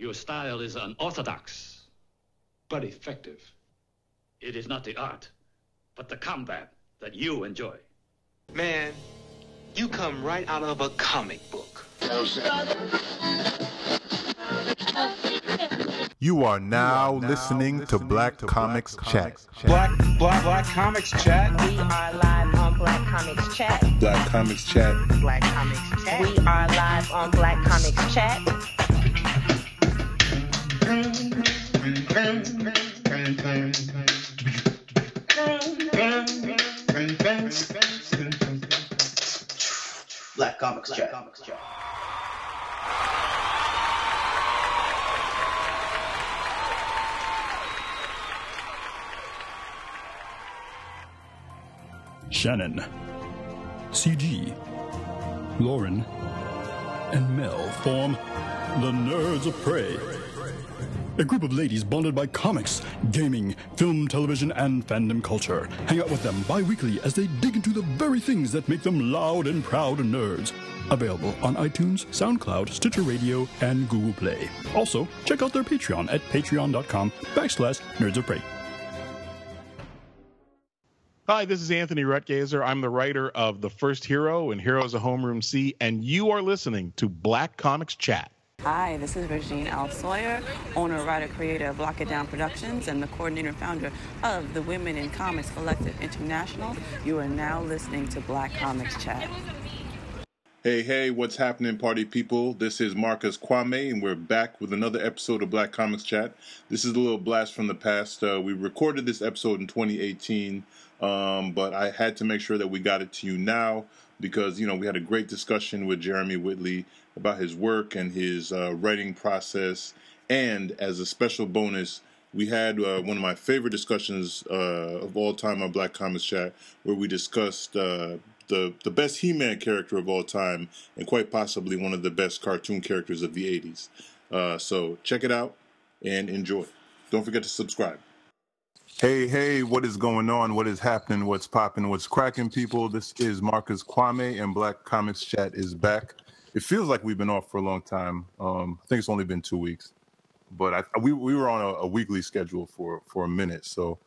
Your style is unorthodox. But effective. It is not the art, but the combat that you enjoy. Man, you come right out of a comic book. You are now listening to Black Comics Chat. Black Black Black Comics Chat. We are live on Black Comics Chat. Black Comics Chat. Black Comics Chat. We are live on Black Comics Chat. Black Comics Chat. Shannon, CG, Lauren, and Mel form the Nerds of Prey. A group of ladies bonded by comics, gaming, film, television, and fandom culture. Hang out with them bi weekly as they dig into the very things that make them loud and proud nerds. Available on iTunes, SoundCloud, Stitcher Radio, and Google Play. Also, check out their Patreon at patreon.com backslash nerds of prey. Hi, this is Anthony Ruttgaizer. I'm the writer of The First Hero and Heroes of Homeroom C, and you are listening to Black Comics Chat. Hi, this is Regine L. Sawyer, owner, writer, creator of Lock It Down Productions, and the coordinator and founder of the Women in Comics Collective International. You are now listening to Black Comics Chat. Hey, hey, what's happening, party people? This is Marcus Kwame, and we're back with another episode of Black Comics Chat. This is a little blast from the past. Uh, we recorded this episode in 2018, um, but I had to make sure that we got it to you now because, you know, we had a great discussion with Jeremy Whitley about his work and his uh, writing process. And as a special bonus, we had uh, one of my favorite discussions uh, of all time on Black Comics Chat, where we discussed uh, the the best He-Man character of all time, and quite possibly one of the best cartoon characters of the '80s. Uh, so check it out and enjoy. Don't forget to subscribe. Hey, hey, what is going on? What is happening? What's popping? What's cracking, people? This is Marcus Kwame, and Black Comics Chat is back. It feels like we've been off for a long time. Um, I think it's only been two weeks, but I, we we were on a, a weekly schedule for for a minute, so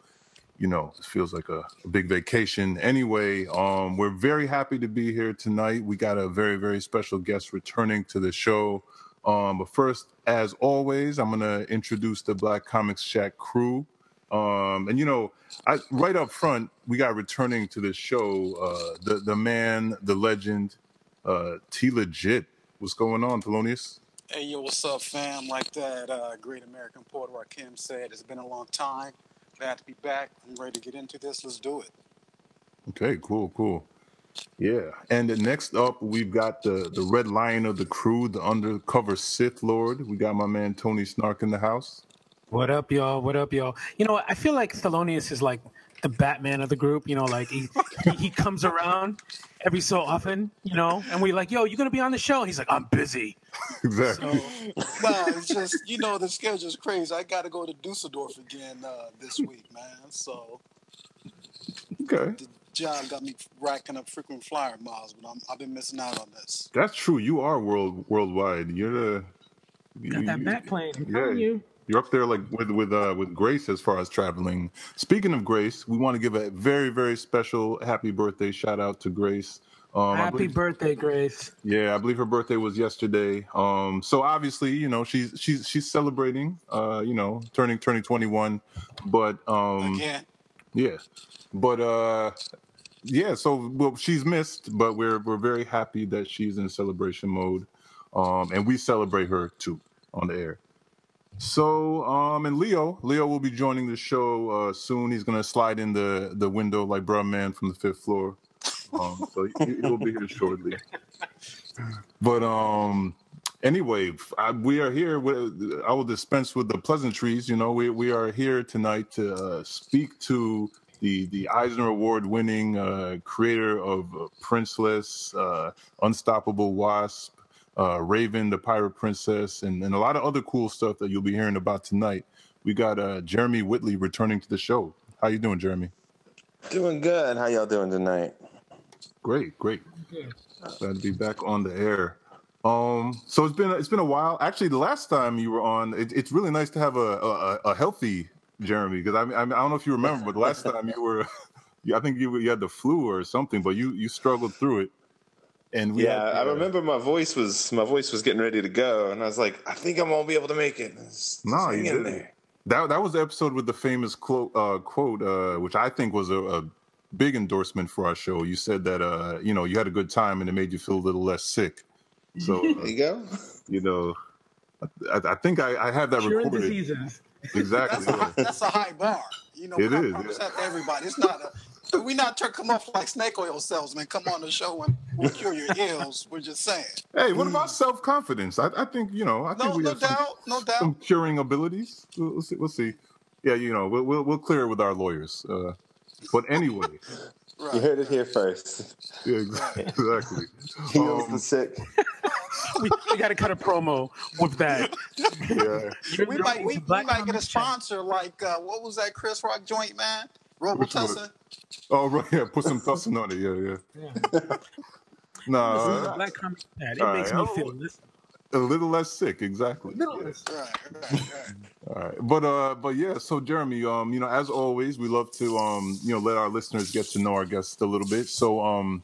you know, it feels like a, a, big vacation. Anyway, um, we're very happy to be here tonight. We got a very, very special guest returning to the show. Um, but first, as always, I'm to introduce the Black Comics Chat crew. Um, and, you know, I, right up front, we got returning to the show uh, the, the man, the legend, uh, T Legit. What's going on, Thelonious? Hey, yo, what's up, fam? Like that uh, great American poet Rakim said, it's been a long time. Glad to be back. I'm ready to get into this. Let's do it. Okay, cool, cool. Yeah, and then next up we've got the the red lion of the crew, the undercover Sith Lord. We got my man Tony Snark in the house. What up, y'all? What up, y'all? You know, I feel like Thelonious is like the Batman of the group. You know, like he he, he comes around every so often. You know, and we're like, yo, you gonna be on the show? He's like, I'm busy. exactly. So, well, it's just you know the schedule's crazy. I got to go to Dusseldorf again uh, this week, man. So okay. The job got me racking up frequent flyer miles, but I'm, I've been missing out on this. That's true. You are world worldwide. You're the you, got that you, bat plane. Yeah. You. You're up there like with with uh, with Grace as far as traveling. Speaking of Grace, we want to give a very very special happy birthday shout out to Grace. Um, happy believe, birthday, Grace! Yeah, I believe her birthday was yesterday. Um, so obviously, you know, she's she's she's celebrating. Uh, you know, turning turning 21, but um, again, yeah, but uh, yeah. So well, she's missed, but we're we're very happy that she's in celebration mode, um, and we celebrate her too on the air. So, um, and Leo, Leo will be joining the show uh, soon. He's gonna slide in the the window like bruh man from the fifth floor. Um, so he, he'll be here shortly. But um, anyway, I, we are here. With, I will dispense with the pleasantries. You know, we we are here tonight to uh, speak to the the Eisner Award winning uh, creator of Princeless, uh, Unstoppable Wasp, uh, Raven, the Pirate Princess, and, and a lot of other cool stuff that you'll be hearing about tonight. We got uh, Jeremy Whitley returning to the show. How you doing, Jeremy? Doing good. How y'all doing tonight? Great, great. Glad to be back on the air. Um, so it's been it's been a while. Actually, the last time you were on, it, it's really nice to have a a, a healthy Jeremy because I, mean, I don't know if you remember, but the last time you were, I think you you had the flu or something, but you you struggled through it. And yeah, had, uh, I remember my voice was my voice was getting ready to go, and I was like, I think I'm gonna be able to make it. no, you did. There. That that was the episode with the famous quote, uh, quote, uh, which I think was a, a, big endorsement for our show. You said that uh, you know you had a good time and it made you feel a little less sick. So there you go. You know, I, I think I, I have that Curing recorded. Diseases. Exactly. that's, a, that's, a, high bar. You know, it is. Promise yeah. everybody. It's not a we not to come off like snake oil salesmen. Come on the show and we'll cure your ills. We're just saying. Hey, what about self confidence? I, I, think you know. I think no, we no have doubt, some, no doubt. some curing abilities. We'll, we'll, see. We'll see. Yeah, you know, we'll we'll, we'll clear it with our lawyers. Uh, but anyway. Right. You heard it here first. Yeah, exactly. Heals um, the sick. we, we got to cut a promo with that. Yeah. we might we, we might get a sponsor like uh, what was that Chris Rock joint man? Robitussin. Oh right, yeah. Put some tussin on it. Yeah, yeah. no, uh, black comic It makes right. me feel this. A little less sick, exactly. Right, right. All right, but uh, but yeah. So Jeremy, um, you know, as always, we love to um, you know, let our listeners get to know our guests a little bit. So um,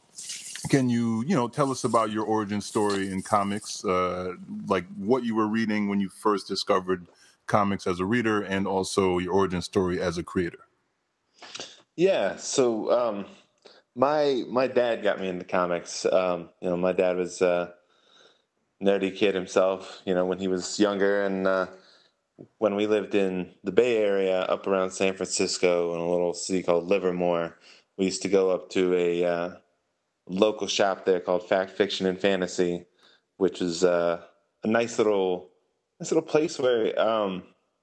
can you you know tell us about your origin story in comics uh like what you were reading when you first discovered comics as a reader and also your origin story as a creator yeah so um my my dad got me into comics um you know my dad was a nerdy kid himself you know when he was younger and uh when we lived in the bay area up around san francisco in a little city called livermore we used to go up to a uh local shop there called Fact Fiction and Fantasy, which is uh, a nice little nice little place where um,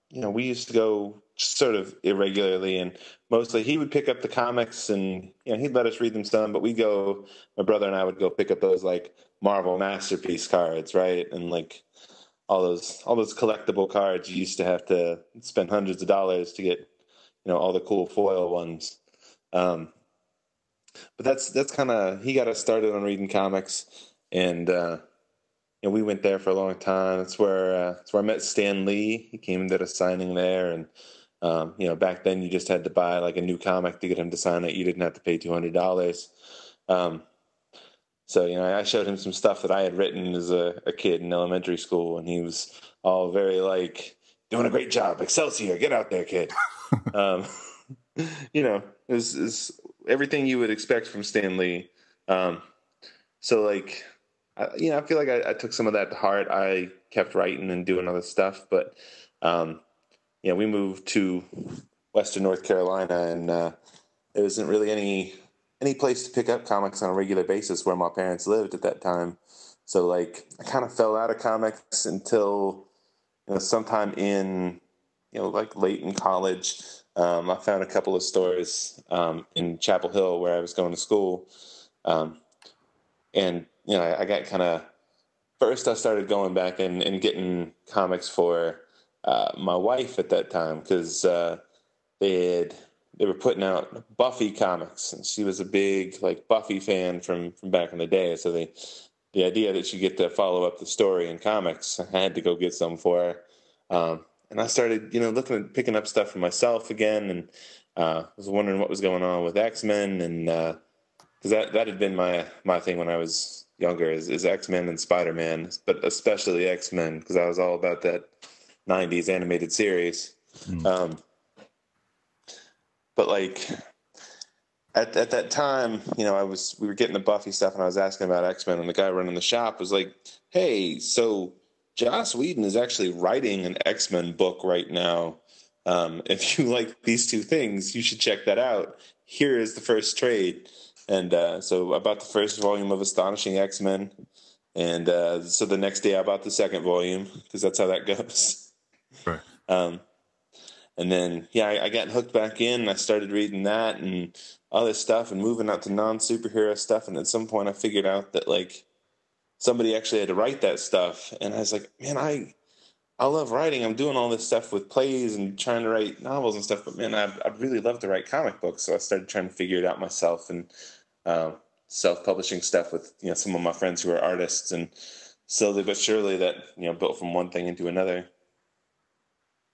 you know we used to go sort of irregularly and mostly he would pick up the comics and you know he'd let us read them some but we'd go my brother and i would go pick up those like marvel masterpiece cards right and like all those all those collectible cards you used to have to spend hundreds of dollars to get you know all the cool foil ones um, but that's that's kind of he got us started on reading comics, and uh, you know we went there for a long time. That's where uh, that's where I met Stan Lee. He came and did a signing there, and um, you know back then you just had to buy like a new comic to get him to sign it. You didn't have to pay two hundred dollars. Um, so you know I showed him some stuff that I had written as a, a kid in elementary school, and he was all very like doing a great job. Excelsior, get out there, kid. um, you know, is was everything you would expect from Stan Lee. Um, so like, I, you know, I feel like I, I, took some of that to heart. I kept writing and doing other stuff, but um, you know, we moved to Western North Carolina, and uh, there wasn't really any any place to pick up comics on a regular basis where my parents lived at that time. So like, I kind of fell out of comics until you know sometime in you know like late in college um, I found a couple of stores um, in Chapel Hill where I was going to school, um, and you know I, I got kind of first I started going back and, and getting comics for uh, my wife at that time because uh, they had they were putting out Buffy comics, and she was a big like Buffy fan from from back in the day. So they the idea that she get to follow up the story in comics, I had to go get some for her. Um, and I started, you know, looking at picking up stuff for myself again, and uh, was wondering what was going on with X Men, and because uh, that that had been my my thing when I was younger is, is X Men and Spider Man, but especially X Men because I was all about that '90s animated series. Mm. Um, but like at at that time, you know, I was we were getting the Buffy stuff, and I was asking about X Men, and the guy running the shop was like, "Hey, so." Joss Whedon is actually writing an X Men book right now. Um, if you like these two things, you should check that out. Here is the first trade. And uh, so I bought the first volume of Astonishing X Men. And uh, so the next day I bought the second volume because that's how that goes. Um, and then, yeah, I, I, got hooked back in. I started reading that and other stuff and moving out to non superhero stuff. And at some point I figured out that, like, somebody actually had to write that stuff. And I was like, man, I I love writing. I'm doing all this stuff with plays and trying to write novels and stuff. But man, I'd, I'd really love to write comic books. So I started trying to figure it out myself and uh, self-publishing stuff with you know some of my friends who are artists. And slowly but surely that you know built from one thing into another.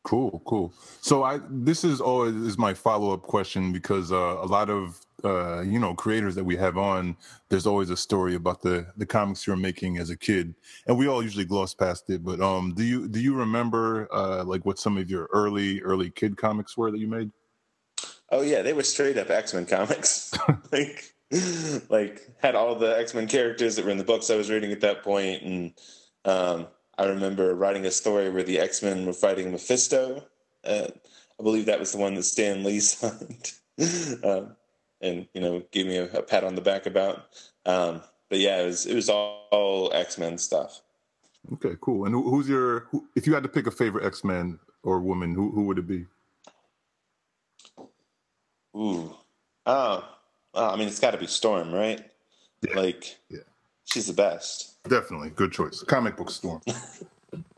Cool, cool. So I this is always is my follow up question because uh, a lot of uh, you know creators that we have on, there's always a story about the the comics you're making as a kid, and we all usually gloss past it. But um, do you do you remember uh, like what some of your early early kid comics were that you made? Oh yeah, they were straight up X Men comics. like like had all the X Men characters that were in the books I was reading at that point, and um, I remember writing a story where the X Men were fighting Mephisto. Uh, I believe that was the one that Stan Lee signed, uh, and you know gave me a, a, pat on the back about. Um, but yeah, it was it was all, all X Men stuff. Okay, cool. And who, who's your? Who, if you had to pick a favorite X Men or woman, who who would it be? Ooh, oh, oh I mean, it's got to be Storm, right? Yeah. Like, yeah, she's the best. Definitely, good choice. Comic book Storm.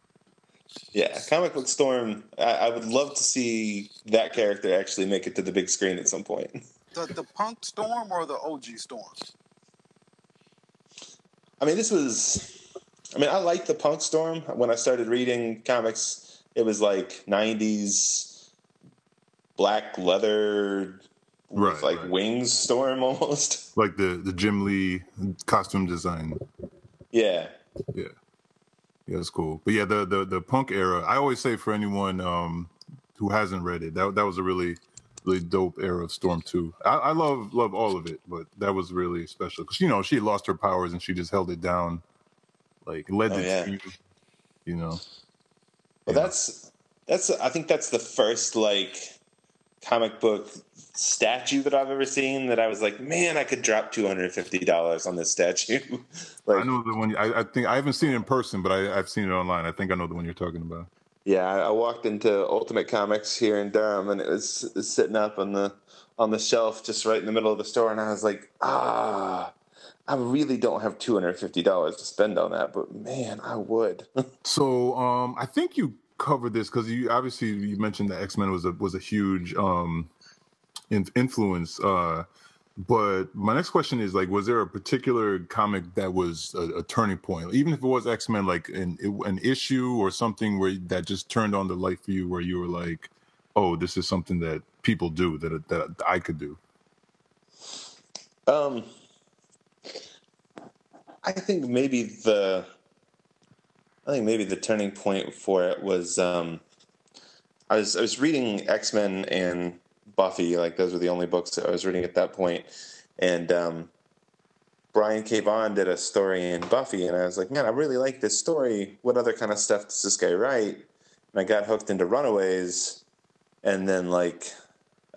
yeah, comic book Storm. I, I, would love to see that character actually make it to the big screen at some point. The the Punk Storm or the OG Storm? I mean, this was. I mean, I liked the Punk Storm when I started reading comics. It was like '90s black leather right, like right. wings storm almost like the the jim lee costume design yeah. Yeah. Yeah, it's cool. But yeah, the the the punk era, I always say for anyone um who hasn't read it, that that was a really really dope era of Storm too. I, I love love all of it, but that was really special because you know she lost her powers and she just held it down, like led oh, the yeah. team. You know. Well, that's that's I think that's the first like comic book statue that I've ever seen that I was like, man, I could drop two hundred fifty dollars on this statue. like, I know the one. I, I, think I haven't seen it in person, but I, have seen it online. I think I know the one you're talking about. Yeah, I, I walked into Ultimate Comics here in Durham, and it was, it was sitting up on the on the shelf just right in the middle of the store, and I was like, ah. I really don't have two hundred fifty dollars to spend on that, but man, I would. so, um, I think you covered this because you obviously you mentioned that X Men was a was a huge um, in, influence. Uh, but my next question is like, was there a particular comic that was a, a turning point, even if it was X Men, like an an issue or something where that just turned on the light for you, where you were like, oh, this is something that people do that that I could do. Um, I think maybe the I think maybe the turning point for it was um, I was I was reading X Men and Buffy. Like those were the only books I was reading at that point. and um, Brian K. Vaughan did a story in Buffy, and I was like, man, I really like this story. What other kind of stuff does this guy write? And I got hooked into Runaways, and then like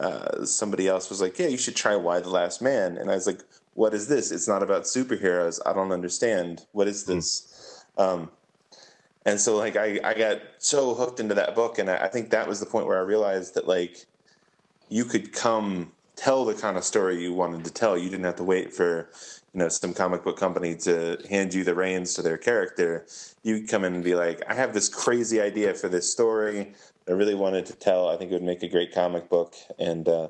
uh, somebody else was like, yeah, you should try Y: The Last Man, and I was like, what is this? It's not about superheroes. I don't understand. What is this? Mm. Um, and so like I, I got so hooked into that book and I, I think that was the point where I realized that like you could come tell the kind of story you wanted to tell. You didn't have to wait for, you know, some comic book company to hand you the reins to their character. You come in and be like, I have this crazy idea for this story. I really wanted to tell. I think it would make a great comic book. And uh,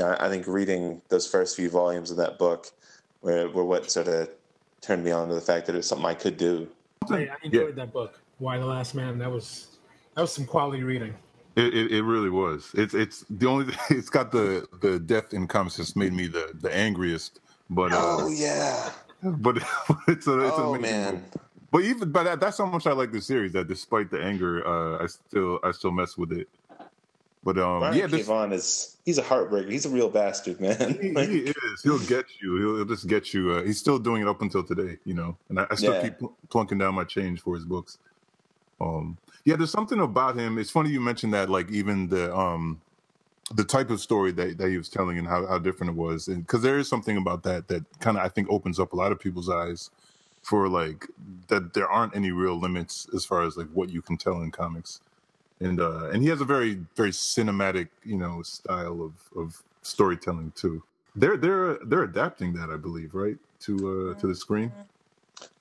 I think reading those first few volumes of that book were, were what sort of turned me on to the fact that it was something I could do. I, I enjoyed yeah. that book. Y: The Last Man. That was that was some quality reading. It, it, it, really was. It's it's the only it's got the the death in that's made me the the angriest. But uh, oh yeah, but it's a it's oh a man. But even but that, that's how much I like the series. That despite the anger, uh, I still I still mess with it. But um, Brian yeah, this, K. Vaughan is he's a heartbreaker. He's a real bastard, man. He, like, he is. He'll get you. He'll, he'll just get you. Uh, he's still doing it up until today, you know. And I, I still Yeah. keep pl- plunking down my change for his books. Um, yeah, there's something about him. It's funny you mentioned that, like even the um, the type of story that, that he was telling and how, how different it was, and because there is something about that that kind of I think opens up a lot of people's eyes for like that there aren't any real limits as far as like what you can tell in comics, and uh, and he has a very very cinematic you know style of of storytelling too. They're they're they're adapting that I believe right to uh, to the screen.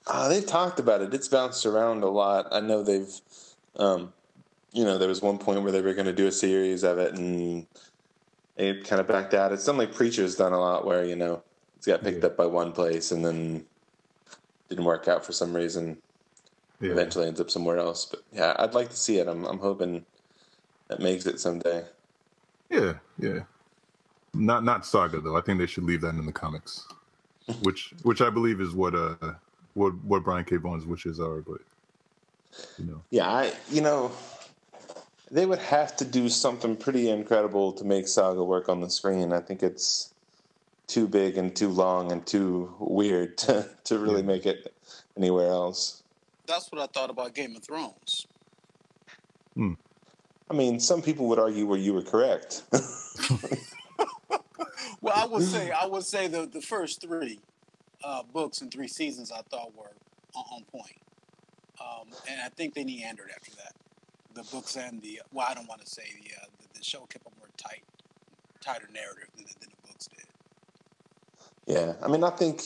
Uh, they've talked about it. It's bounced around a lot. I know they've, um, you know, there was one point where they were going to do a series of it, and it kind of backed out. It's something like Preacher's done a lot, where you know it's got picked up by one place and then didn't work out for some reason. yeah. eventually ends up somewhere else. But yeah, I'd like to see it. I'm I'm hoping that makes it someday. Yeah, yeah. Not not Saga though. I think they should leave that in the comics, which which I believe is what uh what what Brian K. Vaughan's wishes are. But you know, yeah, I you know they would have to do something pretty incredible to make Saga work on the screen. I think it's too big and too long and too weird to to really make it anywhere else. That's what I thought about Game of Thrones. Hmm. I mean, some people would argue where you were correct. well, I would say I would say the the first three uh, books and three seasons I thought were on, on point, um, and I think they meandered after that. The books and the well, I don't want to say the, uh, the, the show kept a more tight, tighter narrative than, than the books did. Yeah, I mean, I think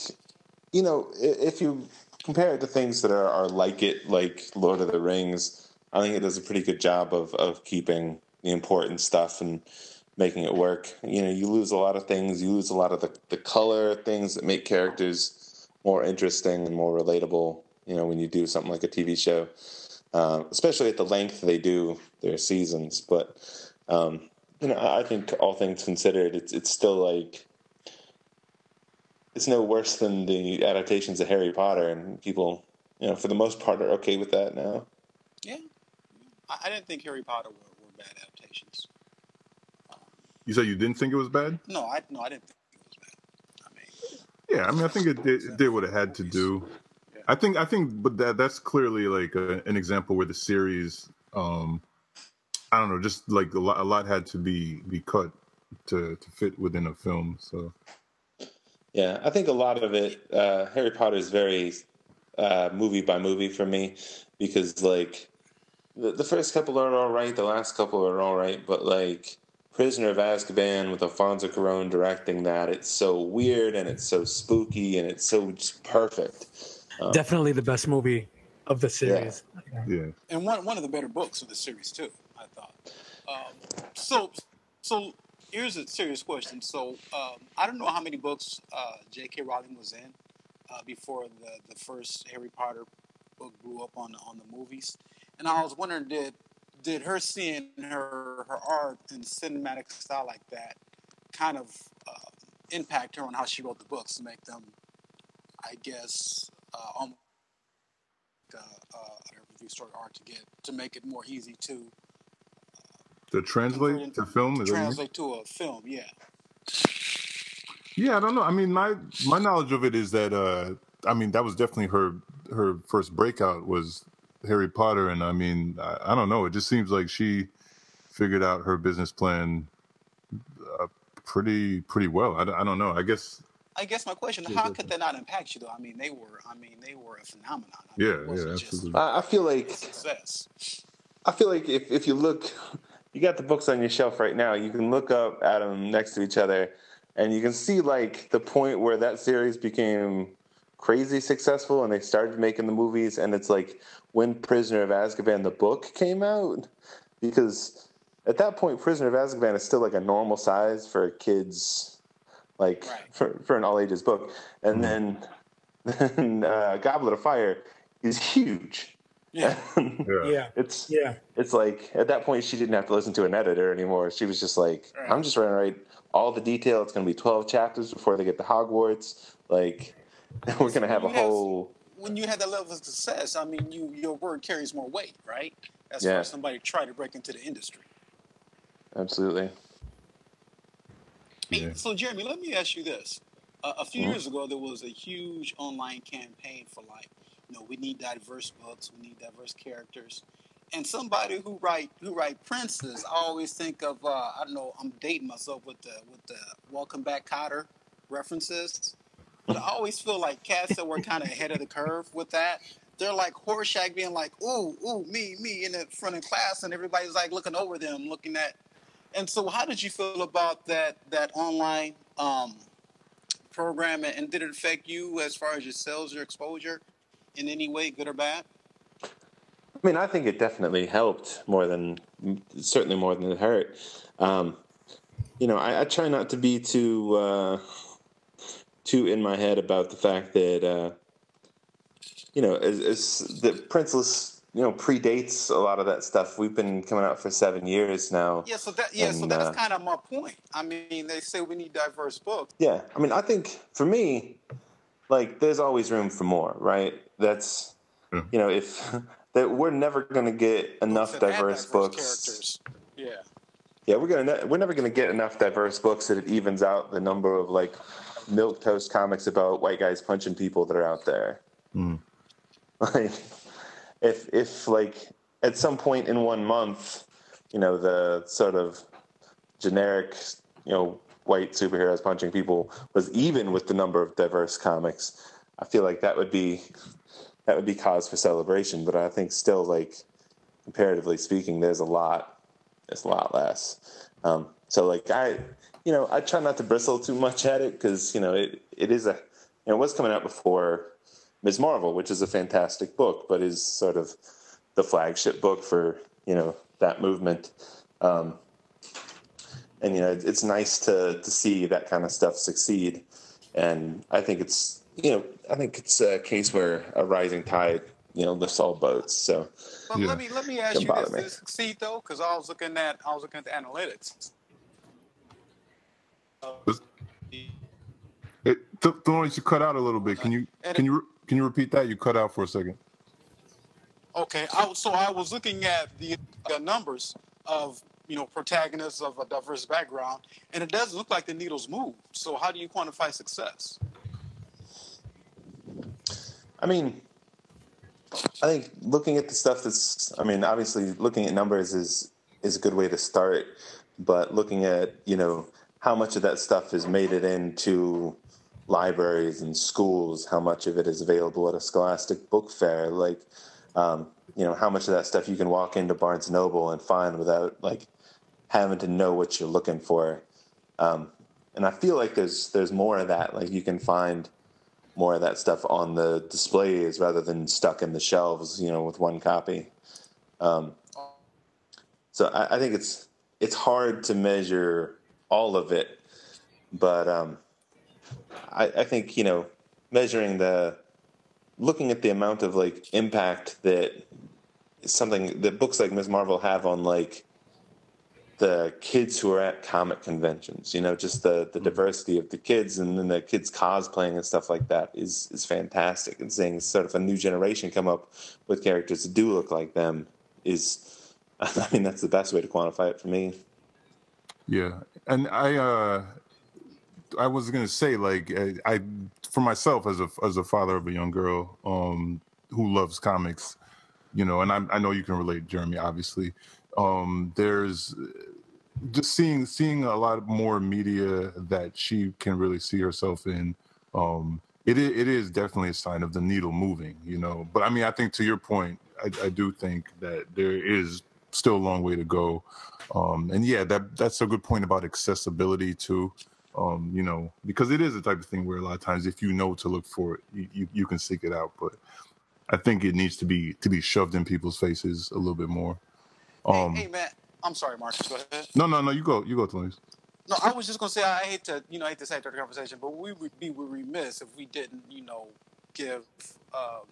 you know if you compare it to things that are, are like it, like Lord of the Rings, I think it does a pretty good job of of keeping the important stuff and making it work. You know, you lose a lot of things. You lose a lot of the, the color things that make characters more interesting and more relatable. You know, when you do something like a TV show, uh, especially at the length they do their seasons. But um, you know, I think all things considered, it's it's still like it's no worse than the adaptations of Harry Potter, and people, you know, for the most part, are okay with that now. Yeah, I, didn't think Harry Potter were, were bad adaptations. You said you didn't think it was bad? No, I no, I didn't think it was bad. I mean, yeah, I mean, I think it did, it did what it had to do. I think, I think, but that that's clearly like a, an example where the series, um, I don't know, just like a lot, a lot had to be be cut to to fit within a film. So, yeah, I think a lot of it, uh, Harry Potter is very uh, movie by movie for me because like the, the first couple are all right, the last couple are all right, but like Prisoner of Azkaban with Alfonso Cuarón directing that. It's so weird and it's so spooky and it's so perfect. Um, Definitely the best movie of the series. Yeah. yeah. And one one of the better books of the series too. I thought. Um, so so here's a serious question. So um, I don't know how many books uh, J.K. Rowling was in uh, before the the first Harry Potter book blew up on on the movies, and I was wondering did did her seeing her her art and cinematic style like that kind of uh, impact her on how she wrote the books to make them, I guess, uh, uh, uh, review story art to get to make it more easy to uh, to translate to film. To translate to a film, yeah. Yeah, I don't know. I mean, my my knowledge of it is that uh, I mean that was definitely her her first breakout was Harry Potter, and I mean, I, I, don't know. It just seems like she figured out her business plan uh, pretty pretty well. I, I don't know. I guess. I guess my question: How could that not impact you, though? I mean, they were. I mean, they were a phenomenon. I mean, yeah, yeah, absolutely. I, I feel like success. I feel like if if you look, you got the books on your shelf right now. You can look up at them next to each other, and you can see like the point where that series became crazy successful and they started making the movies and it's like when Prisoner of Azkaban the book came out because at that point Prisoner of Azkaban is still like a normal size for a kids like right. for, for an all ages book and mm-hmm. then then uh, Goblet of Fire is huge yeah. yeah. It's yeah. It's like at that point she didn't have to listen to an editor anymore. She was just like, right. I'm just going to write all the detail. It's going to be 12 chapters before they get to Hogwarts. Like we're going to have a whole when you have that level of success, I mean, you your word carries more weight, right? As yeah. far as somebody try to break into the industry. Absolutely. So, Jeremy, let me ask you this. Uh, a few mm-hmm. years ago, there was a huge online campaign for like, you know, we need diverse books, we need diverse characters, and somebody who write who write princes. I always think of uh, I don't know. I'm dating myself with the with the Welcome Back Kotter references. But I always feel like cats that were kind of ahead of the curve with that. They're like Horshack being like, ooh, ooh, me, me in the front of class, and everybody's like looking over them, looking at. And so, how did you feel about that that online um, program, and did it affect you as far as your sales, your exposure, in any way, good or bad? I mean, I think it definitely helped more than certainly more than it hurt. Um, you know, I, I, try not to be too. Uh, too in my head about the fact that uh, you know, as, as the Princeless, you know, predates a lot of that stuff. We've been coming out for seven years now. Yeah, so that yeah, so that's uh, kind of my point. I mean, they say we need diverse books. Yeah, I mean, I think for me, like, there's always room for more, right? That's, you know, if that we're never going to get enough that diverse, diverse books. characters. Yeah. Yeah, we're gonna we're never gonna get enough diverse books that it evens out the number of like milk toast comics about white guys punching people that are out there. Like, if if like at some point in one month, you know, the sort of generic, you know, white superheroes punching people was even with the number of diverse comics, I feel like that would be that would be cause for celebration. But I think still, like comparatively speaking, there's a lot there's a lot less. Um, so like I, you know, I try not to bristle too much at it because you know it it is a you know it was coming out before Ms. Marvel, which is a fantastic book, but is sort of the flagship book for you know that movement. Um, and you know it's, it's nice to to see that kind of stuff succeed. And I think it's you know I think it's a case where a rising tide you know lifts all boats. So But let me let me ask Don't you bother this: me. Did it succeed though? Because I was looking at I was looking at the analytics. It, Th- Thorns, you cut out a little bit. Can you can you can you repeat that? You cut out for a second. Okay, I, so I was looking at the uh, numbers of you know protagonists of a diverse background, and it doesn't look like the needles move. So how do you quantify success? I mean, I think looking at the stuff that's, I mean, obviously looking at numbers is is a good way to start, but looking at you know how much of that stuff has made it into libraries and schools, how much of it is available at a Scholastic book fair, like um, you know how much of that stuff you can walk into Barnes Noble and find without like having to know what you're looking for. Um, and I feel like there's there's more of that. Like you can find more of that stuff on the displays rather than stuck in the shelves, you know, with one copy. Um, so I, I think it's it's hard to measure all of it, but um, I, I think you know measuring the looking at the amount of like impact that something that books like Ms. Marvel have on like the kids who are at comic conventions, you know, just the, the diversity of the kids and then the kids cosplaying and stuff like that is is fantastic. And seeing sort of a new generation come up with characters that do look like them is, I mean, that's the best way to quantify it for me. Yeah, and I uh I was gonna say like I, I for myself as a as a father of a young girl um who loves comics, you know, and I I know you can relate, Jeremy. Obviously, um there's just seeing seeing a lot more media that she can really see herself in. Um, It it is definitely a sign of the needle moving, you know. But I mean, I think to your point, I, I do think that there is still a long way to go. Um, and yeah, that that's a good point about accessibility too. Um, you know, because it is the type of thing where a lot of times if you know to look for it, you, you, you can seek it out. But I think it needs to be to be shoved in people's faces a little bit more. Um, hey, Matt, I'm sorry, Marcus. Go ahead. no, no, no, you go, you go, Tony. No, I was just gonna say I hate to you know I hate to say after the conversation, but we would be remiss if we didn't you know give um,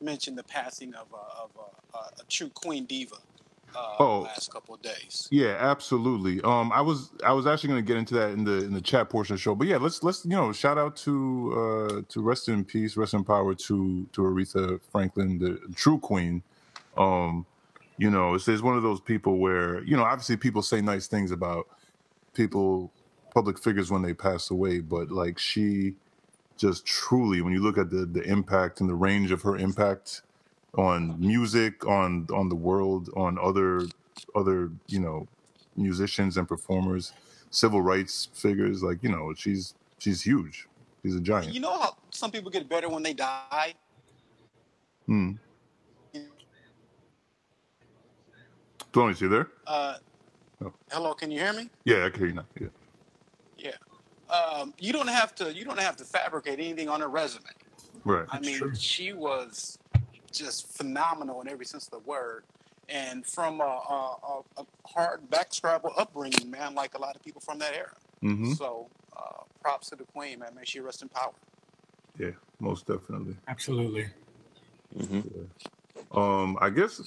mention the passing of a, of a, a, a true queen diva uh, Oh. last couple of days. Yeah, absolutely. Um, I was I was actually going to get into that in the in the chat portion of the show, but yeah, let's let's you know shout out to uh to rest in peace, rest in power to to Aretha Franklin, the true queen. Um, you know, it's, it's one of those people where you know obviously people say nice things about people, public figures when they pass away, but like she just truly, when you look at the the impact and the range of her impact on music, on on the world, on other other you know musicians and performers, civil rights figures. Like you know, she's she's huge. She's a giant. You know how some people get better when they die. Hmm. Tony, is you there? Uh, Oh. Hello, can you hear me? Yeah, I can hear you now. Yeah. Yeah. Um, you don't have to. You don't have to fabricate anything on her resume. Right. I mean, she was just phenomenal in every sense of the word. And from a, a, a, a hard backscrabble upbringing, man, like a lot of people from that era. Mm-hmm. So, uh, props to the queen, man. May she rest in power. Yeah, most definitely. Absolutely. Mm-hmm. Um, I guess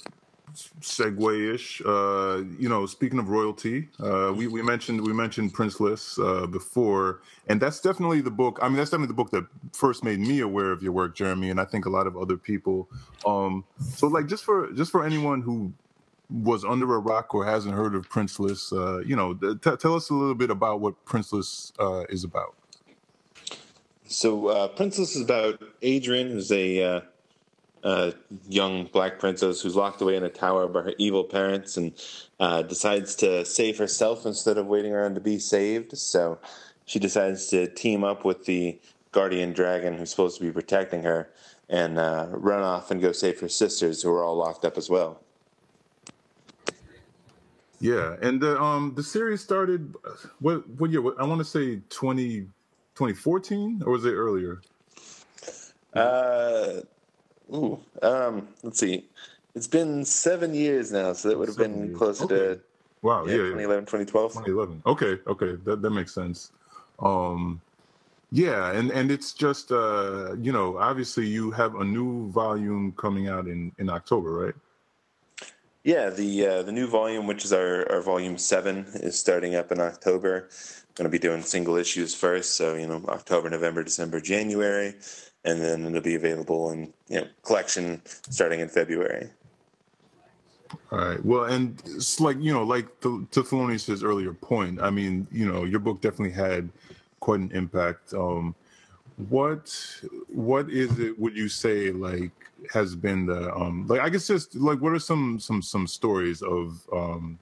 segue-ish. Uh, you know, speaking of royalty, uh, we we mentioned we mentioned Princeless uh, before, and that's definitely the book. I mean, that's definitely the book that first made me aware of your work, Jeremy, and I think a lot of other people. Um, so, like, just for just for anyone who was under a rock or hasn't heard of Princeless, uh, you know, t- tell us a little bit about what Princeless uh, is about. So, uh, Princeless is about Adrian, who's a uh, young black princess who's locked away in a tower by her evil parents and uh, decides to save herself instead of waiting around to be saved. So she decides to team up with the guardian dragon who's supposed to be protecting her and uh, run off and go save her sisters who are all locked up as well. Yeah, and the um the series started what what year? I want to say 20, 2014 or was it earlier? Uh Ooh, um, let's see. It's been seven years now, so that would have been closer okay. to wow, yeah, yeah, 2011, 2012. 2011. Okay, okay, that that makes sense. Um, yeah, and and it's just uh, you know, obviously you have a new volume coming out in in October, right? Yeah, the uh, the new volume, which is our, our volume seven, is starting up in October. Going to be doing single issues first, so you know October, November, December, January, and then it'll be available in you know collection starting in February. All right. Well, and it's like you know, like to, to Thelonious' earlier point. I mean, you know, your book definitely had quite an impact. Um, what what is it? Would you say like has been the um like I guess just like what are some some some stories of um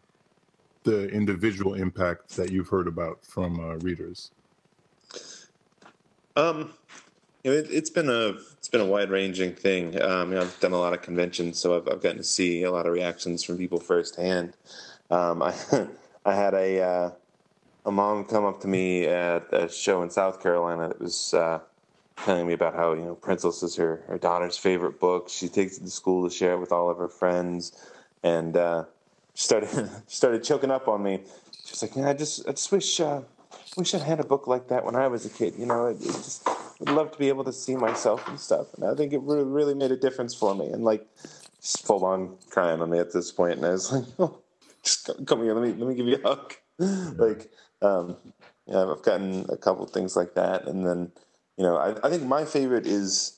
the individual impact that you've heard about from uh, readers? Um, know, it, has been a it's been a wide ranging thing. Um, you know, I've done a lot of conventions, so I've, I've gotten to see a lot of reactions from people firsthand. Um, I I had a uh, a mom come up to me at a show in South Carolina. It was uh, telling me about how you know Princeless is her her daughter's favorite book. She takes it to school to share it with all of her friends, and uh, started started choking up on me. She's like, "Yeah, I just I just wish uh, wish I had a book like that when I was a kid. You know, it, it just would love to be able to see myself and stuff. And I think it really, really made a difference for me. And like, just full on crying on me at this point. And I was like, oh, just come here, let me let me give you a hug. like, um, yeah, I've gotten a couple things like that, and then you know, I, I think my favorite is.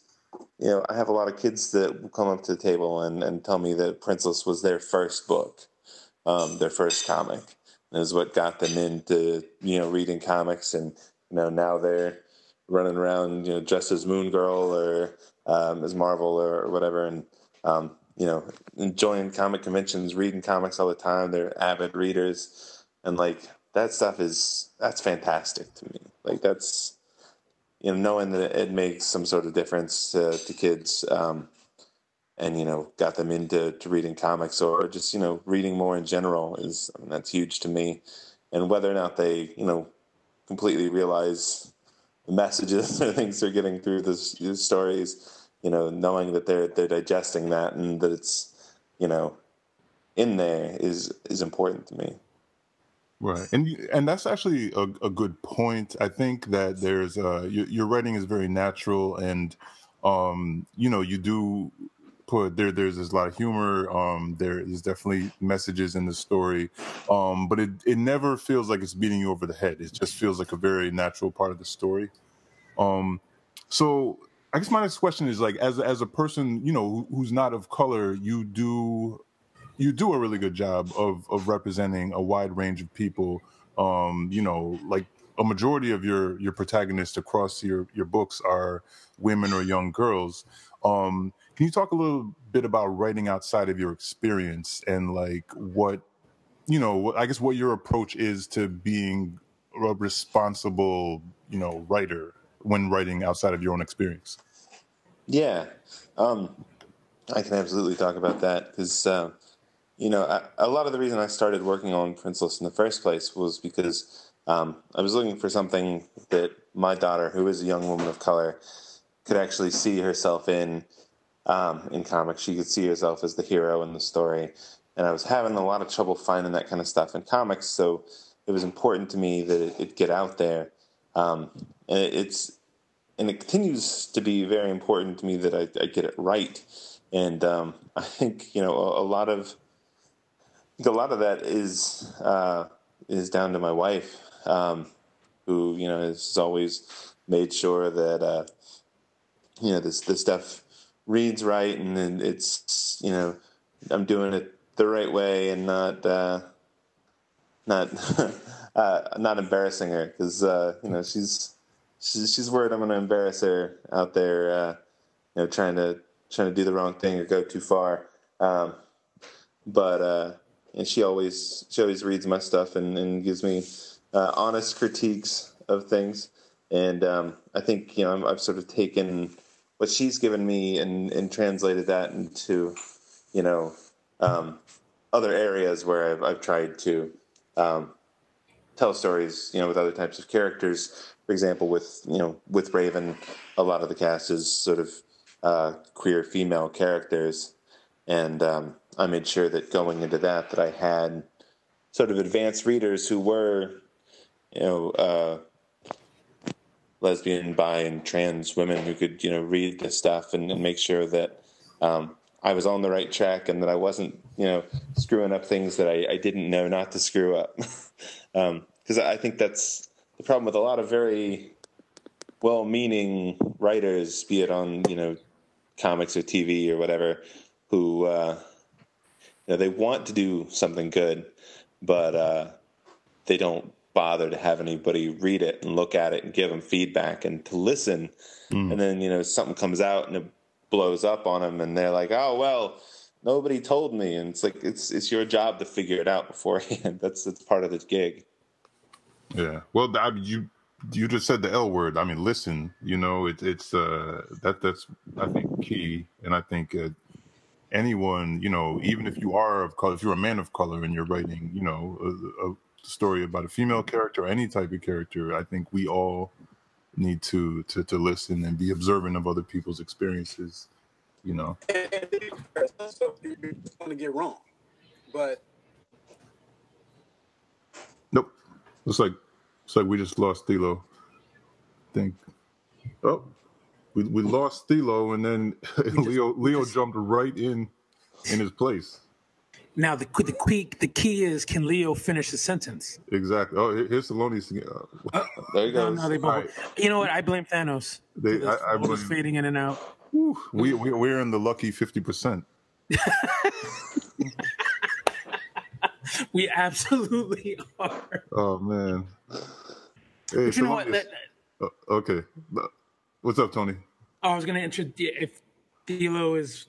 You know, I have a lot of kids that will come up to the table and, and tell me that Princess was their first book, um, their first comic, and is what got them into you know reading comics, and you know now they're running around, you know, dressed as Moon Girl or um, as Marvel or, whatever, and um, you know, enjoying comic conventions, reading comics all the time. They're avid readers, and like that stuff is that's fantastic to me. Like that's you know knowing that it makes some sort of difference to, to kids. Um, and you know, got them into to reading comics or just you know reading more in general is I mean, that's huge to me. And whether or not they you know completely realize messages or things they're getting through this, these stories, you know, knowing that they're they're digesting that and that it's, you know, in there is is important to me. Right, and and that's actually a, a good point. I think that there's uh, your, your writing is very natural, and um, you know, you do put there. There's, there's a lot of humor. Um, there is definitely messages in the story, um, but it it never feels like it's beating you over the head. It just feels like a very natural part of the story. Um, so I guess my next question is like, as as a person, you know, who's not of color, you do you do a really good job of of representing a wide range of people. Um, you know, like a majority of your your protagonists across your your books are women or young girls. Um, can you talk a little bit about writing outside of your experience and like what you know? I guess what your approach is to being a responsible, you know, writer when writing outside of your own experience? Yeah, um, I can absolutely talk about that because uh, you know a lot of the reason I started working on Princeless in the first place was because um, I was looking for something that my daughter, who is a young woman of color, could actually see herself in um, in comics. She could see herself as the hero in the story, and I was having a lot of trouble finding that kind of stuff in comics. So it was important to me that it, it get out there. Um, and it's and it continues to be very important to me that I, I get it right and um, I think you know a, a lot of a lot of that is uh, is down to my wife, um, who you know has always made sure that uh, you know this this stuff reads right and it's you know I'm doing it the right way and not uh, not uh, not embarrassing her because uh, you know she's she's she's worried I'm going to embarrass her out there, uh, you know, trying to trying to do the wrong thing or go too far. Um, but uh, and she always she always reads my stuff and, and gives me uh, honest critiques of things. And um, I think you know i have sort of taken what she's given me and, and translated that into you know um, other areas where I've, I've tried to um, tell stories, you know, with other types of characters. For example, with you know, with Raven, a lot of the cast is sort of uh, queer female characters, and um, I made sure that going into that, that I had sort of advanced readers who were, you know, uh, lesbian, bi, and trans women who could, you know, read this stuff and, and make sure that um, I was on the right track and that I wasn't, you know, screwing up things that I, I didn't know not to screw up. Because um, I think that's the problem with a lot of very well-meaning writers, be it on, you know, comics or TV or whatever, who, uh, you know, they want to do something good, but uh, they don't bother to have anybody read it and look at it and give them feedback and to listen. Mm. And then, you know, something comes out and it blows up on them and they're like, "Oh well, nobody told me." And it's like it's it's your job to figure it out beforehand. that's that's part of the gig. Yeah. Well, I, you you just said the L word. I mean, listen. You know, it, it's uh that that's I think key, and I think uh, anyone, you know, even if you are of color, if you're a man of color and you're writing, you know, a, a story about a female character or any type of character, I think we all need to to to listen and be observant of other people's experiences. You know, you're going to get wrong, but nope. Looks like looks like we just lost Thilo. think. Oh, we we lost Thilo, and then Leo Leo jumped right in in his place. Now the the key the key is can Leo finish the sentence? Exactly. Oh, here's Saloni's. Uh, there you go. No, no, they both. Right. You know what? I blame Thanos. They, the, I, I blame, fading in and out. Whew, we, we we're in the lucky fifty percent. we absolutely are. Oh man. Hey, but you know what? That, uh, okay. What's up, Tony? I was going to introduce if D'Lo is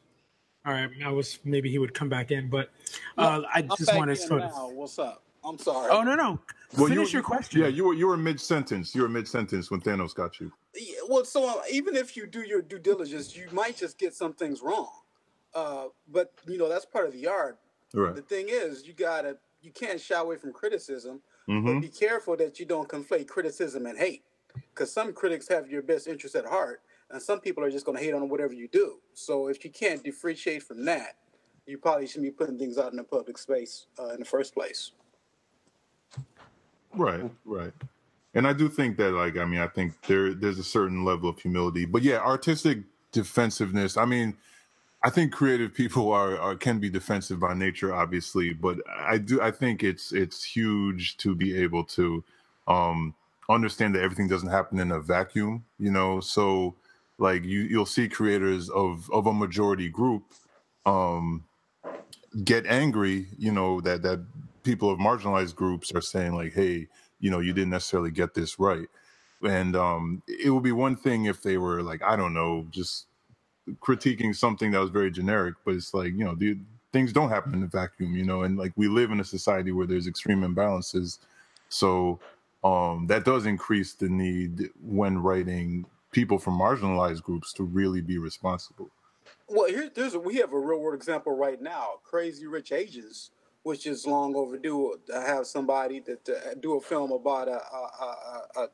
all right, I was maybe he would come back in, but uh, I just wanted to sort of. What's up? I'm sorry. Oh no no. Well, Finish you, your question. Yeah, you were you were mid sentence. You were mid sentence when Thanos got you. Yeah, well, so uh, even if you do your due diligence, you might just get some things wrong. Uh, but you know that's part of the art. Right. The thing is, you gotta you can't shy away from criticism, mm-hmm. but be careful that you don't conflate criticism and hate, because some critics have your best interest at heart, and some people are just going to hate on whatever you do. So if you can't differentiate from that, you probably shouldn't be putting things out in the public space uh, in the first place. Right, right. And I do think that, like, I mean, I think there there's a certain level of humility, but yeah, artistic defensiveness. I mean, I think creative people are, are can be defensive by nature, obviously, but I do I think it's it's huge to be able to um, understand that everything doesn't happen in a vacuum, you know. So like you you'll see creators of of a majority group um get angry you know that that people of marginalized groups are saying like hey you know you didn't necessarily get this right. And um it would be one thing if they were like i don't know just critiquing something that was very generic but it's like you know the, things don't happen in a vacuum you know and like we live in a society where there's extreme imbalances. So um that does increase the need when writing people from marginalized groups to really be responsible. Well, here, there's a, we have a real world example right now. Crazy Rich Asians, which is long overdue to have somebody that uh, do a film about a, a, a, a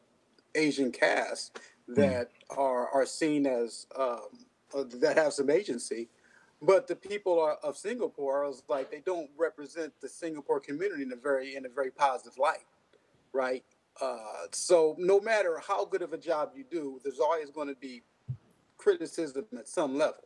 Asian cast hmm. that mm. are are seen as um, uh, that have some agency. But the people are, of Singapore are like they don't represent the Singapore community in a very in a very positive light, right? Uh, so no matter how good of a job you do, there's always going to be criticism at some level.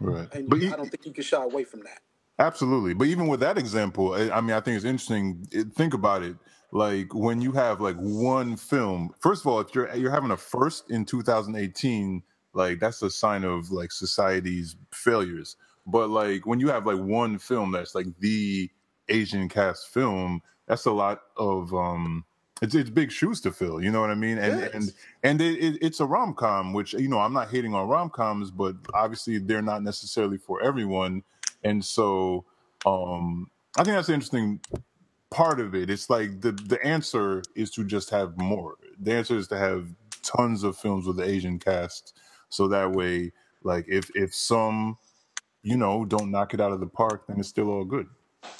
Right. And But I e- don't think you can shy away from that. Absolutely, but even with that example, I I mean, I think it's interesting. It- Think about it. Like when you have like one film. First of all, if you're you're having a first in 2018, like that's a sign of like society's failures. But like when you have like one film that's like the Asian cast film, that's a lot of um. It's it's big shoes to fill. You know what I mean? And Yes. and and it, it, it's a rom com, which you know I'm not hating on rom coms, but obviously they're not necessarily for everyone. And so um I think that's an interesting part of it. It's like the the answer is to just have more. The answer is to have tons of films with the Asian cast, so that way, like if if some, you know, don't knock it out of the park, then it's still all good.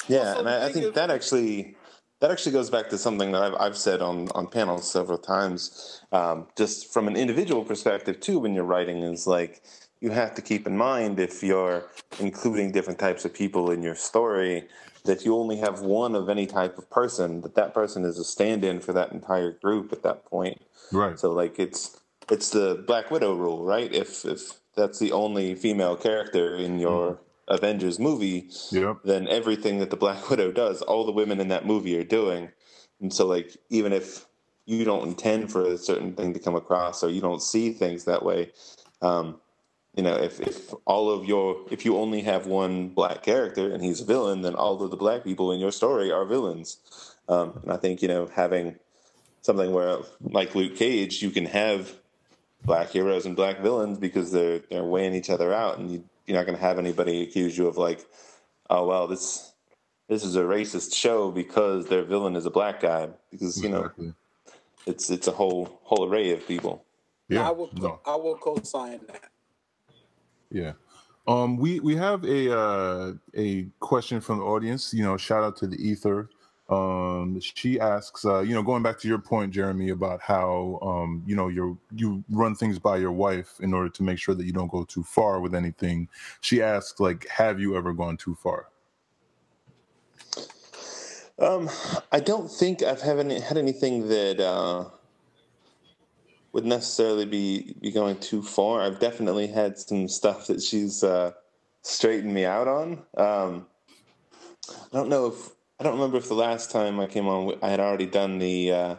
Yeah, and I, I think that actually that actually goes back to something that I've, I've said on on panels several times. Um, just from an individual perspective too, when you're writing, is like you have to keep in mind if you're including different types of people in your story that you only have one of any type of person that that person is a stand-in for that entire group at that point Right. so like it's it's the black widow rule right if if that's the only female character in your avengers movie Yep. then everything that the black widow does all the women in that movie are doing and so like even if you don't intend for a certain thing to come across or you don't see things that way um, you know if, if all of your if you only have one black character and he's a villain then all of the black people in your story are villains um, and i think you know having something where like luke cage you can have black heroes and black villains because they're they're weighing each other out and you, you're not going to have anybody accuse you of like oh well this this is a racist show because their villain is a black guy because you know Exactly. it's it's a whole whole array of people Yeah. I will No. I will co-sign that. Yeah. Um, we we have a uh, a question from the audience. You know, shout out to the ether. Um, she asks, uh, you know, going back to your point, Jeremy, about how um, you know you you run things by your wife in order to make sure that you don't go too far with anything. She asks, like, have you ever gone too far? Um, I don't think I've had any, had anything that uh, would necessarily be be going too far. I've definitely had some stuff that she's uh, straightened me out on. Um, I don't know if I don't remember if the last time I came on I had already done the uh,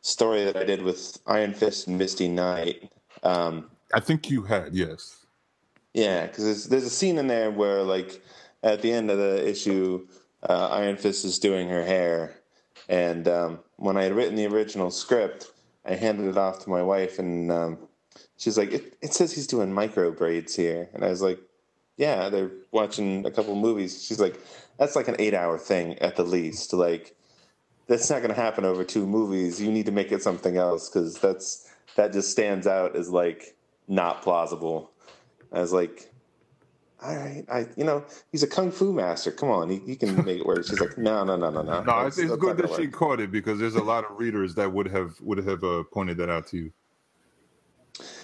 story that I did with Iron Fist and Misty Knight. Um, I think you had, yes. yeah, because there's, there's a scene in there where, like, at the end of the issue, uh, Iron Fist is doing her hair, and um, when I had written the original script, I handed it off to my wife, and um, she's like, it, "It says he's doing micro braids here," and I was like, "Yeah, they're watching a couple movies." She's like, "That's like an eight-hour thing at the least. Like, that's not going to happen over two movies. You need to make it something else because that's that just stands out as like not plausible." I was like, all right, I you know he's a kung fu master. Come on, he, he can make it work. She's like, no, no, no, no, no. No, it's, it's good that gonna she caught it because there's a lot of readers that would have would have uh, pointed that out to you.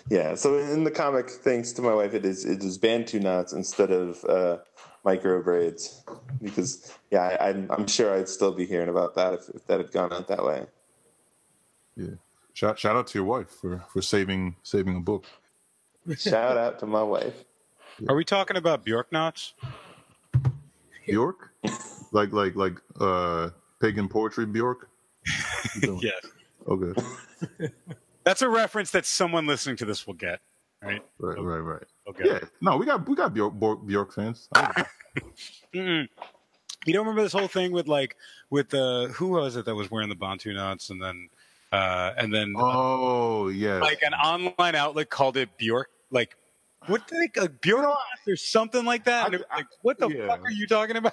Yeah, so in the comic, thanks to my wife, it is it is bantu knots instead of uh, micro braids because yeah, I, I'm I'm sure I'd still be hearing about that if, if that had gone out that way. Yeah. Shout shout out to your wife for for saving saving a book. Shout out to my wife. Are we talking about Bjork knots? Bjork, like like like uh pagan poetry Bjork. yes. Okay. That's a reference that someone listening to this will get, right? Right, right, right. Okay. Yeah. No, we got we got Bjork, Bjork, Bjork fans. Mm-mm. You don't remember this whole thing with like with the who was it that was wearing the Bantu knots and then uh and then Oh yeah. like an online outlet called it Bjork like what did they like Bjork or something like that? Was like what the yeah. fuck are you talking about?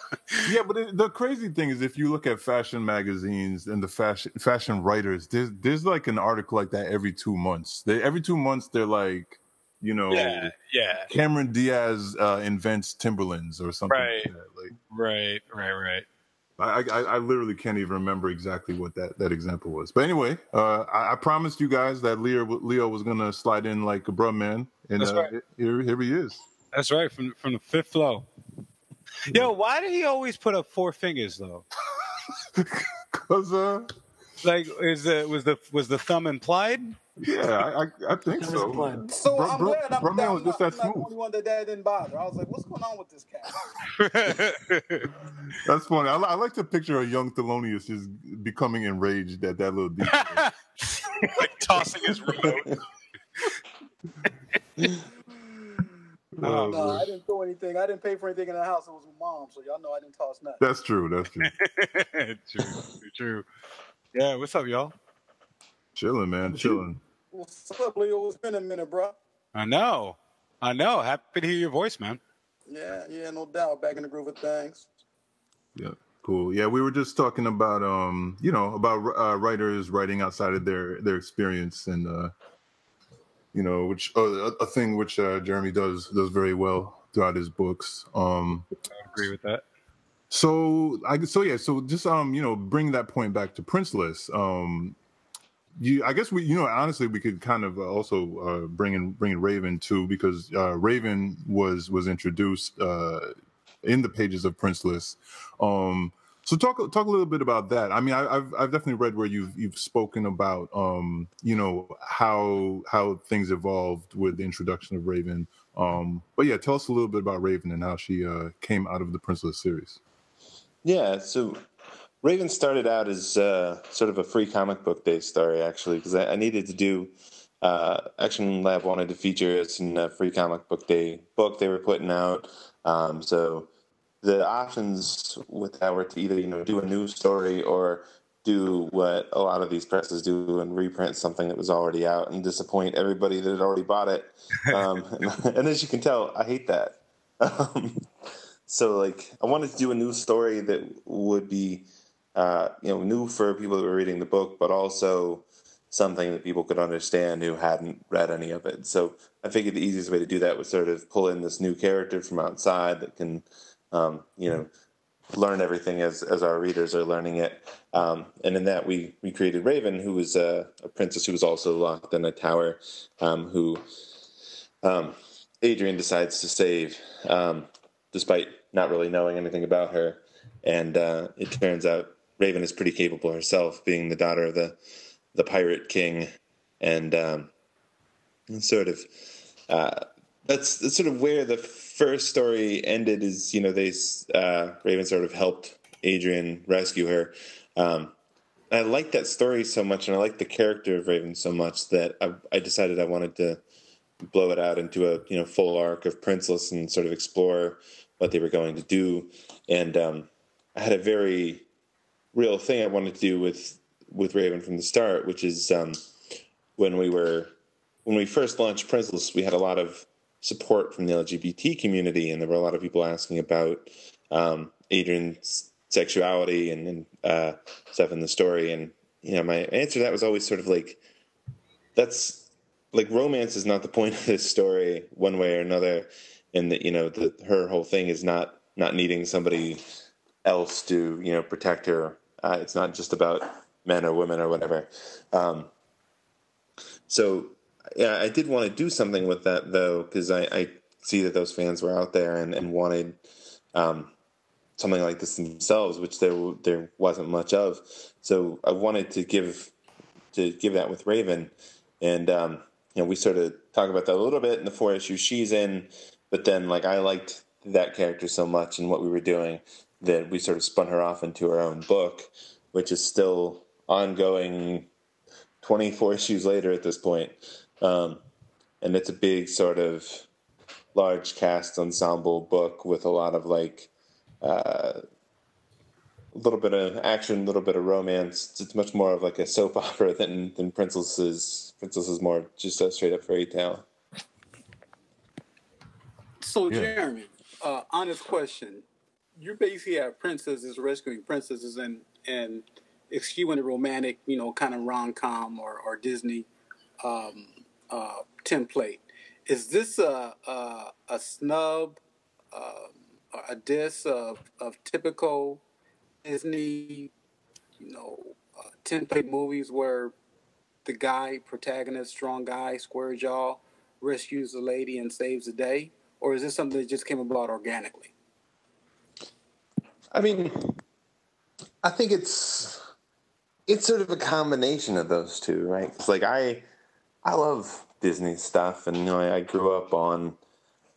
yeah, but it, the crazy thing is, if you look at fashion magazines and the fashion fashion writers, there's there's like an article like that every two months. They, every two months, they're like, you know, Yeah, yeah. Cameron Diaz uh, invents Timberlands or something. Right. Like that. Like, Right, right, right. I, I I literally can't even remember exactly what that, that example was. But anyway, uh, I, I promised you guys that Leo Leo was gonna slide in like a bruh man, and That's uh, here here he is. That's right, from from the fifth flow. Yo, why did he always put up four fingers though? Cause uh, like is the was the was the thumb implied? Yeah, I, I, I think so. fun. So Bro- I'm bro- glad I'm, bro man was I'm just not, that I'm not the smooth. only one that that didn't bother. I was like, what's going on with this cat? That's funny. I, I like to picture a young Thelonious just becoming enraged at that little detail. like tossing his remote. Oh, no, man. I didn't throw anything. I didn't pay for anything in the house. It was with mom, so y'all know I didn't toss nothing. That's true. That's true. true, true. Yeah, what's up, y'all? Chilling, man. Chilling. What's up, Leo? It's been a minute, bro. I know, I know. Happy to hear your voice, man. Yeah, yeah, no doubt. Back in the groove of things. Yeah. Cool. Yeah, we were just talking about um, you know, about uh, writers writing outside of their their experience and uh you know, which uh, a, a thing which uh, Jeremy does does very well throughout his books. Um I agree with that. So I so yeah, so just um, you know, bring that point back to Princeless. Um you I guess we you know, honestly we could kind of also uh bring in bring in Raven too because uh Raven was was introduced uh in the pages of Princeless. Um so talk talk a little bit about that. I mean, I, I've I've definitely read where you've you've spoken about um, you know how how things evolved with the introduction of Raven. Um, but yeah, tell us a little bit about Raven and how she uh, came out of the Princeless series. Yeah, so Raven started out as uh, sort of a free comic book day story, actually, because I, I needed to do. Uh, Action Lab wanted to feature us in a free comic book day book they were putting out. Um, so the options with that were to either you know do a new story or do what a lot of these presses do and reprint something that was already out and disappoint everybody that had already bought it. Um, and, and as you can tell, I hate that. Um, so like I wanted to do a new story that would be uh, you know new for people that were reading the book, but also something that people could understand who hadn't read any of it. So I figured the easiest way to do that was sort of pull in this new character from outside that can um, you know learn everything as as our readers are learning it. Um, and in that we we created Raven, who was a, a princess who was also locked in a tower, um, who um, Adrienne decides to save, um, despite not really knowing anything about her. And uh, it turns out Raven is pretty capable herself, being the daughter of the the pirate king, and um, sort of uh, that's, that's sort of where the first story ended. Is you know they uh, Raven sort of helped Adrienne rescue her. Um, I liked that story so much, and I liked the character of Raven so much that I, I decided I wanted to blow it out into a you know full arc of Princeless and sort of explore what they were going to do. And um, I had a very real thing I wanted to do with with Raven from the start, which is um, when we were when we first launched Princeless, we had a lot of support from the LGBT community, and there were a lot of people asking about um, Adrienne's sexuality and, and uh, stuff in the story. And you know, my answer to that was always sort of like, that's like romance is not the point of this story, one way or another. And that you know, the, her whole thing is not not needing somebody else to you know protect her. Uh, it's not just about men or women or whatever. Um, so yeah, I did want to do something with that though, because I, I, see that those fans were out there and, and wanted um, something like this themselves, which there there wasn't much of. So I wanted to give to give that with Raven, and um, you know we sort of talk about that a little bit in the four issues she's in, but then like I liked that character so much and what we were doing that we sort of spun her off into her own book, which is still ongoing 24 issues later at this point. Um, and it's a big sort of large cast ensemble book with a lot of like uh, a little bit of action, a little bit of romance. It's much more of like a soap opera than than Princeless. Princeless is more just a straight up fairy tale. So, Yeah. Jeremy, uh, honest question. You basically have princesses rescuing princesses and, and eschewing the romantic, you know, kind of rom com or, or Disney um, uh, template. Is this a, a, a snub, uh, a diss of, of typical Disney, you know, uh, template movies where the guy, protagonist, strong guy, square jaw, rescues the lady and saves the day? Or is this something that just came about organically? I mean, I think it's it's sort of a combination of those two, right? It's like I I love Disney stuff, and you know, I, I grew up on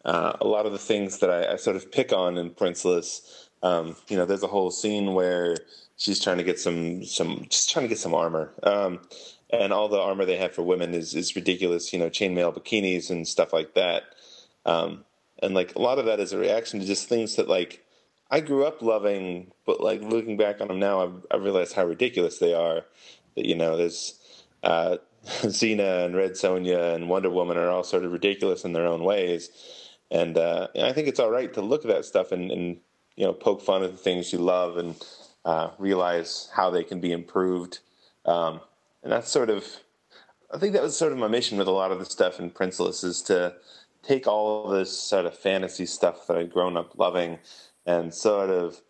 uh, a lot of the things that I, I, sort of pick on in Princeless. Um, you know, there's a whole scene where she's trying to get some some just trying to get some armor. Um, and all the armor they have for women is is ridiculous. You know, chainmail bikinis and stuff like that. Um, and like a lot of that is a reaction to just things that like I grew up loving, but like looking back on them now, I've, I've realized how ridiculous they are. That you know, there's uh, Xena and Red Sonja and Wonder Woman are all sort of ridiculous in their own ways, and, uh, and I think it's all right to look at that stuff and, and you know poke fun at the things you love and uh, realize how they can be improved. Um, and that's sort of, I think that was sort of my mission with a lot of the stuff in Princeless is to take all this sort of fantasy stuff that I'd grown up loving and sort of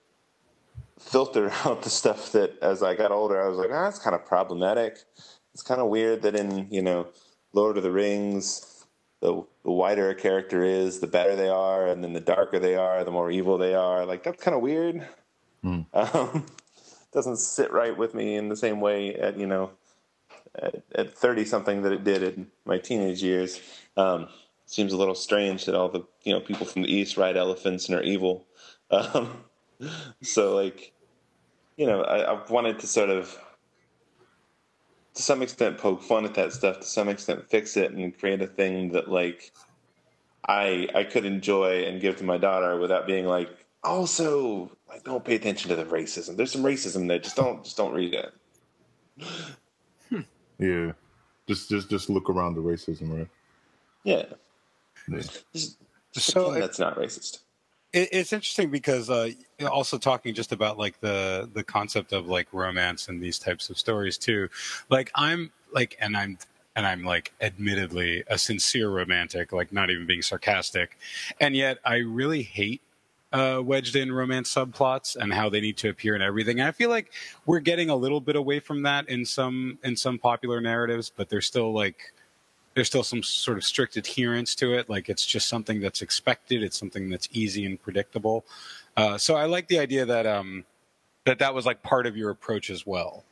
filter out the stuff that as I got older I was like, ah, that's kind of problematic. It's kind of weird that in you know Lord of the Rings, the the whiter a character is, the better they are, and then the darker they are, the more evil they are. Like that's kind of weird. Mm. Um, doesn't sit right with me in the same way at you know at, thirty something that it did in my teenage years. Um, seems a little strange that all the you know people from the east ride elephants and are evil. Um, so like, you know, I, I wanted to sort of to some extent poke fun at that stuff, to some extent fix it and create a thing that like I I could enjoy and give to my daughter without being like also like don't pay attention to the racism. There's some racism there. Just don't just don't read it. Yeah. Just just just look around the racism, right? Yeah. Yeah. Just, just so it, that's not racist. It, it's interesting because uh, also talking just about like the the concept of like romance and these types of stories too. Like I'm like, and I'm and I'm like admittedly a sincere romantic, like not even being sarcastic, and yet I really hate uh, wedged in romance subplots and how they need to appear in everything. And I feel like we're getting a little bit away from that in some in some popular narratives, but there's still like there's still some sort of strict adherence to it. Like it's just something that's expected. It's something that's easy and predictable. Uh, so I like the idea that um, that that was like part of your approach as well,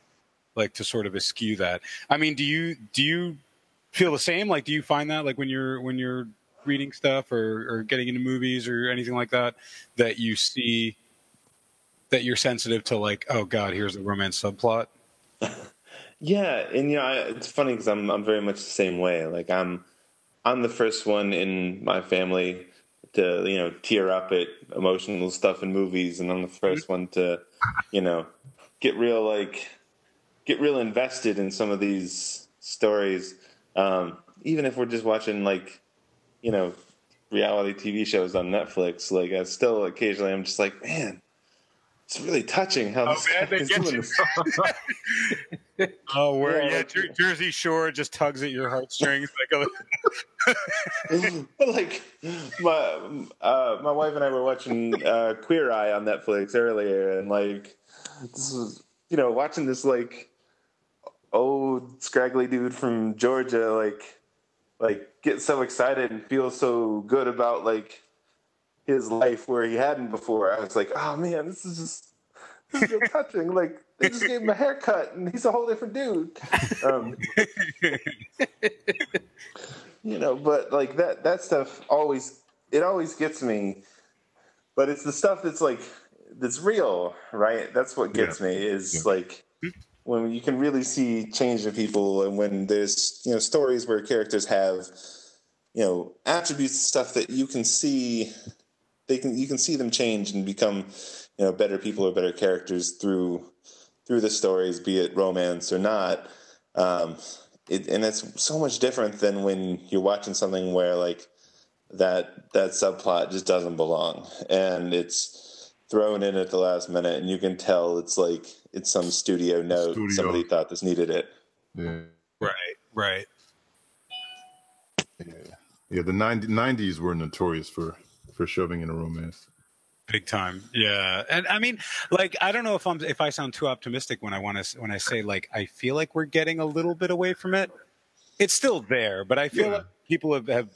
like to sort of eschew that. I mean, do you do you feel the same? Like, do you find that like when you're when you're reading stuff or, or getting into movies or anything like that, that you see that you're sensitive to like, oh God, here's a romance subplot. Yeah, and you know, I, it's funny because I'm I'm very much the same way. Like I'm I'm the first one in my family to you know tear up at emotional stuff in movies, and I'm the 1st mm-hmm. one to you know get real like get real invested in some of these stories. Um, even if we're just watching like you know reality TV shows on Netflix, like I still occasionally I'm just like, man, it's really touching how oh, this man, is doing this. oh, where yeah, yeah like, Jersey Shore just tugs at your heartstrings like a. like my uh, my wife and I were watching uh, Queer Eye on Netflix earlier, and like this was you know watching this like old scraggly dude from Georgia like like get so excited and feel so good about like his life where he hadn't before. I was like, oh man, this is just this is so touching. Like they just gave him a haircut and he's a whole different dude. Um, you know, but like that that stuff always it always gets me. But it's the stuff that's like that's real, right? That's what gets yeah. me is yeah. like when you can really see change in people and when there's you know stories where characters have you know attributes stuff that you can see they can you can see them change and become you know better people or better characters through through the stories, be it romance or not. Um, it, and it's so much different than when you're watching something where like that that subplot just doesn't belong. And it's thrown in at the last minute and you can tell it's like it's some studio note. Studio. somebody thought this needed it. Yeah. Right right. Yeah. Yeah the 90, 90s were notorious for for shoving in a romance. Big time, yeah. And I mean, like, I don't know if I'm if I sound too optimistic when I want to when I say like I feel like we're getting a little bit away from it. It's still there, but I feel yeah. like people have, have.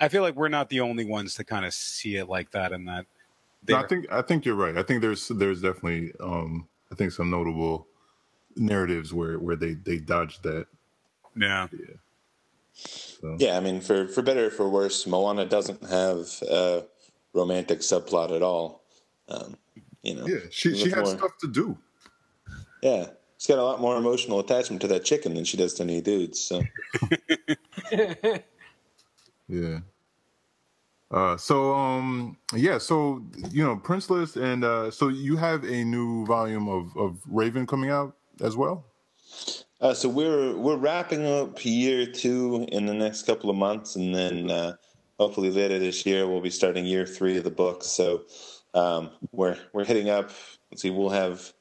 I feel like we're not the only ones to kind of see it like that, and that. No, I think I think you're right. I think there's there's definitely um I think some notable narratives where where they they dodged that. Yeah. Yeah. So. Yeah, I mean, for for better or for worse, Moana doesn't have a romantic subplot at all. Um, you know, yeah, she she has more, stuff to do. Yeah, she's got a lot more emotional attachment to that chicken than she does to any dudes. So, yeah. Uh, so um yeah so you know Princeless and uh, so you have a new volume of of Raven coming out as well. Uh, so we're we're wrapping up year two in the next couple of months, and then uh, hopefully later this year we'll be starting year three of the book. So um, we're we're hitting up. Let's see, we'll have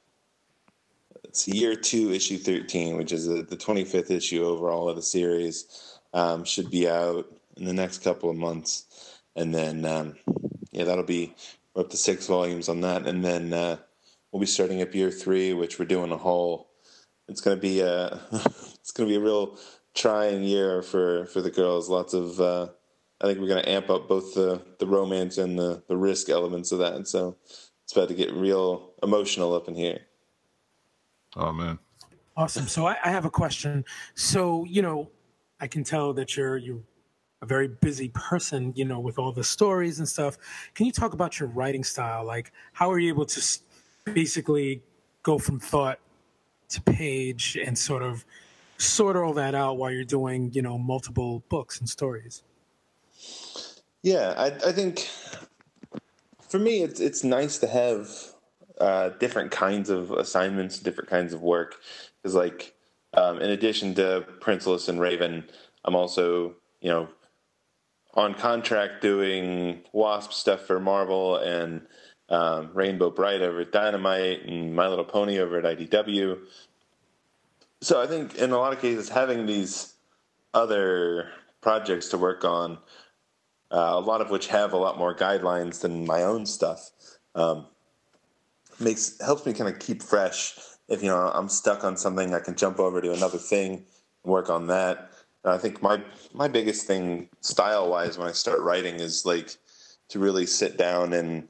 it's year two, issue thirteen, which is the twenty fifth issue overall of the series. Um, should be out in the next couple of months, and then um, yeah, that'll be up to six volumes on that, and then uh, we'll be starting up year three, which we're doing a whole it's to be a it's to be a real trying year for for the girls. Lots of uh, I think we're going to amp up both the the romance and the the risk elements of that, and so it's about to get real emotional up in here. Oh man, awesome! So I, I have a question. So you know, I can tell that you're you're a very busy person, you know, with all the stories and stuff. Can you talk about your writing style? Like, how are you able to basically go from thought to page and sort of sort all that out while you're doing, you know, multiple books and stories? Yeah, I, I think for me, it's it's nice to have uh, different kinds of assignments, different kinds of work. Because, like, um, in addition to Princeless and Raven, I'm also, you know, on contract doing Wasp stuff for Marvel and um, Rainbow Brite over at Dynamite and My Little Pony over at IDW. So I think in a lot of cases, having these other projects to work on, uh, a lot of which have a lot more guidelines than my own stuff, um, makes helps me kind of keep fresh. If you know I'm stuck on something, I can jump over to another thing and work on that. And I think my my biggest thing style wise when I start writing is like to really sit down and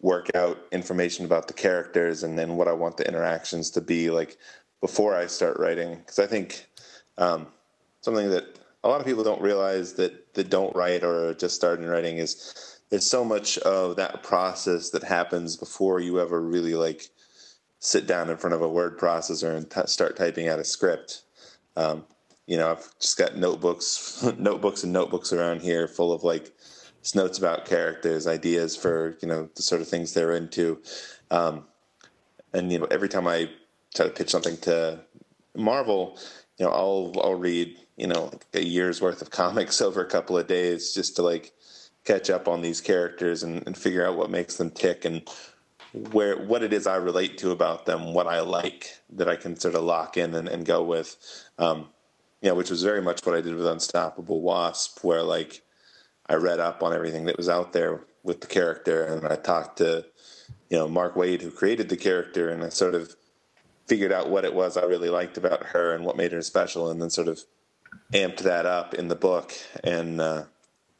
work out information about the characters and then what I want the interactions to be like before I start writing. Because I think um, something that a lot of people don't realize that that don't write or just starting writing is there's so much of that process that happens before you ever really like sit down in front of a word processor and t- start typing out a script. Um, you know, I've just got notebooks, notebooks and notebooks around here full of like notes about characters, ideas for you know the sort of things they're into, um, and you know every time I try to pitch something to Marvel, you know I'll I'll read you know like a year's worth of comics over a couple of days just to like catch up on these characters and, and figure out what makes them tick and where what it is I relate to about them, what I like that I can sort of lock in and, and go with. Um, you know, which was very much what I did with Unstoppable Wasp, where like I read up on everything that was out there with the character, and I talked to you know Mark Waid, who created the character, and I sort of figured out what it was I really liked about her and what made her special, and then sort of amped that up in the book, and uh,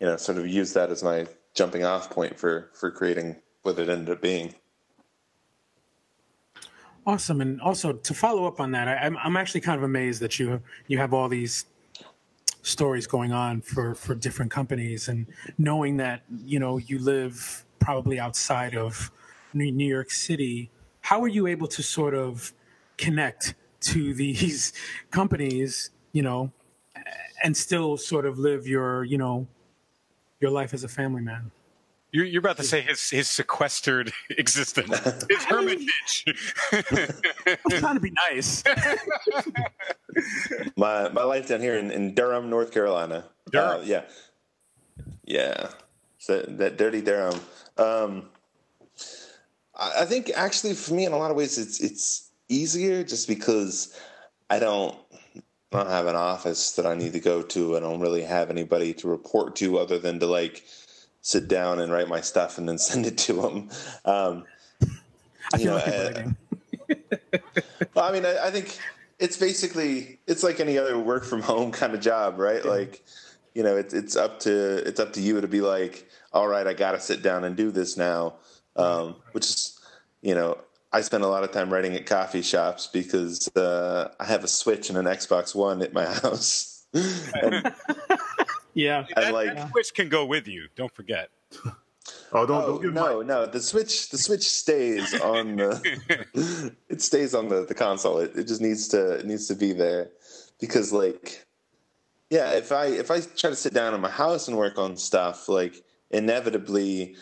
you know sort of used that as my jumping off point for for creating what it ended up being. Awesome, and also to follow up on that, I, I'm I'm actually kind of amazed that you you have all these stories going on for for different companies and knowing that you know you live probably outside of New York City how are you able to sort of connect to these companies you know and still sort of live your you know your life as a family man you're, you're about to say his his sequestered existence, his hermitage. I'm trying to be nice. my my life down here in, in Durham, North Carolina. Durham, uh, yeah, yeah. So that dirty Durham. Um, I, I think actually for me, in a lot of ways, it's it's easier just because I don't I don't have an office that I need to go to. I don't really have anybody to report to other than to like sit down and write my stuff and then send it to them. Um, I feel know, like writing. well, I mean, I, I, think it's basically it's like any other work from home kind of job, right? Yeah. Like, you know, it's it's up to it's up to you to be like, all right, I got to sit down and do this now, um, which is, you know. I spend a lot of time writing at coffee shops because uh, I have a Switch and an Xbox One at my house. and, yeah, and like that Switch can go with you. Don't forget. Oh, don't, oh, don't give no, no. The switch, the switch stays on the. it stays on the, the console. It, it just needs to it needs to be there, because like, yeah, if I if I try to sit down in my house and work on stuff, like inevitably,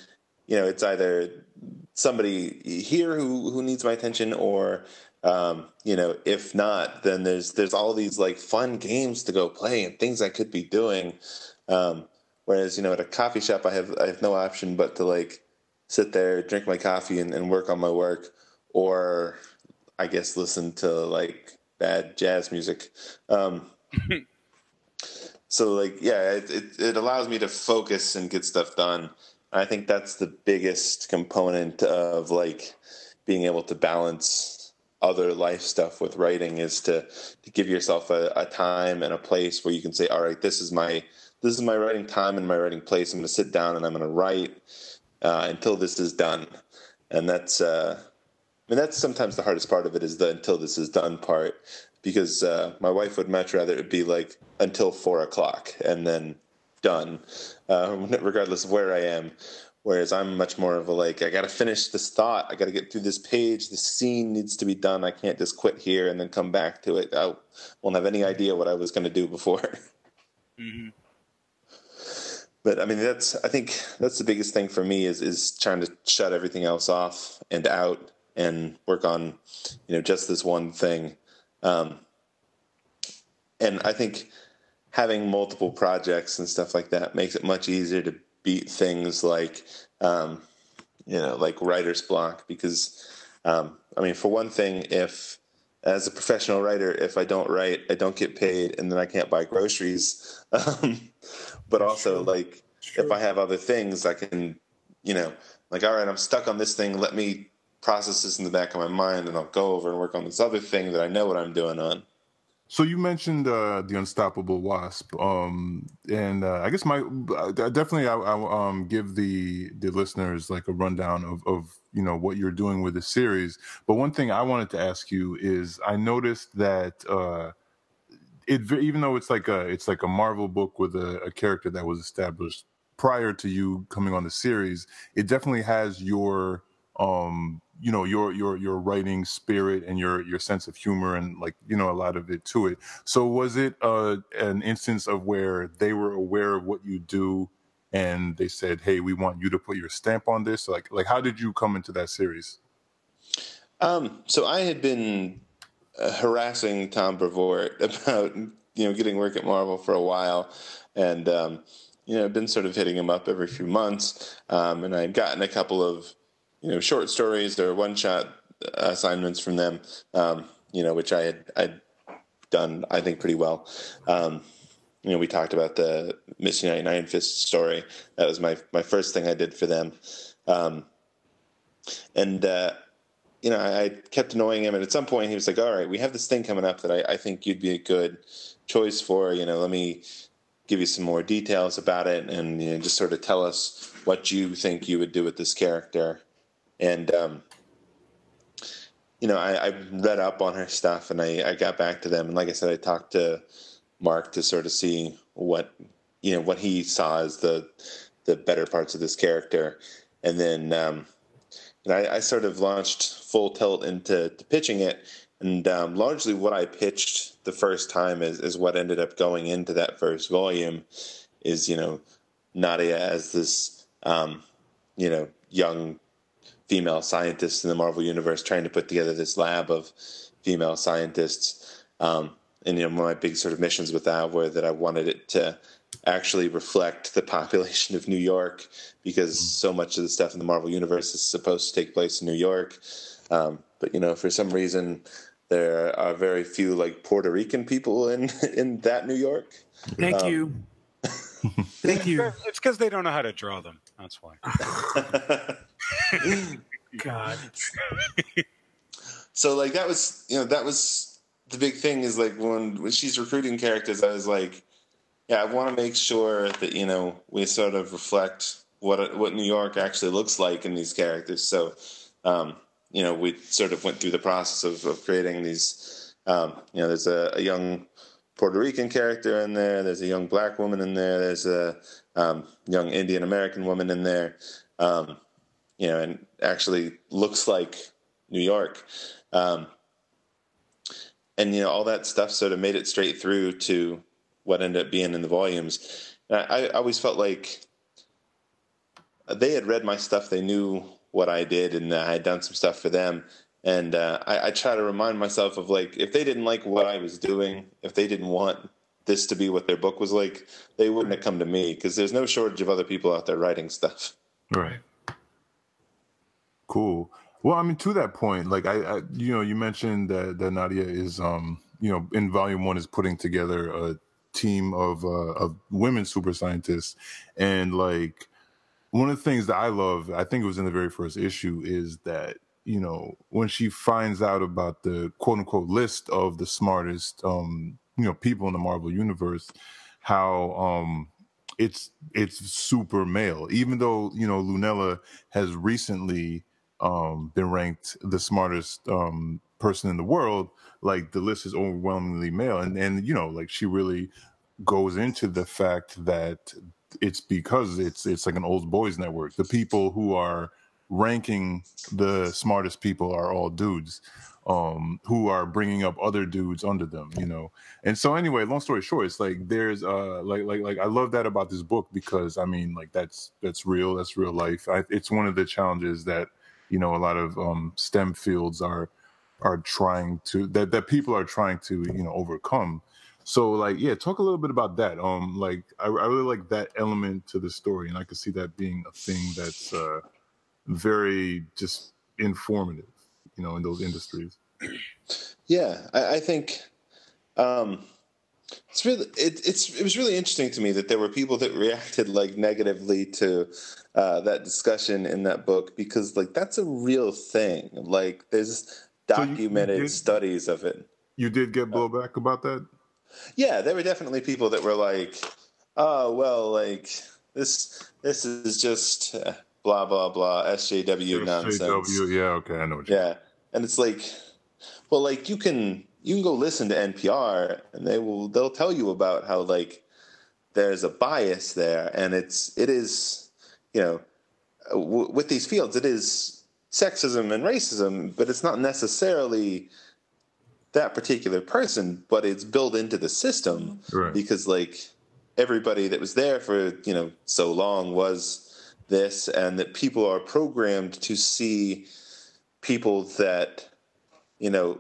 you know, it's either somebody here who who needs my attention, or um, you know, if not, then there's there's all these like fun games to go play and things I could be doing. Um, Whereas, you know, at a coffee shop, I have I have no option but to like sit there, drink my coffee, and, and work on my work, or I guess listen to like bad jazz music. Um, so, like, yeah, it, it, it allows me to focus and get stuff done. I think that's the biggest component of like being able to balance other life stuff with writing is to to give yourself a, a time and a place where you can say, all right, this is my this is my writing time and my writing place. I'm going to sit down and I'm going to write uh, until this is done. And that's, uh, I mean, that's sometimes the hardest part of it is the until this is done part, because uh, my wife would much rather it be like until four o'clock and then done, uh, regardless of where I am. Whereas I'm much more of a like, I got to finish this thought. I got to get through this page. The scene needs to be done. I can't just quit here and then come back to it. I won't have any idea what I was going to do before. Mm-hmm but I mean that's I think that's the biggest thing for me is is trying to shut everything else off and out and work on you know just this one thing. Um, and I think having multiple projects and stuff like that makes it much easier to beat things like um, you know like writer's block because um, I mean for one thing if as a professional writer if I don't write I don't get paid and then I can't buy groceries um, but also like if I have other things, I can, you know, like all right, I'm stuck on this thing. Let me process this in the back of my mind, and I'll go over and work on this other thing that I know what I'm doing on. So you mentioned uh, the Unstoppable Wasp, um, and uh, I guess my definitely I, I um, give the the listeners like a rundown of, of you know what you're doing with the series. But one thing I wanted to ask you is I noticed that uh, it even though it's like a it's like a Marvel book with a, a, character that was established prior to you coming on the series, it definitely has your um you know your your your writing spirit and your your sense of humor and like you know a lot of it to it. So was it uh an instance of where they were aware of what you do and they said, "Hey, we want you to put your stamp on this." Like like how did you come into that series? Um so I had been uh, harassing Tom Brevoort about you know getting work at Marvel for a while, and um, you know I've been sort of hitting him up every few months, um, and I'd gotten a couple of you know short stories or one shot assignments from them, um, you know which I had I'd done I think pretty well. Um, you know, we talked about the Misty and Iron Fist story. That was my my first thing I did for them, um, and. Uh, you know, I, I, kept annoying him, and at some point he was like, "All right, we have this thing coming up that I, I, think you'd be a good choice for. You know, let me give you some more details about it, and you know, just sort of tell us what you think you would do with this character." And um, you know, I, I, read up on her stuff, and I, I got back to them, and like I said, I talked to Mark to sort of see what you know what he saw as the the better parts of this character, and then. Um, and I, I, sort of launched full tilt into pitching it, and um, largely what I pitched the first time is, is what ended up going into that first volume. Is you know Nadia as this um, you know young female scientists in the Marvel universe trying to put together this lab of female scientists. Um, and you know, one of my big sort of missions with that were that I wanted it to actually reflect the population of New York because mm-hmm. so much of the stuff in the Marvel universe is supposed to take place in New York. Um, but you know, for some reason, there are very few like Puerto Rican people in in that New York. Thank um, you. Thank you. It's because they don't know how to draw them. That's why. God. so like that was you know that was the big thing is like when when she's recruiting characters, I was like, yeah, I want to make sure that you know we sort of reflect what what New York actually looks like in these characters. So, um, you know, we sort of went through the process of, of creating these. Um, you know, there's a, a, young Puerto Rican character in there. There's a young black woman in there. There's a um, young Indian American woman in there. Um, you know, and actually looks like New York. Um, and you know, all that stuff sort of made it straight through to what ended up being in the volumes. I, I always felt like they had read my stuff. They knew what I did, and I had done some stuff for them. And uh, I, I try to remind myself of like, if they didn't like what I was doing, if they didn't want this to be what their book was like, they wouldn't have come to me because there's no shortage of other people out there writing stuff. Right. Cool. Well, I mean, to that point, like I, I you know, you mentioned that that Nadia is, um, you know, in volume one is putting together a team of uh, of women super scientists, and like one of the things that I love, I think it was in the very first issue, is that you know when she finds out about the quote unquote list of the smartest, um, you know, people in the Marvel universe, how um it's it's super male, even though you know Lunella has recently um, been ranked the smartest um, person in the world, like the list is overwhelmingly male, and and you know, like she really goes into the fact that it's because it's it's like an old boys network. The people who are ranking the smartest people are all dudes um who are bringing up other dudes under them you know? And so anyway long story short it's like there's uh like like like i love that about this book because i mean like that's that's real that's real life. I, it's one of the challenges that you know a lot of um, STEM fields are are trying to that that people are trying to you know overcome. So like yeah, talk a little bit about that. Um, like I, I really like that element to the story, and I could see that being a thing that's uh, very just informative, you know, in those industries. Yeah, I, I think um, it's really it, it's it was really interesting to me that there were people that reacted like negatively to uh, that discussion in that book because like that's a real thing. Like there's documented so you, you did, studies of it. You did get blowback about that. Yeah, there were definitely people that were like, "Oh well, like this this is just uh, blah blah blah SJW, SJW nonsense." Yeah, okay, I know. What you mean. yeah, and it's like, well, like you can you can go listen to NPR and they will they'll tell you about how like there's a bias there and it's it is you know w- with these fields it is sexism and racism but it's not necessarily that particular person but it's built into the system mm-hmm. right. because like everybody that was there for you know so long was this and that people are programmed to see people that you know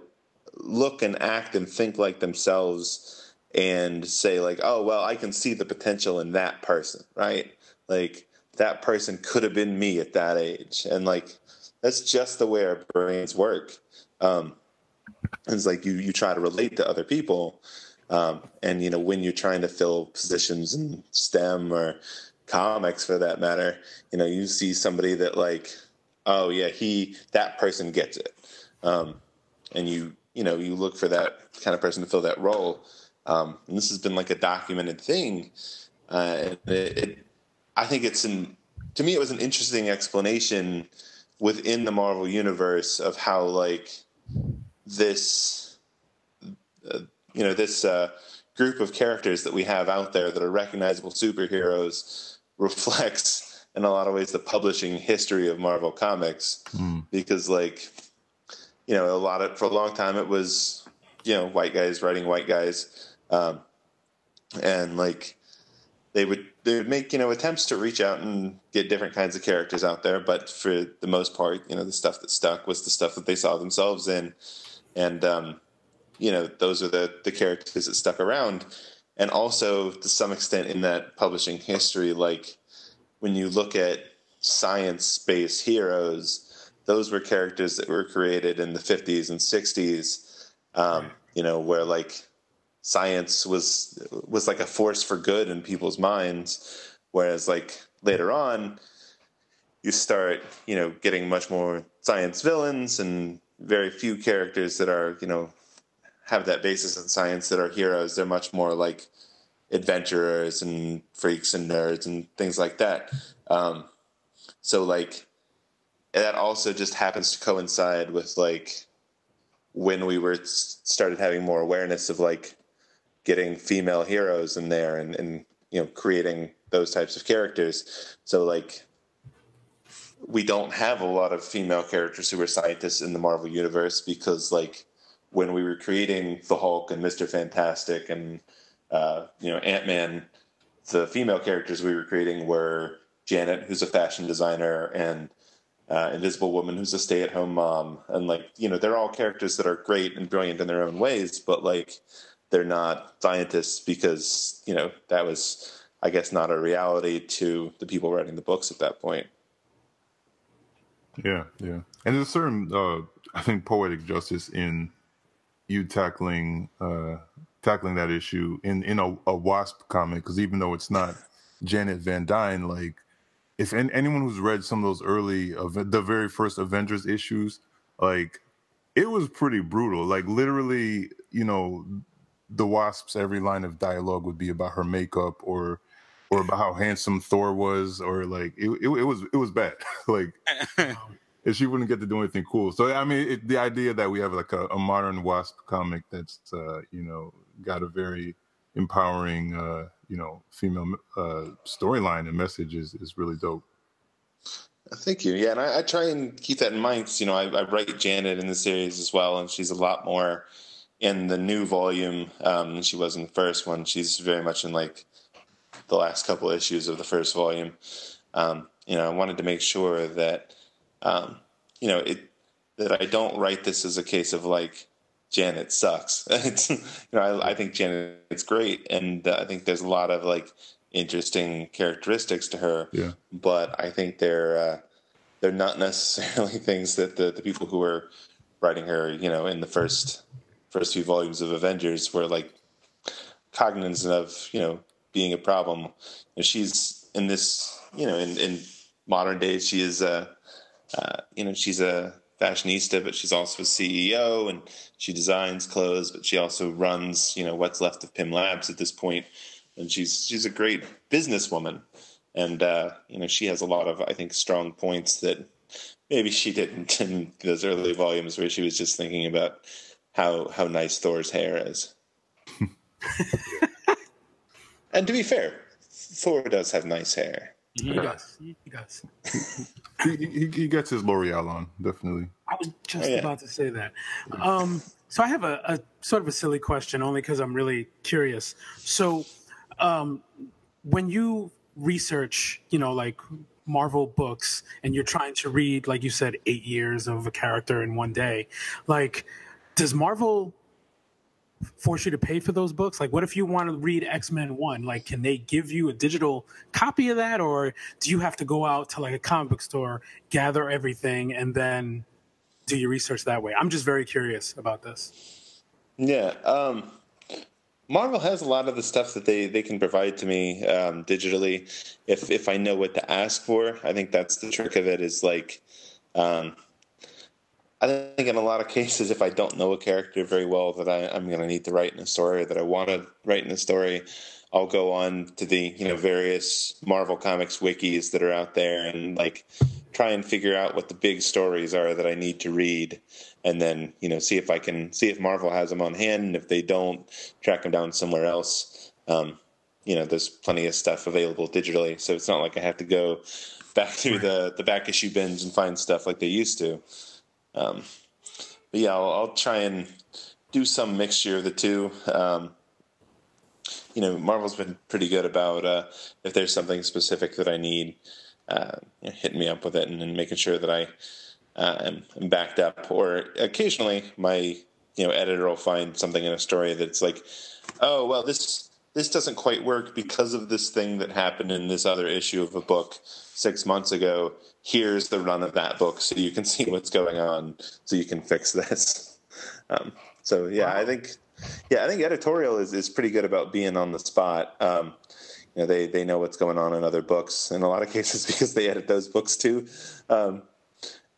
look and act and think like themselves and say like oh well i can see the potential in that person right? Like that person could have been me at that age. And like that's just the way our brains work. Um it's like you you try to relate to other people um and you know when you're trying to fill positions in stem or comics for that matter you know you see somebody that like oh yeah he that person gets it. Um and you you know you look for that kind of person to fill that role. Um, and this has been like a documented thing. Uh, it, it, I think it's an to me it was an interesting explanation within the Marvel universe of how like this uh, you know this uh, group of characters that we have out there that are recognizable superheroes reflects in a lot of ways the publishing history of Marvel Comics mm. because like you know, a lot of for a long time it was you know white guys writing white guys, um, and like they would they would make you know attempts to reach out and get different kinds of characters out there, but for the most part, you know, the stuff that stuck was the stuff that they saw themselves in, and um, you know, those are the the characters that stuck around, and also to some extent in that publishing history, like when you look at science based heroes those were characters that were created in the 50s and 60s um, you know where like science was was like a force for good in people's minds whereas like later on you start you know getting much more science villains and very few characters that are you know have that basis in science that are heroes. They're much more like adventurers and freaks and nerds and things like that. Um, so like and that also just happens to coincide with like when we were started having more awareness of like getting female heroes in there and, and you know creating those types of characters. So like we don't have a lot of female characters who are scientists in the Marvel universe because like when we were creating the Hulk and Mister Fantastic and uh, you know Ant Man, the female characters we were creating were Janet, who's a fashion designer, and uh, Invisible Woman, who's a stay-at-home mom, and like you know they're all characters that are great and brilliant in their own ways, but like they're not scientists because you know that was I guess not a reality to the people writing the books at that point. Yeah, yeah, and there's a certain, uh, I think, poetic justice in you tackling uh, tackling that issue in in a, a Wasp comic because even though it's not Janet Van Dyne, like if any, anyone who's read some of those early the very first Avengers issues, like it was pretty brutal. Like literally, you know, the Wasp's every line of dialogue would be about her makeup or or about how handsome Thor was, or like it, it, it was it was bad. like and she wouldn't get to do anything cool. So I mean, it, the idea that we have like a, a modern Wasp comic that's uh, you know got a very empowering uh, you know female uh, storyline and message is is really dope. Thank you. Yeah, and I, I try and keep that in mind you know I, I, write Janet in the series as well, and she's a lot more in the new volume um, than she was in the first one. She's very much in like the last couple issues of the first volume. Um, you know, I wanted to make sure that um, you know it that I don't write this as a case of like Janet sucks. it's, you know, I, I think Janet's great, and uh, I think there's a lot of like interesting characteristics to her. Yeah. But I think they're uh, they're not necessarily things that the, the people who were writing her, you know, in the first first few volumes of Avengers were like cognizant of, you know, being a problem. And she's in this, you know, in, in modern days, she is a, uh, you know, she's a fashionista, but she's also a CEO and she designs clothes, but she also runs, you know, what's left of Pym Labs at this point. And she's she's a great businesswoman, and uh, you know, she has a lot of I think strong points that maybe she didn't in those early volumes where she was just thinking about how how nice Thor's hair is. and to be fair, Thor does have nice hair. He does. He does. he, he, he, gets his L'Oreal on, definitely. I was just oh, yeah. about to say that. Um, so I have a, a, sort of a silly question, only because I'm really curious. So, um, when you research, you know, like Marvel books, and you're trying to read, like you said, eight years of a character in one day, like, does Marvel force you to pay for those books? Like, what if you want to read X Men One? Like, can they give you a digital copy of that, or do you have to go out to like a comic book store, gather everything, and then do your research that way? I'm just very curious about this. Yeah, um, Marvel has a lot of the stuff that they they can provide to me um, digitally, if if I know what to ask for. I think that's the trick of it. Is like. Um, I think in a lot of cases, if I don't know a character very well that I, am going to need to write in a story, that I want to write in a story, I'll go on to the you know various Marvel Comics wikis that are out there and like try and figure out what the big stories are that I need to read, and then you know see if I can see if Marvel has them on hand, and if they don't, track them down somewhere else. Um, you know, there's plenty of stuff available digitally, so it's not like I have to go back through the the back issue bins and find stuff like they used to. Um, but yeah, I'll, I'll, try and do some mixture of the two. Um, you know, Marvel's been pretty good about uh, if there's something specific that I need, uh, you know, hitting me up with it and, and making sure that I uh, am, am, backed up. Or occasionally, my you know editor will find something in a story that's like, oh well, this this doesn't quite work because of this thing that happened in this other issue of a book six months ago here's the run of that book so you can see what's going on so you can fix this. Um, so yeah wow. i think yeah i think editorial is, is pretty good about being on the spot. Um, you know they, they know what's going on in other books in a lot of cases because they edit those books too. Um,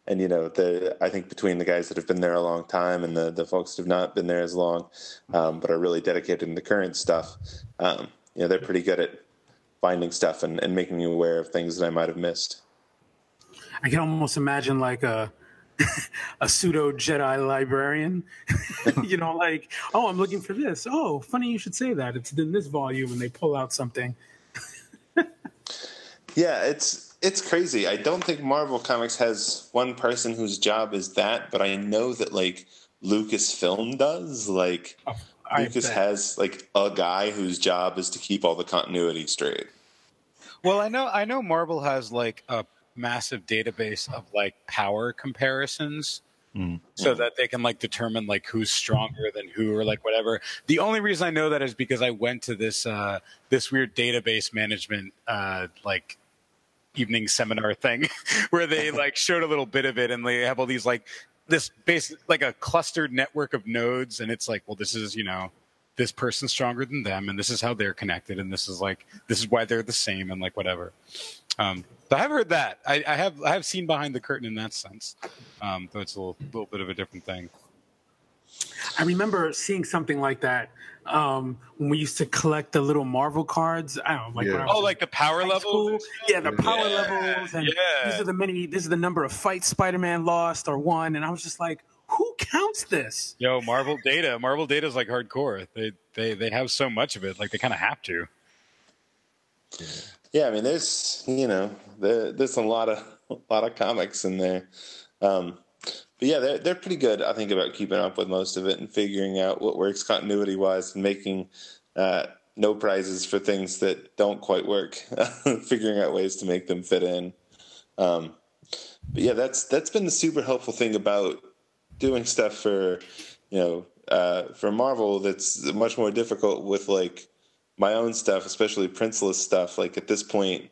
and you know the i think between the guys that have been there a long time and the, the folks that have not been there as long um, but are really dedicated in the current stuff um, you know they're pretty good at finding stuff and, and making me aware of things that i might have missed I can almost imagine like a a pseudo Jedi librarian. you know, like, oh, I'm looking for this. Oh, funny you should say that. It's in this volume, and they pull out something. Yeah, it's it's crazy. I don't think Marvel Comics has one person whose job is that, but I know that like Lucasfilm does. Like Lucas bet. has like a guy whose job is to keep all the continuity straight. Well, I know I know Marvel has like a massive database of like power comparisons so that they can like determine like who's stronger than who or like whatever. The only reason I know that is because I went to this uh this weird database management uh like evening seminar thing where they like showed a little bit of it and they have all these like this base like a clustered network of nodes and it's like well this is you know this person's stronger than them and this is how they're connected and this is like this is why they're the same and like whatever. Um so i have heard that. I, I have i have seen behind the curtain in that sense. Um though it's a little, little bit of a different thing I remember seeing something like that um, when we used to collect the little Marvel cards. I don't know, like when I oh like the power high level school. Yeah, the power Yeah, levels, and yeah. these are the many. This is the number of fights Spider-Man lost or won, and I was just like, who counts this? yo marvel data marvel data is like hardcore they they they have so much of it like they kind of have to Yeah, I mean, there's you know, there, there's a lot of a lot of comics in there, um, but yeah, they're they're pretty good. I think about keeping up with most of it and figuring out what works continuity wise and making uh, no prizes for things that don't quite work, figuring out ways to make them fit in. Um, but yeah, that's that's been the super helpful thing about doing stuff for you know uh, for Marvel. That's much more difficult with like my own stuff, especially Princeless stuff. Like at this point,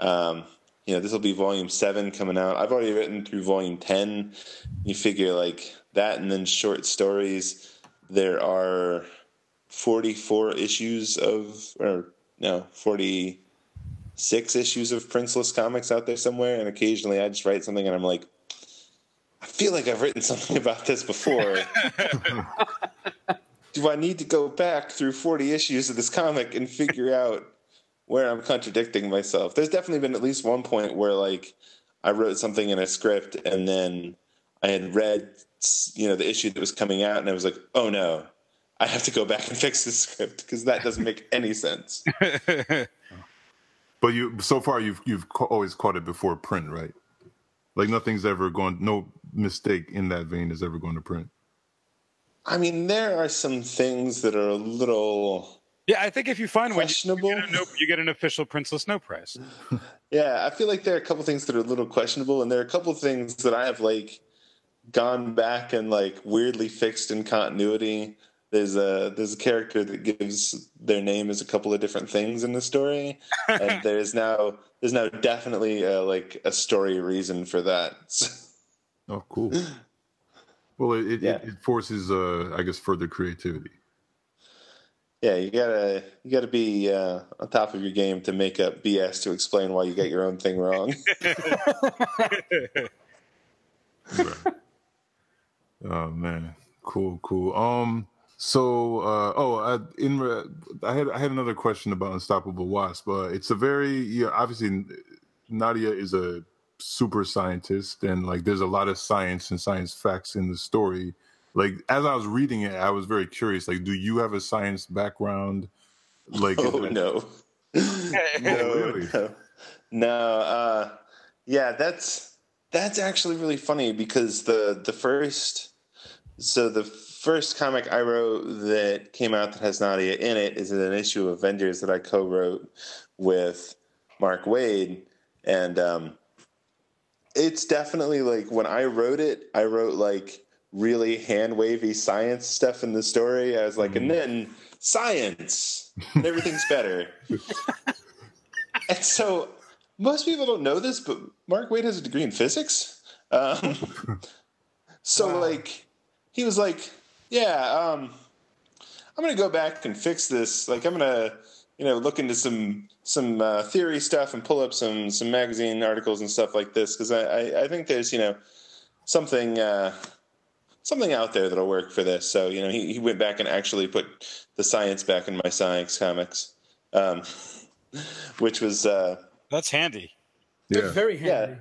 um, you know, this will be volume seven coming out. I've already written through volume ten. You figure like that, and then short stories. There are forty-four issues of, or no, forty six issues of Princeless comics out there somewhere, and occasionally I just write something and I'm like, I feel like I've written something about this before. Do I need to go back through 40 issues of this comic and figure out where I'm contradicting myself? There's definitely been at least one point where like I wrote something in a script and then I had read you know the issue that was coming out and I was like, "Oh no. I have to go back and fix this script because that doesn't make any sense." But you, so far, you've you've ca- always caught it before print, right? Like nothing's ever gone, no mistake in that vein is ever going to print. I mean, there are some things that are a little yeah i think if you find one you, you, get a you get an official princeless no prize Yeah, I feel like there are a couple things that are a little questionable, and there are a couple things that I have like gone back and like weirdly fixed in continuity. There's a there's a character that gives their name as a couple of different things in the story, and there's now there's now definitely uh like a story reason for that. Oh, cool. Well, it it, Yeah. it, it forces, uh, I guess, further creativity. Yeah, you gotta you gotta be uh, on top of your game to make up BS to explain why you got your own thing wrong. Oh man, cool, cool. Um, so uh, oh, I, in re- I had I had another question about Unstoppable Wasp. Uh, it's a very yeah, obviously Nadia is a super scientist, and like there's a lot of science and science facts in the story. Like as I was reading it, I was very curious. Like, do you have a science background? Like, oh that- no. no, really? no, no. Uh, yeah, that's that's actually really funny because the the first so the first comic I wrote that came out that has Nadia in it is an issue of Avengers that I co-wrote with Mark Waid, and um, it's definitely like when I wrote it, I wrote like really hand wavy science stuff in the story. I was like, and then science, and everything's better. and so most people don't know this, but Mark Waid has a degree in physics. Um, so like he was like, yeah, um, I'm gonna go back and fix this. Like I'm gonna, you know, look into some some uh, theory stuff and pull up some some magazine articles and stuff like this because I, I I think there's you know something uh, something out there that'll work for this. So you know he he went back and actually put the science back in my science comics, um, which was uh, that's handy yeah. Very handy. yeah.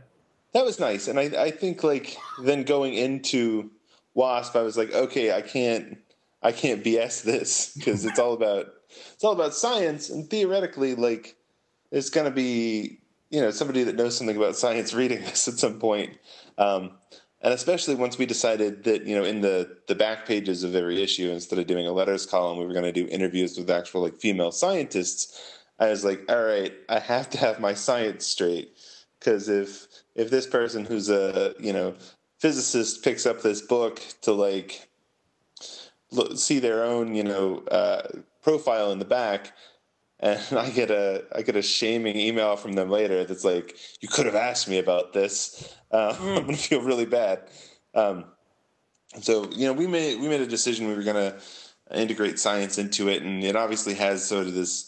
that was nice. And I, I think like then going into Wasp, I was like, okay, I can't, I can't BS this because it's all about, it's all about science. And theoretically, like, there's going to be, you know, somebody that knows something about science reading this at some point. Um, and especially once we decided that you know in the the back pages of every issue instead of doing a letters column we were going to do interviews with actual like female scientists. I was like all right i have to have my science straight because if if this person who's a you know physicist picks up this book to like look, see their own you know uh, profile in the back and I get a I get a shaming email from them later that's like, "You could have asked me about this." Uh, mm. I'm gonna feel really bad. Um, so you know, we made we made a decision we were gonna integrate science into it, and it obviously has sort of this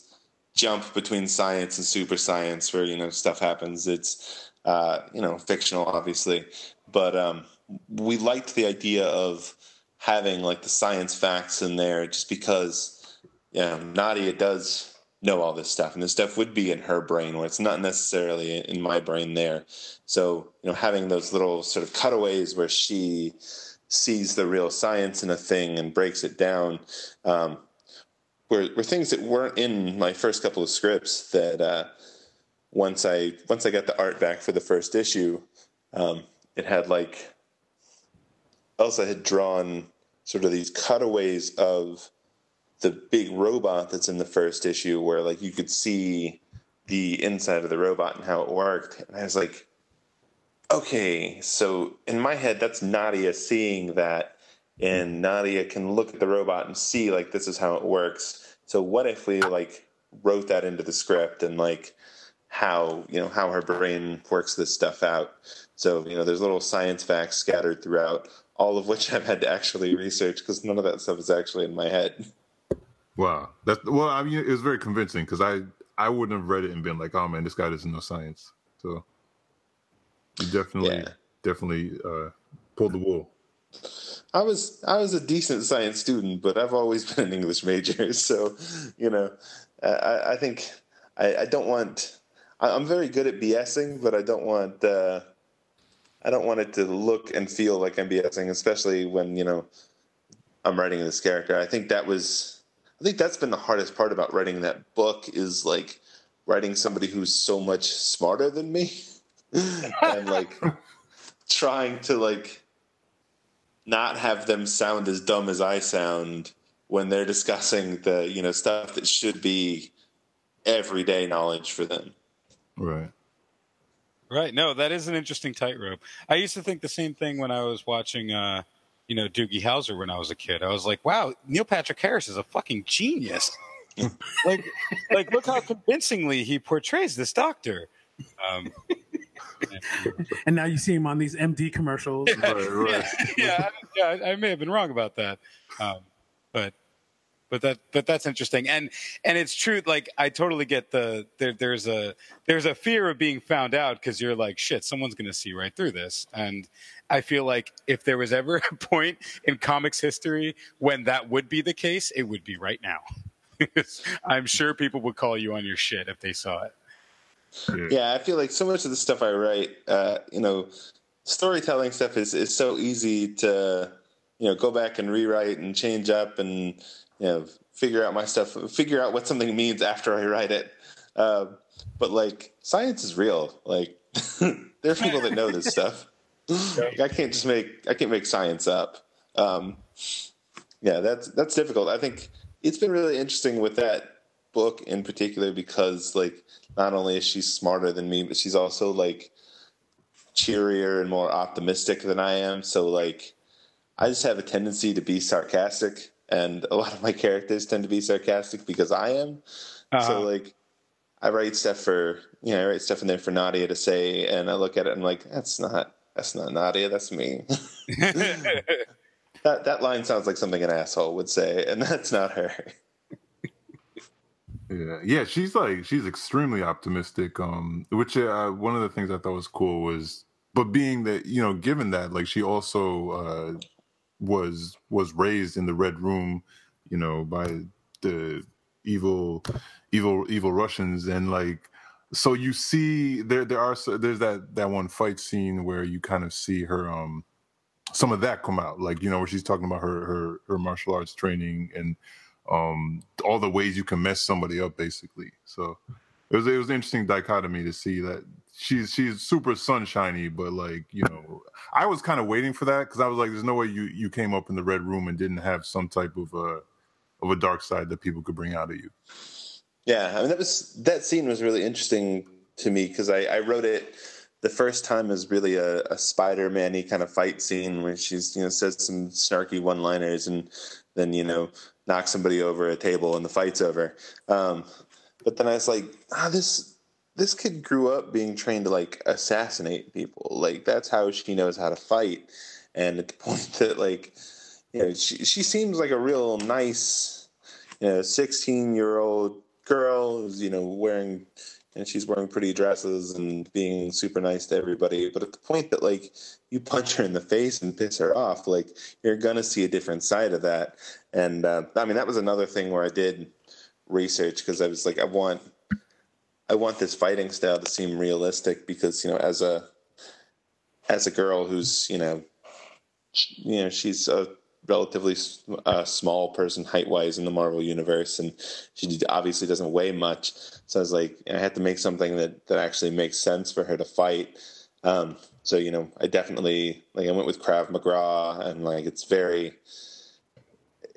jump between science and super science where you know stuff happens. It's uh, you know fictional, obviously, but um, we liked the idea of having like the science facts in there, just because you know, Nadia does know all this stuff and this stuff would be in her brain where it's not necessarily in my brain there. So you know having those little sort of cutaways where she sees the real science in a thing and breaks it down um, were, were things that weren't in my first couple of scripts that uh, once i once i got the art back for the first issue um, it had like elsa had drawn sort of these cutaways of the big robot that's in the first issue where like you could see the inside of the robot and how it worked. And i was like okay so in my head that's nadia seeing that. And nadia can look at the robot and see like this is how it works. So what if we like wrote that into the script and like how you know how her brain works this stuff out? So you know there's little science facts scattered throughout all of which i've had to actually research because none of that stuff is actually in my head Wow, that's well. I mean, it was very convincing because I I wouldn't have read it and been like, oh man, this guy doesn't know science. So you definitely yeah. definitely uh, pulled the wool. I was I was a decent science student, but I've always been an English major, so you know, I, I think I, I, don't want. I'm very good at BSing, but I don't want. Uh, I don't want it to look and feel like I'm BSing, especially when you know I'm writing this character. I think that was I think that's been the hardest part about writing that book is like writing somebody who's so much smarter than me and like trying to like not have them sound as dumb as I sound when they're discussing the, you know, stuff that should be everyday knowledge for them. Right. Right. No, that is an interesting tightrope. I used to think the same thing when I was watching uh you know, Doogie Howser when I was a kid. I was like, wow, Neil Patrick Harris is a fucking genius. like, like look how convincingly he portrays this doctor. Um, and now you see him on these MD commercials. right, right. Yeah, yeah, yeah, I may have been wrong about that, um, but but that but that's interesting and and it's true like i totally get the there, there's a there's a fear of being found out because you're like shit someone's gonna see right through this and i feel like if there was ever a point in comics history when that would be the case it would be right now i'm sure people would call you on your shit if they saw it yeah i feel like so much of the stuff i write uh, you know storytelling stuff is, is so easy to you know go back and rewrite and change up and you know figure out my stuff, figure out what something means after I write it. Uh, but like science is real. Like there are people that know this stuff. Like, I can't just make I can't make science up. Um, yeah, that's that's difficult. I think it's been really interesting with that book in particular because like not only is she smarter than me, but she's also like cheerier and more optimistic than I am. So like I just have a tendency to be sarcastic and a lot of my characters tend to be sarcastic because I am. Uh-huh. So like, I write stuff for you know I write stuff in there for Nadia to say, and I look at it and I'm like, that's not that's not Nadia, that's me. that that line sounds like something an asshole would say, and that's not her. Yeah, yeah, she's like she's extremely optimistic. Um, which uh, one of the things I thought was cool was, but being that you know, given that like she also uh, was was raised in the red room you know by the evil evil evil russians and like so you see there there are there's that that one fight scene where you kind of see her um some of that come out like you know where she's talking about her her her martial arts training and um all the ways you can mess somebody up basically. So it was it was an interesting dichotomy to see that she's she's super sunshiny but like you know i was kind of waiting for that because i was like there's no way you you came up in the red room and didn't have some type of uh of a dark side that people could bring out of you Yeah, I mean that was that scene was really interesting to me because I, I wrote it the first time as really a, a Spider-Man-y kind of fight scene where she's you know says some snarky one-liners and then you know knocks somebody over a table and the fight's over. Um, but then I was like, ah, this this kid grew up being trained to like assassinate people. Like that's how she knows how to fight. And at the point that like you know she she seems like a real nice you know 16 year old girl who's you know wearing and she's wearing pretty dresses and being super nice to everybody. But at the point that like you punch her in the face and piss her off like you're gonna see a different side of that. And uh, i mean that was another thing where i did research because i was like i want i want this fighting style to seem realistic because you know as a as a girl who's you know you know she's a relatively uh, small person height wise in the Marvel universe, and she obviously doesn't weigh much. So I was like, I had to make something that that actually makes sense for her to fight. Um, so you know, I definitely like I went with Krav Maga, and like it's very.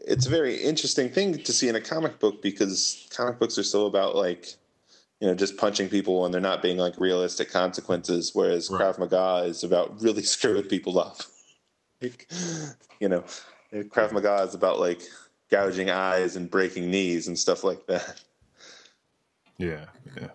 It's a very interesting thing to see in a comic book because comic books are still about like, you know, just punching people and they're not being like realistic consequences. Whereas right. Krav Maga is about really screwing people up. like, you know, Krav Maga is about like gouging eyes and breaking knees and stuff like that. Yeah, yeah.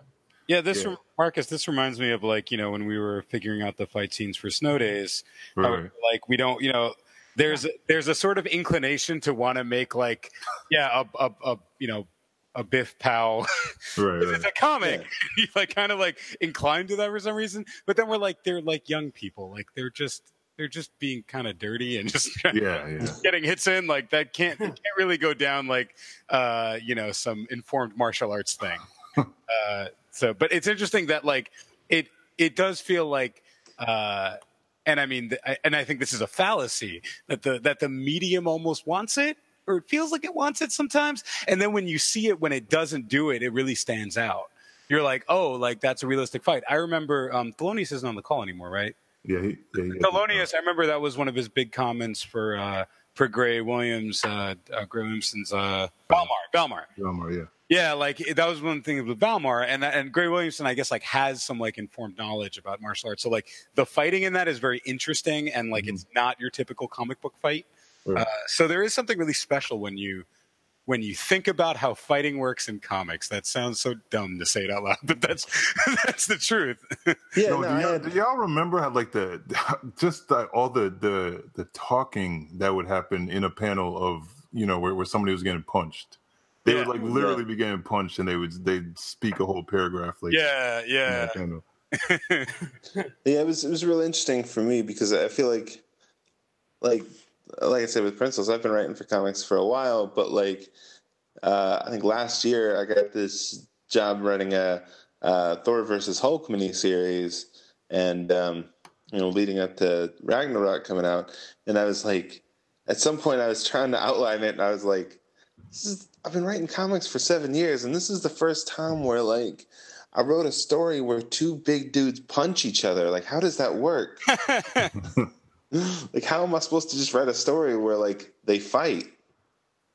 Yeah, this yeah. Marcus, this reminds me of like you know when we were figuring out the fight scenes for Snow Days. Right. like we don't, you know, there's there's a sort of inclination to want to make like yeah a, a, a you know a Biff Pow. Right, it's a comic. Yeah. you like kind of like inclined to that for some reason, but then we're like they're like young people, like they're just they're just being kind of dirty and just yeah, yeah. getting hits in like that can't can't really go down like uh you know some informed martial arts thing. Uh so but it's interesting that like it it does feel like uh and i mean and i think this is a fallacy that the that the medium almost wants it or it feels like it wants it sometimes and then when you see it when it doesn't do it it really stands out. You're like oh like that's a realistic fight. I remember um Thelonious isn't on the call anymore right yeah, he, yeah, he Thelonious. I remember that was one of his big comments for uh, for Gray Williams, uh, uh, Gray Williamson's uh, Valmar, Valmar, Valmar, yeah, yeah. Like that was one thing with Valmar, and and Gray Williamson, I guess, like has some like informed knowledge about martial arts. So like the fighting in that is very interesting, and like mm-hmm. it's not your typical comic book fight. Right. Uh, so there is something really special when you when you think about how fighting works in comics. That sounds so dumb to say it out loud, but that's that's the truth. Yeah, no, no, do, y'all, do, y'all, remember how like the just the, all the the the talking that would happen in a panel of you know where, where somebody was getting punched? They yeah. would like literally yeah. be getting punched, and they would they'd speak a whole paragraph like yeah, yeah. yeah, it was it was really interesting for me because I feel like like like I said with Princeless, I've been writing for comics for a while, but like uh, I think last year I got this job writing a, a Thor versus Hulk miniseries, and um, you know, leading up to Ragnarok coming out, and I was like, at some point I was trying to outline it, and I was like, is, I've been writing comics for seven years, and this is the first time where like. I wrote a story where two big dudes punch each other. Like, how does that work? like how am I supposed to just write a story where like they fight?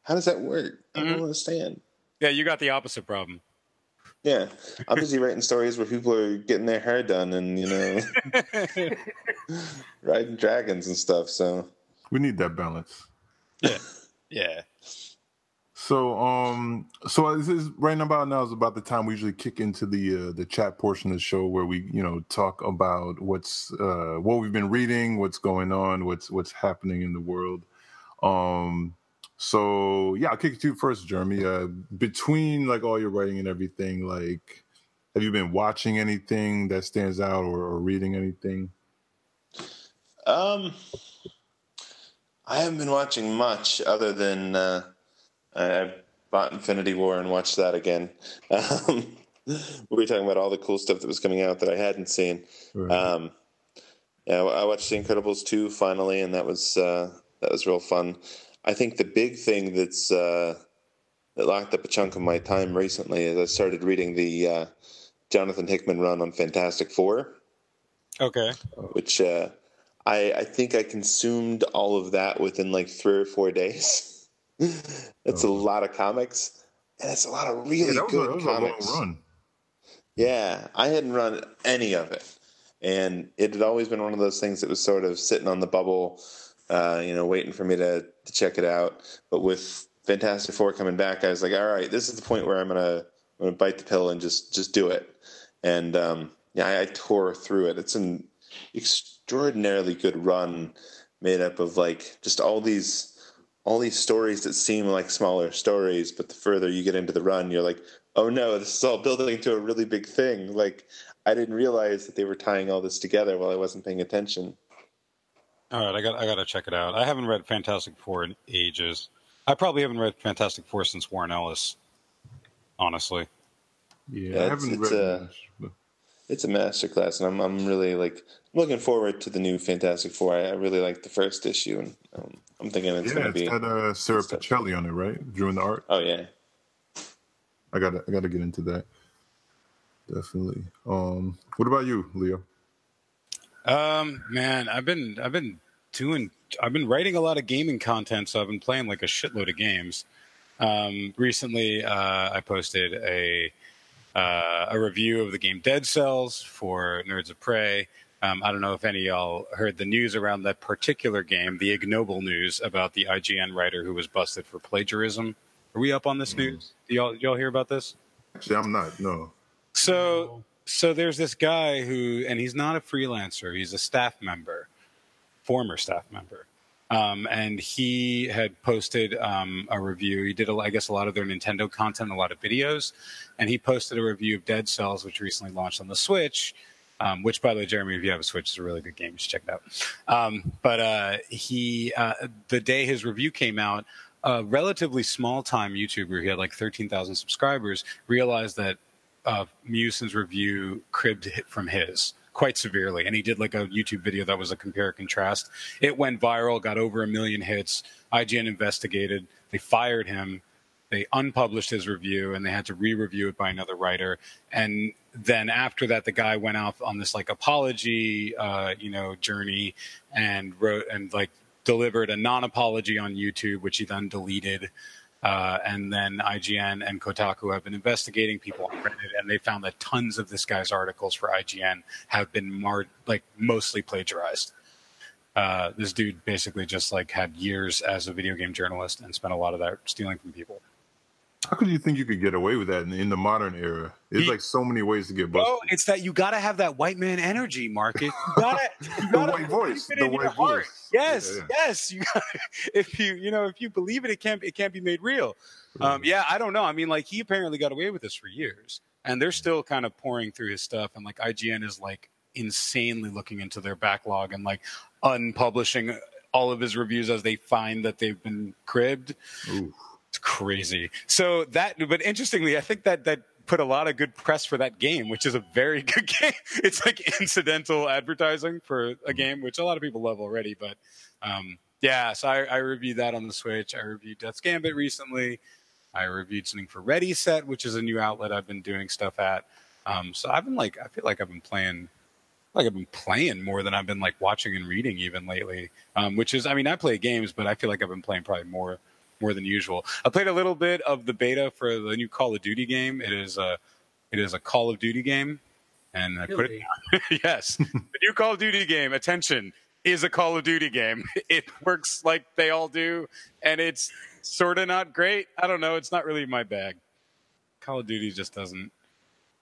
How does that work? I don't mm-hmm. understand. Yeah, you got the opposite problem. Yeah, I'm busy writing stories where people are getting their hair done and you know riding dragons and stuff. So we need that balance. Yeah, yeah. So, um, so this is right about now is about the time we usually kick into the uh, the chat portion of the show where we, you know, talk about what's uh, what we've been reading, what's going on, what's what's happening in the world. Um, so yeah, I'll kick it to you first, Jeremy. Uh, between like all your writing and everything, like, have you been watching anything that stands out or, or reading anything? Um, I haven't been watching much other than. Uh I bought Infinity War and watched that again. Um, we were talking about all the cool stuff that was coming out that I hadn't seen. Right. Um, yeah, I watched The Incredibles two finally, and that was uh, that was real fun. I think the big thing that's uh, that locked up a chunk of my time recently is I started reading the uh, Jonathan Hickman run on Fantastic Four, Okay. which uh, I, I think I consumed all of that within like three or four days. That's a lot of comics, and it's a lot of really Oh. yeah, that was, a, good a comics. run. Yeah, I hadn't run any of it, and it had always been one of those things that was sort of sitting on the bubble, uh, you know, waiting for me to to check it out. But with Fantastic Four coming back, I was like, all right, this is the point where I'm gonna I'm gonna bite the pill and just just do it. And um, yeah, I, I tore through it. It's an extraordinarily good run, made up of like just all these all these stories that seem like smaller stories, but the further you get into the run, you're like, oh no, this is all building to a really big thing. Like I didn't realize that they were tying all this together while I wasn't paying attention. All right, I got I got to check it out. I haven't read Fantastic Four in ages. I probably haven't read Fantastic Four since Warren Ellis. Honestly. Yeah, Yeah, I it's- haven't it's read a- much. But It's a masterclass, and I'm I'm really like looking forward to the new Fantastic Four. I, I really like the first issue, and um, I'm thinking it's yeah, going to it's be. got uh, Sara Pichelli on it, right? Doing the art. Oh yeah, I gotta I gotta get into that. Definitely. Um, what about you, Leo? Um, man, I've been I've been doing I've been writing a lot of gaming content, so I've been playing like a shitload of games. Um, recently, uh, I posted a uh, a review of the game Dead Cells for Nerds of Prey. Um, I don't know if any of y'all heard the news around that particular game, the ignoble news about the IGN writer who was busted for plagiarism. Are we up on this news? Do y'all, do y'all hear about this? Actually, I'm not. No. So so there's this guy who and he's not a freelancer, he's a staff member, former staff member. Um, and he had posted um, a review. He did, a, I guess, a lot of their Nintendo content, a lot of videos, and he posted a review of Dead Cells, which recently launched on the Switch. Um, which, by the way, Jeremy, if you have a Switch, is a really good game. You should check it out. Um, but uh, he, uh, the day his review came out, a relatively small time YouTuber, he had like 13,000 subscribers, realized that uh, review cribbed from his quite severely. And he did like a YouTube video that was a compare contrast. It went viral, got over a million hits. IGN investigated. They fired him. They unpublished his review and they had to re-review it by another writer. And then after that, the guy went off on this like apology, uh, you know, journey and wrote and like delivered a non-apology on YouTube, which he then deleted. Uh, and then IGN and Kotaku have been investigating people on Reddit, and they found that tons of this guy's articles for IGN have been mar- like mostly plagiarized. Uh, this dude basically just like had years as a video game journalist and spent a lot of that stealing from people. How could you think you could get away with that in, in the modern era? There's He- like so many ways to get busted. Oh, it's that you got to have that white man energy, Marcus. You gotta, you the gotta white voice. The white heart. Yes, Yeah, yeah. yes. You got if you you know if you believe it, it can't it can't be made real. Um, yeah, I don't know. I mean, like he apparently got away with this for years, and they're still kind of pouring through his stuff, and like IGN is like insanely looking into their backlog and like unpublishing all of his reviews as they find that they've been cribbed. Ooh. It's crazy. So that, but interestingly, I think that that put a lot of good press for that game, which is a very good game. It's like incidental advertising for a game, which a lot of people love already. But um, yeah, so I, I reviewed that on the Switch. I reviewed Death's Gambit recently. I reviewed something for Ready Set, which is a new outlet I've been doing stuff at. Um, so I've been like, I feel like I've been playing like I've been playing more than I've been like watching and reading even lately. Um, which is, I mean, I play games, but I feel like I've been playing probably more more than usual. I played a little bit of the beta for the new Call of Duty game. It is a it is a Call of Duty game, and I put it yes, the new Call of Duty game. Attention, is a Call of Duty game. It works like they all do, and it's sort of not great. I don't know. It's not really my bag. Call of Duty just doesn't,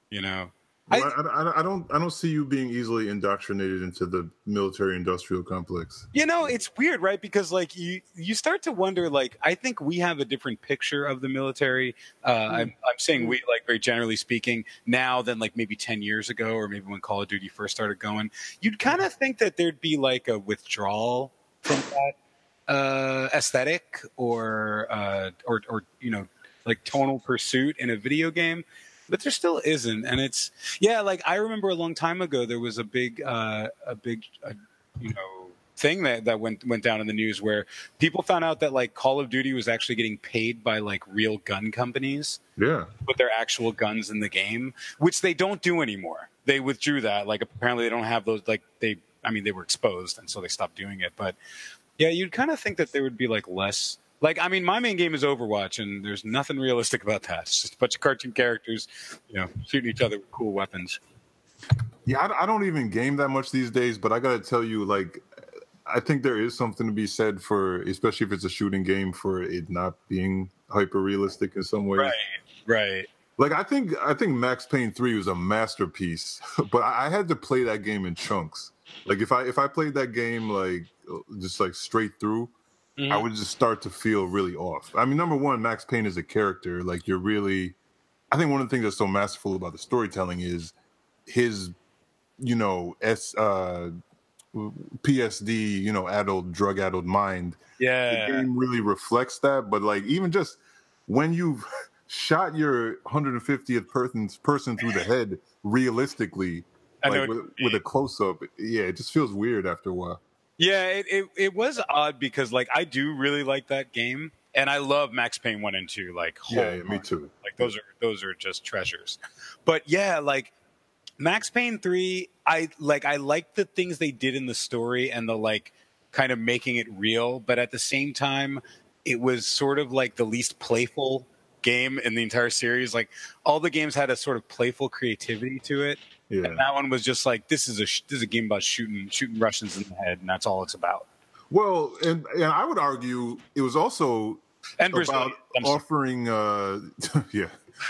you know. Well, I, I, I don't I don't see you being easily indoctrinated into the military industrial complex. You know, it's weird, right? Because like you, you start to wonder. Like, I think we have a different picture of the military. Uh, I'm, I'm saying we, like, very generally speaking, now than like maybe ten years ago, or maybe when Call of Duty first started going. You'd kind of think that there'd be like a withdrawal from that uh, aesthetic, or uh, or or you know, like tonal pursuit in a video game. But there still isn't and it's yeah like i remember a long time ago there was a big uh a big uh, you know thing that that went went down in the news where people found out that like call of duty was actually getting paid by like real gun companies Yeah. put their actual guns in the game which they don't do anymore they withdrew that like apparently they don't have those like they i mean they were exposed and so they stopped doing it but yeah you'd kind of think that there would be like less like i mean my main game is overwatch and there's nothing realistic about that it's just a bunch of cartoon characters you know shooting each other with cool weapons Yeah, I, I don't even game that much these days, but I gotta tell you, like, I think there is something to be said for, especially if it's a shooting game, for it not being hyper realistic in some ways. right right Like, I think I think Max Payne three was a masterpiece, but I, I had to play that game in chunks. Like, if I if I played that game like just like straight through, I would just start to feel really off. I mean, number one, Max Payne is a character. Like, you're really. I think one of the things that's so masterful about the storytelling is his, you know, s uh, PSD, you know, adult drug addled mind. yeah The game really reflects that. But like, even just when you've shot your 150th person person through the head realistically, like with, with a close up, yeah, it just feels weird after a while. Yeah, it, it it was odd because like I do really like that game, and I love Max Payne one and two. Like, Yeah, yeah, me too. Like those are those are just treasures. But yeah, like Max Payne three, I like I like the things they did in the story and the like kind of making it real, but at the same time, it was sort of like the least playful game in the entire series. Like all the games had a sort of playful creativity to it. Yeah. And that one was just like this is a sh- this is a game about shooting shooting Russians in the head, and that's all it's about. Well, and and I would argue it was also And about. Offering, uh, yeah,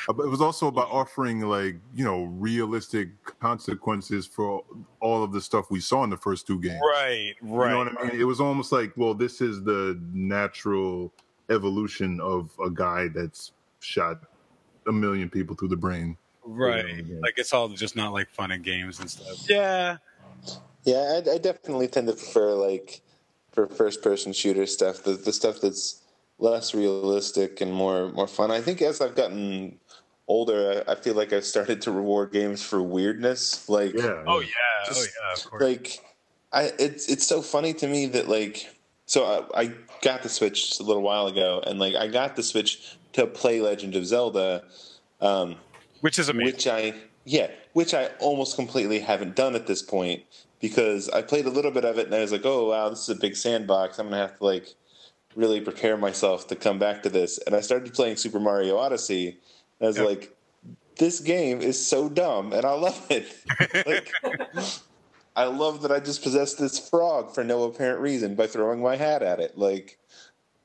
it was also about offering like you know realistic consequences for all of the stuff we saw in the first two games. Right, right. You know what I mean? It was almost like, well, this is the natural evolution of a guy that's shot a million people through the brain. Right. Like it's all just not like fun and games and stuff. Yeah. Yeah, I, I definitely tend to prefer like for first person shooter stuff, the the stuff that's less realistic and more more fun. I think as I've gotten older, I, I feel like I've started to reward games for weirdness. Like, yeah, Oh yeah. oh yeah. Of course. like I it's it's so funny to me that like so I, I got the Switch just a little while ago, and like I got the Switch to play Legend of Zelda, um, which is amazing. Which I yeah, which I almost completely haven't done at this point because I played a little bit of it and I was like, oh wow, this is a big sandbox. I'm gonna have to like really prepare myself to come back to this. And I started playing Super Mario Odyssey. And I was like, this game is so dumb, and I love it. like, I love that I just possessed this frog for no apparent reason by throwing my hat at it. Like,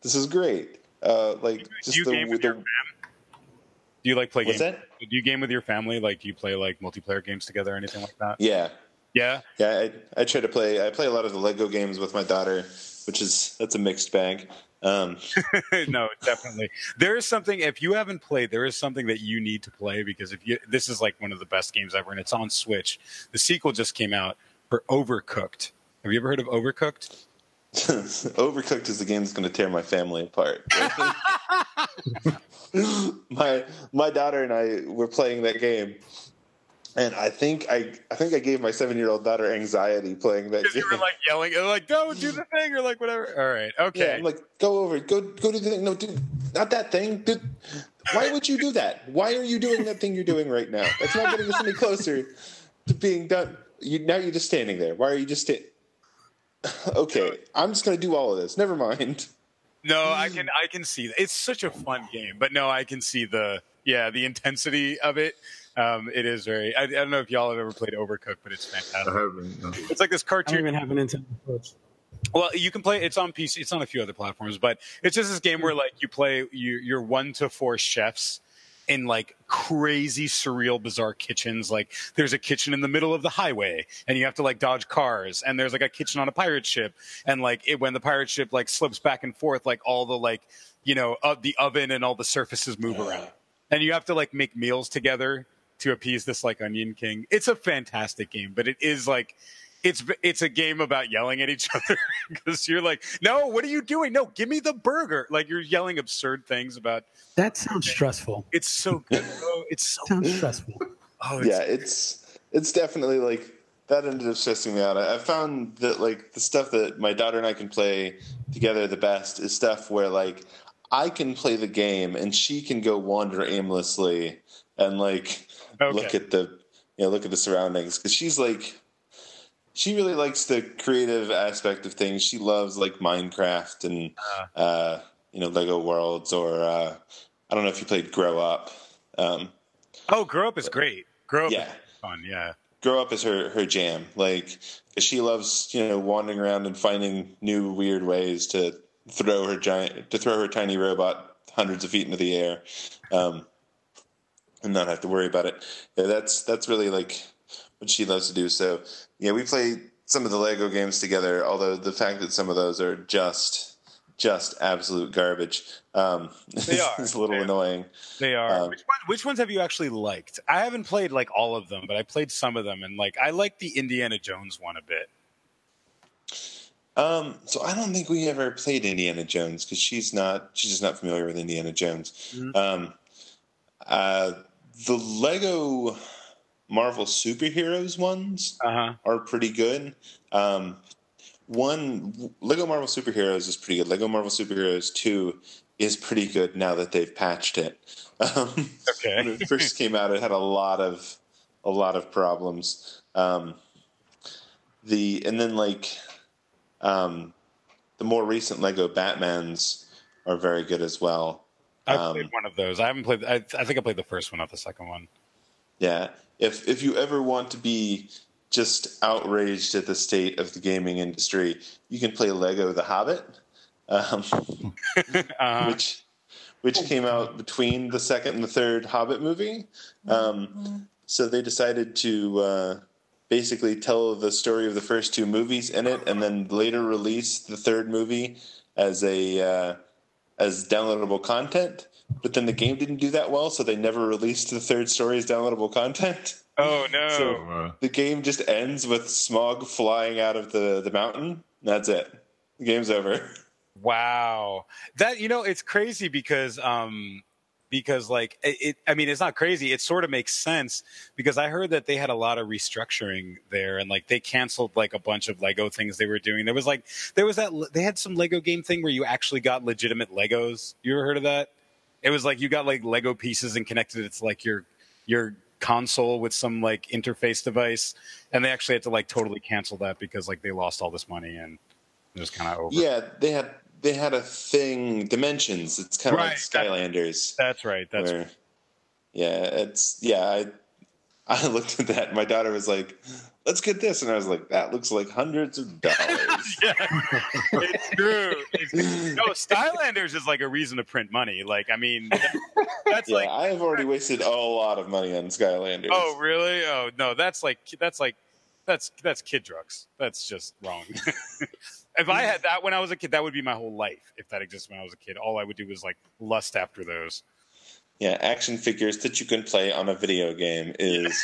this is great. Uh, like, just you the, game with the your fam? Do you like play What's games? Do you game with your family? Like, do you play like multiplayer games together or anything like that? yeah, Yeah. yeah. I, I try to play. I play a lot of the Lego games with my daughter, which is that's a mixed bag. Um, no, definitely. There is something if you haven't played, there is something that you need to play because if you this is like one of the best games ever and it's on Switch. The sequel just came out for Overcooked. Have you ever heard of Overcooked? Overcooked is the game that's going to tear my family apart. my my daughter and I were playing that game, and I think I I think I gave my seven year old daughter anxiety playing that game. you were like yelling, and like, "Don't do the thing," or like whatever. All right, Yeah, okay. I'm like, go over, go go do the thing. No, dude, not that thing. Dude, why would you do that? Why are you doing that thing you're doing right now? That's not getting us any closer to being done. You now you're just standing there. Why are you just sta- Okay, I'm just gonna do all of this. Never mind. No, I can I can see that. It's such a fun game, but no, I can see the yeah the intensity of it. Um, it is very. I, I don't know if y'all have ever played Overcooked, but it's fantastic. I haven't. no. It's like this I don't cartoon. even have a Nintendo Switch. Well, you can play. It's on PC. It's on a few other platforms, but it's just this game where like you play. You, you're one to four chefs in like crazy, surreal, bizarre kitchens. Like there's a kitchen in the middle of the highway, and you have to like dodge cars. And there's like a kitchen on a pirate ship, and like it, when the pirate ship like slips back and forth, like all the like you know of the oven and all the surfaces move around, and you have to like make meals together to appease this like Onion King. It's a fantastic game, but it is like it's it's a game about yelling at each other because you're like, no, what are you doing? No, give me the burger. Like you're yelling absurd things about. That sounds stressful. It's so good. Oh, it's so sounds stressful. Oh, it's, yeah, it's it's definitely like that ended up stressing me out. I, I found that like the stuff that my daughter and I can play together the best is stuff where like I can play the game and she can go wander aimlessly and like Okay. look at the you know look at the surroundings because she's like she really likes the creative aspect of things. She loves like Minecraft and uh, you know Lego Worlds or uh, I don't know if you played Grow Up. Um, oh, grow up is great. Grow up Yeah. is fun. Yeah. grow up is her her jam. Like she loves you know wandering around and finding new weird ways to throw her giant to throw her tiny robot hundreds of feet into the air, um, and not have to worry about it. Yeah, that's that's really like what she loves to do. So yeah, we play some of the Lego games together. Although the fact that some of those are just just absolute garbage um, They is, are. is a little annoying. They are. Um, which, one, which ones have you actually liked? I haven't played like all of them, but I played some of them, and like I like the Indiana Jones one a bit. Um, so I don't think we ever played Indiana Jones because she's not she's just not familiar with Indiana Jones. Um, uh, the Lego Marvel superheroes ones Uh-huh. are pretty good. Um, one Lego Marvel superheroes is pretty good. Lego Marvel superheroes two is pretty good now that they've patched it. Um, Okay. when it first came out, it had a lot of a lot of problems. Um, the and then like um, the more recent Lego Batmans are very good as well. I Um, played one of those. I haven't played. I, I think I played the first one, not the second one. Yeah. If if you ever want to be just outraged at the state of the gaming industry, you can play Lego The Hobbit, um, Uh, which which came out between the second and the third Hobbit movie. Um, so they decided to uh, basically tell the story of the first two movies in it, and then later release the third movie as a uh, as downloadable content. But then the game didn't do that well, so they never released the third story as downloadable content. oh no! So the game just ends with Smaug flying out of the, the mountain. That's it. The game's over. Wow. That you know, it's crazy because um because like it, it I mean it's not crazy, it sort of makes sense because I heard that they had a lot of restructuring there and like they canceled like a bunch of Lego things they were doing. There was like there was that they had some Lego game thing where you actually got legitimate Legos. You ever heard of that? It was like you got like Lego pieces and connected it to like your your console with some like interface device and they actually had to like totally cancel that because like they lost all this money and it was kind of over. Yeah, they had they had a thing dimensions. It's kind of Right, like Skylanders. That's right. That's where, yeah, it's yeah. I I looked at that. My daughter was like, "Let's get this," and I was like, "That looks like hundreds of dollars." it's true. It's, no, Skylanders is like a reason to print money. Like, I mean, that- that's yeah, like, I have already wasted a lot of money on Skylanders. oh, really? Oh, no, that's like, that's like, that's that's kid drugs. That's just wrong. if I had that when I was a kid, that would be my whole life. If that existed when I was a kid, all I would do was like lust after those. Yeah, action figures that you can play on a video game is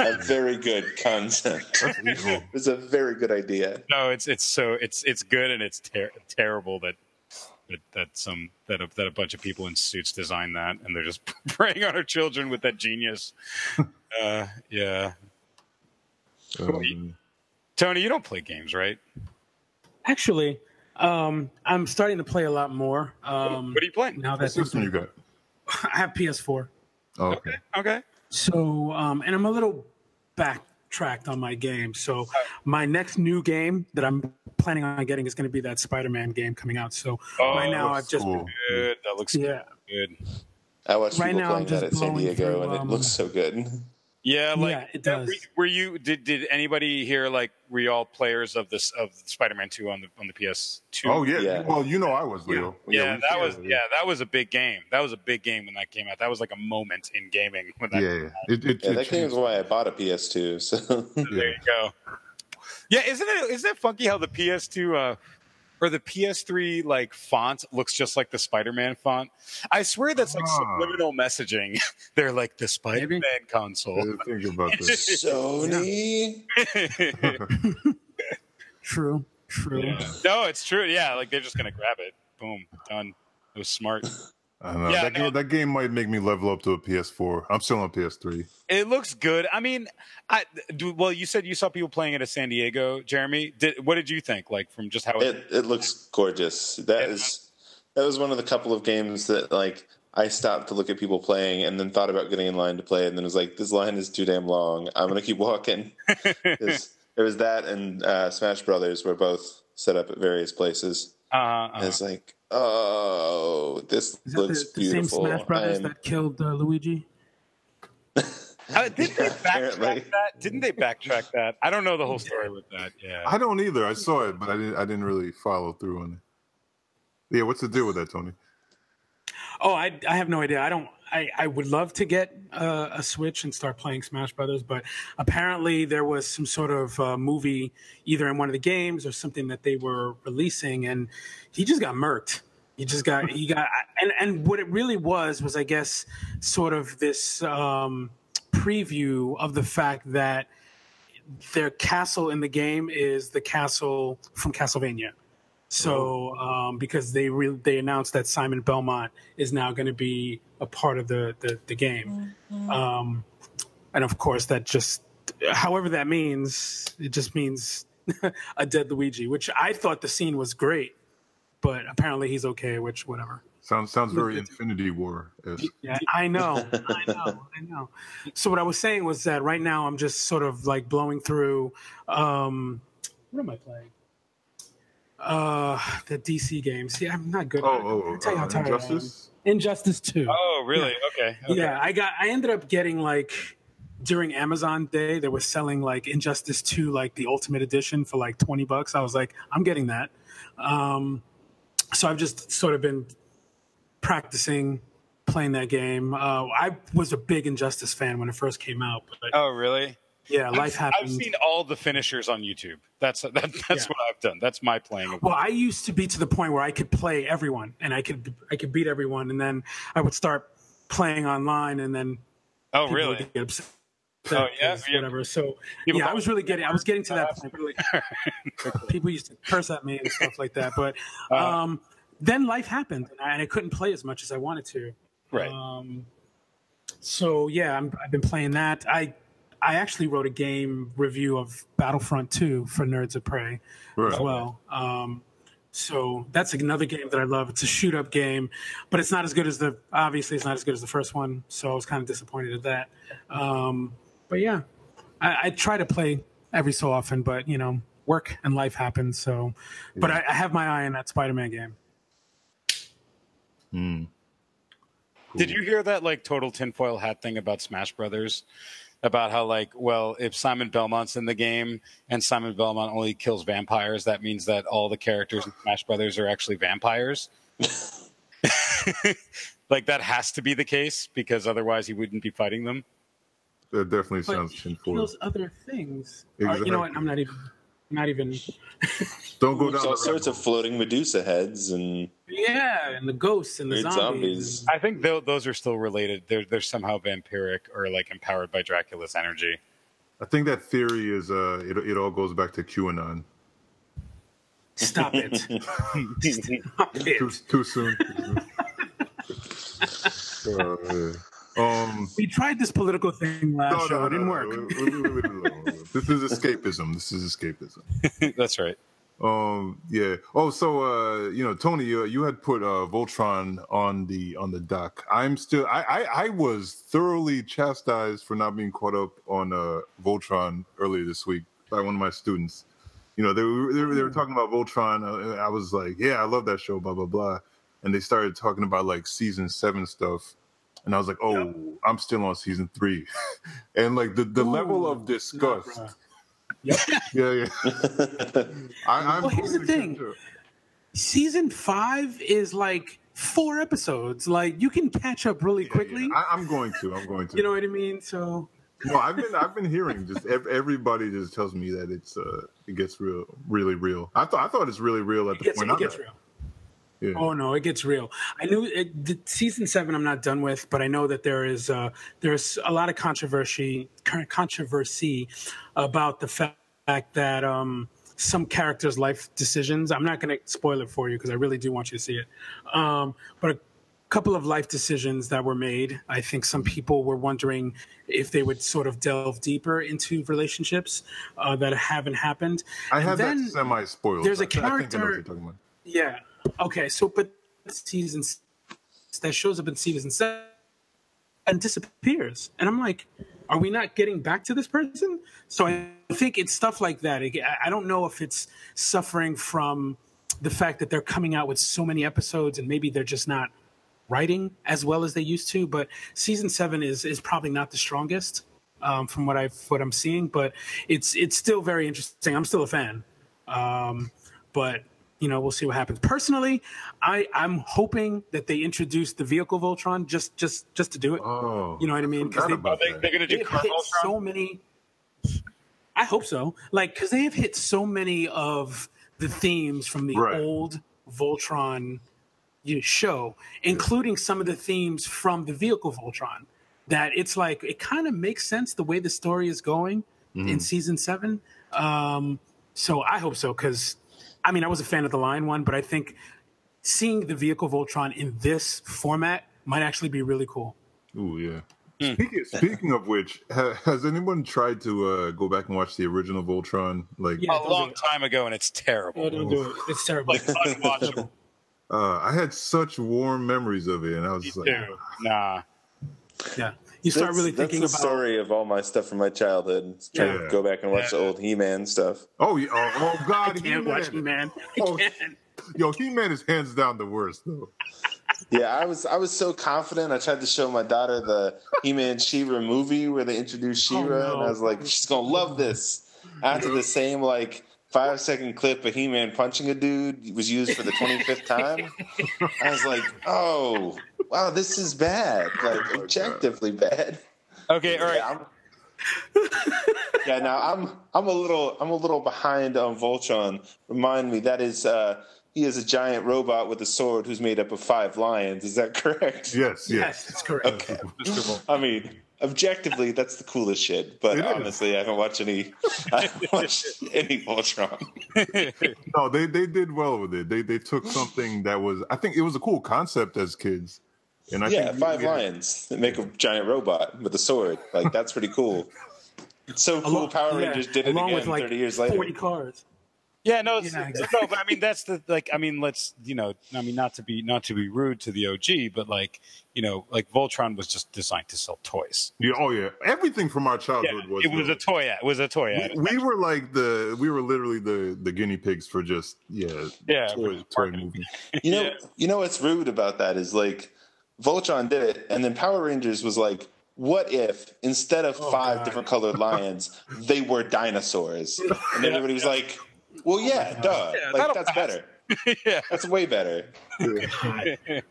a very good concept. it's a very good idea. No, it's it's so it's it's good and it's ter- terrible that. That, that some that a, that a bunch of people in suits designed that and they're just preying on our children with that genius. Uh, yeah, um, Tony, you don't play games, right? Actually, um, I'm starting to play a lot more. Um, What are you playing? now what that system you got? I have PS4. Oh, okay. Okay. So, um, and I'm a little backtracked on my game. So, my next new game that I'm planning on getting is going to be that Spider-Man game coming out. So, right now I've just cool. Good. That looks yeah. good. I watched Right people now, I'm playing that at just San blowing Diego, through, and it um, looks so good. Yeah, like Yeah, it does. Were, were you did did anybody here like were you all players of this of Spider-Man 2 on the on the PS2? Oh yeah. Yeah. Well, you know I was Leo. Yeah, we- that was yeah, that was a big game. That was a big game when that came out. That was like a moment in gaming when that Yeah, yeah. It, it, Yeah, it that game why I bought a PS2. So There you go. Yeah, isn't it isn't it funky how the PS2 uh or the PS3 like font looks just like the Spider-Man font. I swear that's like Ah. subliminal messaging. They're like the Spider-Man console. Think about this. Sony. True. True. No, it's true. Yeah, like they're just gonna grab it. Boom, done. It was smart. I don't know. Yeah, that, no. game, that game might make me level up to a PS4. I'm still on PS3. It looks good. I mean, I do, well. You said you saw people playing it at San Diego, Jeremy. Did what did you think? Like from just how it, It it looks gorgeous. That is that was one of the couple of games that like I stopped to look at people playing and then thought about getting in line to play and then it was like, this line is too damn long. I'm gonna keep walking. 'Cause there was that and uh, Smash Brothers were both set up at various places. uh, And it's like, oh, this Is that the, looks the same beautiful. Smash Brothers I'm- that killed uh, Luigi? uh, didn't they apparently. backtrack that? Didn't they backtrack that? I don't know the whole story with that. Yeah. I don't either. I saw it, but I didn't. I didn't really follow through on it. Yeah, what's the deal with that, Tony? Oh, I, I have no idea. I don't. I, I would love to get uh, a Switch and start playing Smash Brothers, but apparently there was some sort of uh, movie either in one of the games or something that they were releasing, and he just got murked. He just got he got and and what it really was was I guess sort of this um, preview of the fact that their castle in the game is the castle from Castlevania. So, um, because they re- they announced that Simon Belmont is now going to be a part of the the, the game, um, and of course that just, however that means, it just means a dead Luigi, which I thought the scene was great, but apparently he's okay, which whatever. Sounds sounds very Infinity War. Yeah, I know, I know, I know. So what I was saying was that right now I'm just sort of like blowing through. Um, what am I playing? Uh, the DC games. Yeah, I'm not good. Oh, at it. oh, I'll tell you how uh, tired I am. Injustice? Two. Oh, really? Okay. okay. Yeah, I got. I ended up getting like during Amazon Day, they were selling like Injustice Two, like the Ultimate Edition, for like twenty bucks. I was like, I'm getting that. Um, so I've just sort of been practicing playing that game. Uh, I was a big Injustice fan when it first came out, but Oh, really? Yeah, life I've, happened. I've seen all the finishers on YouTube. That's that, that's Yeah. what I've done. That's my playing. Well, I used to be to the point where I could play everyone, and I could I could beat everyone, and then I would start playing online, and then oh, really? get upset. Oh, yeah? whatever. So People yeah, I was really getting I was getting to that point. Really, people used to curse at me and stuff like that, but Uh-huh. um, then life happened, and I, and I couldn't play as much as I wanted to. Right. Um, so yeah, I'm, I've been playing that. I I actually wrote a game review of Battlefront 2 for Nerds of Prey as well. Um, so that's another game that I love. It's a shoot up game, but it's not as good as the obviously it's not as good as the first one. So I was kind of disappointed at that. Um, but yeah, I, I try to play every so often, but you know, work and life happens. So, but I, I have my eye on that Spider Man game. Hmm. Did you hear that like total tinfoil hat thing about Smash Brothers? About how like, well, if Simon Belmont's in the game and Simon Belmont only kills vampires, that means that all the characters in Smash Brothers are actually vampires. like that has to be the case because otherwise he wouldn't be fighting them. That definitely But sounds he tinfoil. kills other things. Or, you know what? I'm not even. Not even. Don't go There's down all sorts of floating Medusa heads and Yeah, and the ghosts and the zombies. zombies. I think those are still related. They're they're somehow vampiric or like empowered by Dracula's energy. I think that theory is uh, it, it all goes back to QAnon. Stop it. Stop it. Too, too soon. Too soon. Uh, yeah. Um, We tried this political thing last no, show. no, it didn't no, work. This is escapism. This is escapism. That's right. Um, yeah. Oh, so uh, you know, Tony, you, you had put uh, Voltron on the on the dock. I'm still. I, I I was thoroughly chastised for not being caught up on uh, Voltron earlier this week by one of my students. You know, they were they were, they were talking about Voltron. Uh, I was like, yeah, I love that show. Blah blah blah. And they started talking about like season seven stuff. And I was like, oh, I'm still on season three. and like the, the level of disgust. Yep. Yeah, yeah. I, I'm well, here's the thing. catch. Season five is like four episodes. Like you can catch up really quickly. I, I'm going to. I'm going to. You know what I mean? So No, I've been I've been hearing just everybody just tells me that it's uh it gets real, really real. I thought I thought it's really real at the gets, point. it I'm gets at. real. Yeah. Oh no, it gets real. I knew it, the season seven. I'm not done with, but I know that there is uh, there's a lot of controversy controversy about the fact that um, some characters' life decisions. I'm not going to spoil it for you because I really do want you to see it. Um, but a couple of life decisions that were made. I think some people were wondering if they would sort of delve deeper into relationships uh, that haven't happened. I And have that semi spoiled. There's a I think I know what character. you're talking about. Yeah. Okay. So, but season that shows up in season seven and disappears, and I'm like, are we not getting back to this person? So I think it's stuff like that. I- don't know if it's suffering from the fact that they're coming out with so many episodes, and maybe they're just not writing as well as they used to. But season seven is is probably not the strongest um, from what I what I'm seeing, but it's it's still very interesting. I'm still a fan, um, but you know we'll see what happens. Personally, I I'm hoping that they introduce the vehicle Voltron just just just to do it. Oh, you know what I mean? Because they, about They, they're gonna do they've hit so many. I hope so. Like, because they have hit so many of the themes from the Right. old Voltron you know, show, including some of the themes from the vehicle Voltron. That it's like it kind of makes sense the way the story is going in Mhm. season seven. Um, so I hope so because, I mean, I was a fan of the Lion one, but I think seeing the vehicle Voltron in this format might actually be really cool. Ooh, yeah. Hmm. Speaking, speaking of which, ha, has anyone tried to uh, go back and watch the original Voltron? Like, a long time ago, and it's terrible. Don't do it. It's terrible. Like unwatchable. uh, I had such warm memories of it, and I was just like, Nah. Yeah. You start that's, really that's thinking the about story of all my stuff from my childhood. It's trying Yeah. to go back and watch the old He-Man stuff. oh, yeah, oh, oh God, I can't watch He-Man. He-Man. I Oh, can't. Yo, He-Man is hands down the worst, though. Yeah, I was I was so confident. I tried to show my daughter the He-Man She-Ra movie where they introduced oh, She-Ra, Oh, no. and I was like, she's gonna love this. After the same like five second clip of He-Man punching a dude was used for the twenty fifth time, I was like, oh wow, this is bad. Like objectively bad. Okay, all right. Yeah, I'm, yeah, now I'm I'm a little I'm a little behind on Voltron. Remind me that is uh he is a giant robot with a sword who's made up of five lions. Is that correct? Yes, Yes, that's correct. Okay. I mean, objectively, that's the coolest shit. But It is. honestly, I haven't watched any. I haven't watched any Voltron. No, they they did well with it. They they took something that was, I think it was a cool concept as kids, and I yeah, think five we- lions that make a giant robot with a sword. Like that's pretty cool. It's so cool. Along- Power yeah, Rangers did it again with like thirty years later. 40 cars. Yeah, no, it's, Yeah, exactly. no, but I mean that's the like. I mean, let's you know, I mean, not to be not to be rude to the OG, but like you know, like Voltron was just designed to sell toys. Yeah, oh yeah, everything from our Yeah, childhood was. it was the- a toy. It was a toy. we, we were like the we were literally the the guinea pigs for just yeah Yeah, toy, toy movie. You know, you know what's rude about that is like Voltron did it, and then Power Rangers was like, "What if instead of oh, five God. different colored lions, they were dinosaurs?" And everybody was like, "Well, yeah, duh. Yeah, like that's pass. better. yeah. That's way better."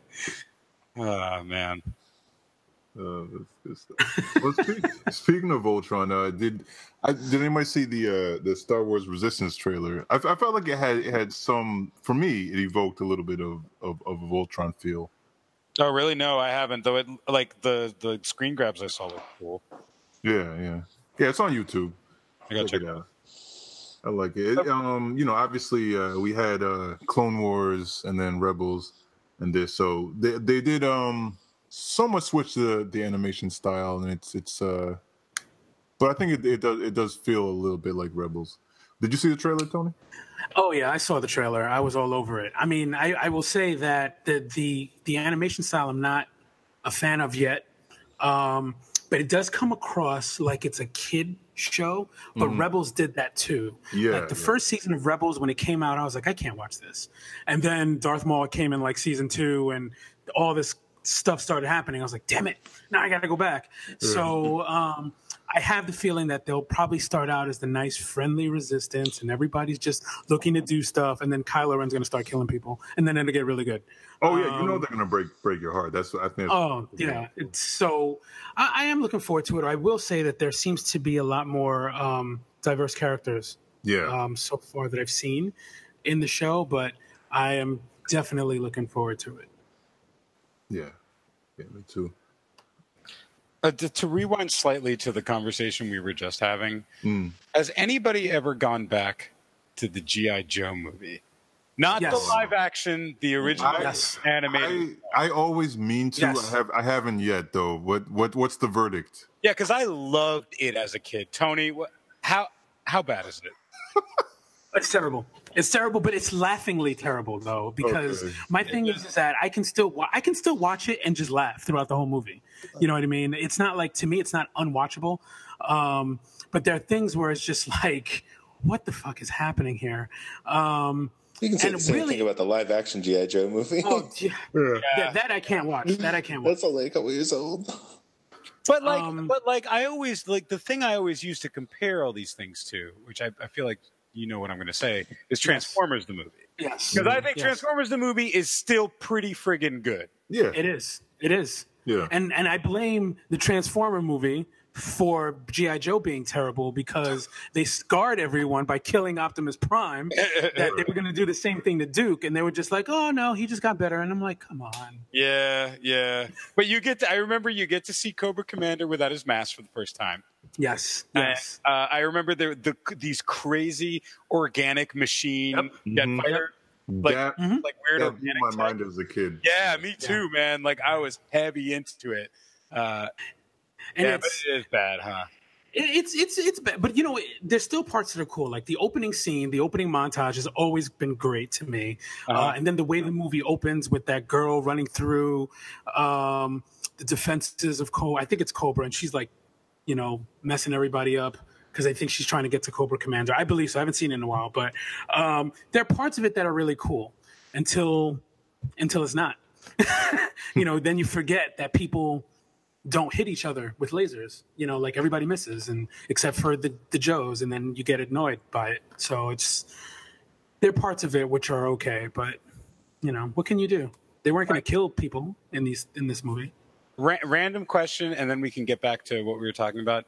Oh man. Uh, that's good stuff. well, speak, speaking of Voltron, uh, did I, did anybody see the uh, the Star Wars Resistance trailer? I, I felt like it had it had some for me. It evoked a little bit of of, of a Voltron feel. Oh really? No, I haven't. Though it like the the screen grabs I saw were cool. Yeah, yeah, yeah. It's on YouTube. I gotta check it out. I like it. It, Um, you know, obviously uh, we had uh, Clone Wars and then Rebels and this, so they they did um somewhat switch the the animation style, and it's it's uh, but I think it it does it does feel a little bit like Rebels. Did you see the trailer, Tony? Oh yeah, I saw the trailer. I was all over it. I mean, I, I will say that the, the the animation style I'm not a fan of yet, um, but it does come across like it's a kid show. But Mhm. Rebels did that too. Yeah, like the yeah. first season of Rebels when it came out, I was like, I can't watch this. And then Darth Maul came in like season two, and all this stuff started happening. I was like, damn it, now I got to go back. So um, I have the feeling that they'll probably start out as the nice, friendly resistance, and everybody's just looking to do stuff, and then Kylo Ren's going to start killing people, and then it'll get really good. Oh yeah, you know Um, they're gonna break break your heart. That's what I think. Oh yeah, it's so I, I am looking forward to it. I will say that there seems to be a lot more um, diverse characters yeah. um, so far that I've seen in the show, but I am definitely looking forward to it. yeah, yeah, me too. Uh, to, to rewind slightly to the conversation we were just having, Mm. has anybody ever gone back to the GI Joe movie? Not the live action, the original I- Yes. animated. I I always mean to. Yes. I have I haven't yet though. What what what's the verdict? Yeah, because I loved it as a kid. Tony, what, how how bad is it? It's terrible. It's terrible, but it's laughingly terrible though, because Okay. my thing is, is that I can still wa- I can still watch it and just laugh throughout the whole movie. You know what I mean? It's not like to me, it's not unwatchable. Um, but there are things where it's just like, what the fuck is happening here? Um, You can say And the same really- thing about the live action G.I. Joe movie. oh, yeah, yeah, that I can't watch. That I can't watch. That's only a couple years old. But like, Um, but like, I always like the thing I always use to compare all these things to, which I, I feel like you know what I'm going to say, is Transformers the movie. Yes, Because I think Yes. Transformers the movie is still pretty friggin' good. Yeah, It is. It is. Yeah. And and I blame the Transformer movie for GI Joe being terrible because they scarred everyone by killing Optimus Prime. that they were going to do the same thing to Duke, and they were just like, "Oh no, he just got better." And I'm like, "Come on." Yeah, yeah. But you get to, I remember you get to see Cobra Commander without his mask for the first time. Yes. Yes. And, uh, I remember the, the these crazy organic machine jet Mhm. fighter, like that like weird that blew organic. my tech. mind as a kid. Yeah, me too, man. Like I was heavy into it. Uh, And yeah, but it's, bad, huh? it- it's it's it's bad, but you know, there's still parts that are cool. Like the opening scene, the opening montage has always been great to me. uh Uh-huh. and then the way the movie opens with that girl running through um, the defenses of Cobra. I think it's Cobra, and she's like, you know, messing everybody up because I think she's trying to get to Cobra Commander. I believe so. I haven't seen it in a while, but um, there are parts of it that are really cool until until it's not. you know, then you forget that people don't hit each other with lasers. You know, like everybody misses, and except for the the Joes, and then you get annoyed by it. So it's there are parts of it which are okay, but you know, what can you do? They weren't going to kill people in these in this movie. Ra- random question, and then we can get back to what we were talking about.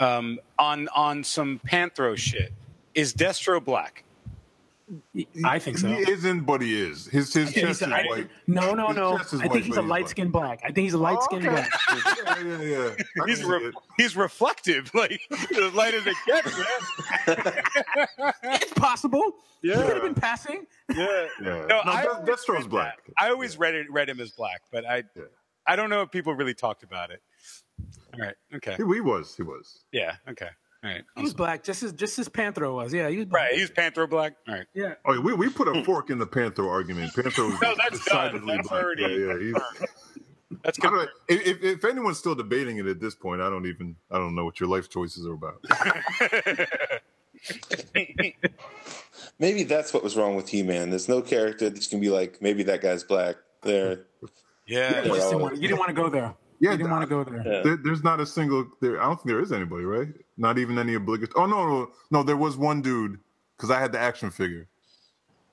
Um, on on some Panthro shit, is Destro black? I think so. He isn't, but he is. His his He's chest a- is I- white. no, no, His no. I think white, he's a light skinned black. I think he's a light oh, skinned Oh, okay. black. yeah, yeah, yeah. He's re- he's reflective, like as light as it gets, man. It's possible. Yeah, He could have been passing. Yeah. Yeah. No, No, I De- always Destro's black. that. I always read it, read him as black, but I, Yeah. I don't know if people really talked about it. All right. Okay. He, he was. He was. Yeah. Okay. All right. He was black, just as just as Panthro was. Yeah, he was black. Right. He's Panthro black. All right. Yeah. Oh, yeah, we we put a fork in the Panther argument. Panther was No, that's done. decidedly That's black. already Yeah, yeah. He's, That's I good. if, if if anyone's still debating it at this point, I don't even I don't know what your life choices are about. Maybe that's what was wrong with He-Man. There's no character that you can be like, maybe that guy's black. There, Yeah. You, didn't want, you didn't want to go there. Yeah, You didn't want to go there. Yeah. There, there's not a single. There, I don't think there is anybody, right? Not even any obligatory. Oh no, no, no. There was one dude because I had the action figure.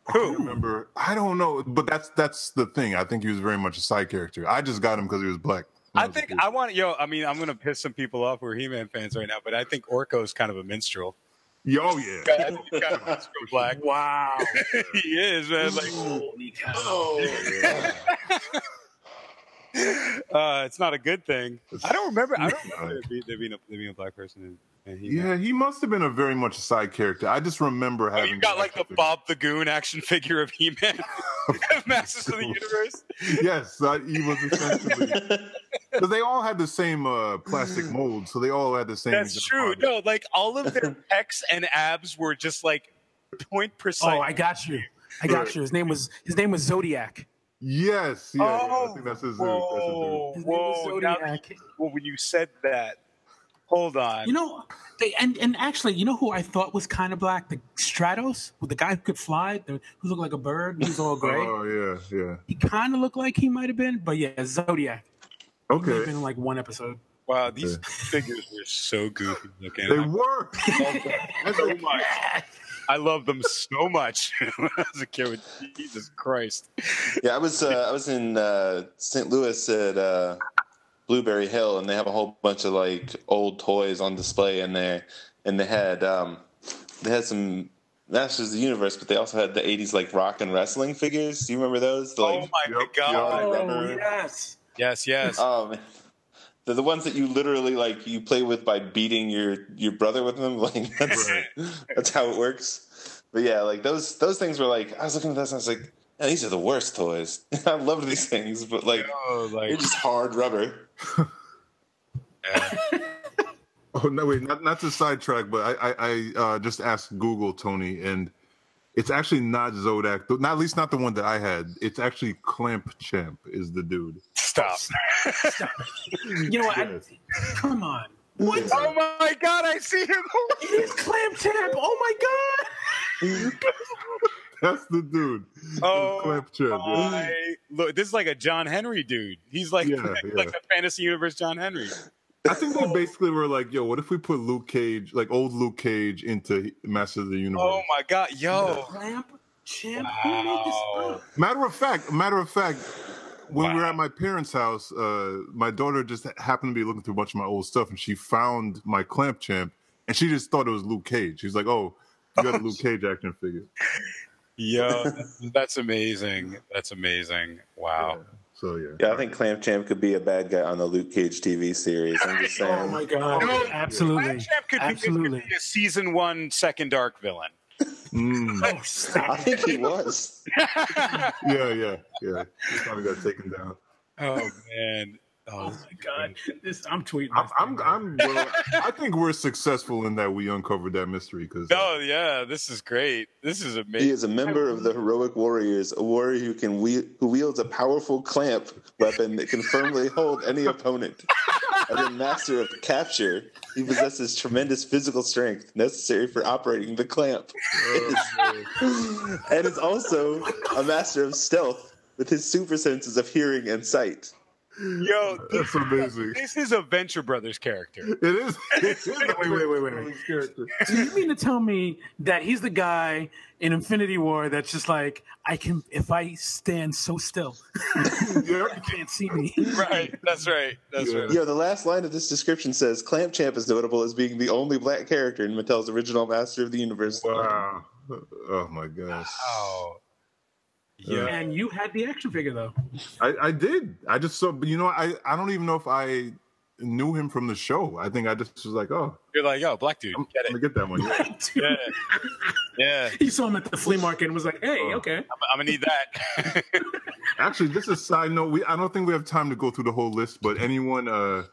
I Who? can't remember? I don't know, but that's that's the thing. I think he was very much a side character. I just got him because he was black. I think I want yo. I mean, I'm gonna piss some people off who are He-Man fans right now, but I think Orko is kind of a minstrel. Yeah, oh yeah. I think he's kind of minstrel black. Wow. he is, man. Like, Holy cow. oh, oh uh, it's not a good thing. I don't remember. I don't remember there being, a, there being a black person in, in He-Man. Yeah, he must have been a very much a side character. I just remember Oh, having. you got like the figure. Bob the Goon action figure of He-Man, Masters of the Universe. Yes, uh, he was essentially because they all had the same uh, plastic mold, so they all had the same. That's true. body. No, like all of their pecs and abs were just like point precise. Oh, I got you. I got you. His name was his name was Zodac. Yes, yeah, yeah, I Oh, think that's his. whoa, His name was whoa! Now, Zodac. well, when you said that, Hold on. You know, they and and actually, you know who I thought was kind of black? The Stratos, the guy who could fly, the, who looked like a bird. He's all gray. Oh yeah, yeah. He kind of looked like he might have been, but yeah, Zodac. He may have Okay. been in like one episode. Wow, these figures were so goofy looking. They were. love them so much. I love them so much when I was a kid. With Jesus Christ. Yeah, I was uh, I was in uh, St. Louis at uh, Blueberry Hill, and they have a whole bunch of like old toys on display in there, and they had um, they had some Masters of the Universe, but they also had the '80s like rock and wrestling figures. Do you remember those? The, like, oh my god! yep. rubber- yes. Yes, yes. Oh man. They're the ones that you literally like you play with by beating your your brother with them. Like that's right. that's how it works. But yeah, like those those things were like I was looking at this and I was like, "Man, these are the worst toys. I love these things, but like, Oh, like they're just hard rubber. Oh no, wait, not not to sidetrack, but I I, I uh, just asked Google Tony, and it's actually not Zodac. Not at least not the one that I had. It's actually Clamp Champ is the dude. Stop. You know what? I- come on. What? Oh my god, I see him. It is Clamp Champ. Oh my god. That's the dude. Oh Clamp Champ. yeah. look, this is like a John Henry dude. He's like Yeah, like yeah. the fantasy universe John Henry. I think they basically were like, "Yo, what if we put Luke Cage, like old Luke Cage, into Master of the Universe?" Oh my god, yo. Clamp Champ. Who made this Wow. Matter of fact, matter of fact, when we were at my parents' house, uh, my daughter just happened to be looking through a bunch of my old stuff, and she found my Clamp Champ, and she just thought it was Luke Cage. She was like, "Oh, you got a Luke Cage action figure." Yo, that's amazing. That's amazing. Wow. So yeah, Yeah, I think Clamp Champ could be a bad guy on the Luke Cage TV series. I'm just saying. Oh my god. No, Absolutely. Clamp Champ could be, Absolutely. could be a season one second arc villain. Mm. Oh. I think he was. yeah, yeah, yeah. He finally got taken down. Oh man. Oh, oh my god. This I'm tweeting. I'm, I'm, thing. I'm well, I think we're successful in that we uncovered that mystery because No, uh, oh, yeah, this is great. This is amazing. He is a member of the heroic warriors, a warrior who can wield, who wields a powerful clamp weapon that can firmly hold any opponent. As a master of capture, he possesses tremendous physical strength necessary for operating the clamp, oh, and is also a master of stealth with his super senses of hearing and sight. Yo, that's amazing. this is a Venture Brothers character. It is. It is Wait, wait, wait, wait, wait. Character. So you mean to tell me that he's the guy in Infinity War that's just like I can if I stand so still, you can't see me. Right. That's right. That's right. Yo, the last line of this description says Clamp Champ is notable as being the only black character in Mattel's original Master of the Universe. Wow. Oh my gosh. Oh. Yeah. And you had the action figure though. I, I did. I just saw, but you know, I, I don't even know if I knew him from the show. I think I just was like, oh, You're like, yo, black dude, I'm, get I'm it. gonna get that one. Yeah. Dude, Yeah. Yeah. He saw him at the flea market and was like, "Hey, Oh. okay." I'm, I'm gonna need that. Actually, just a side note. We I don't think we have time to go through the whole list, but anyone uh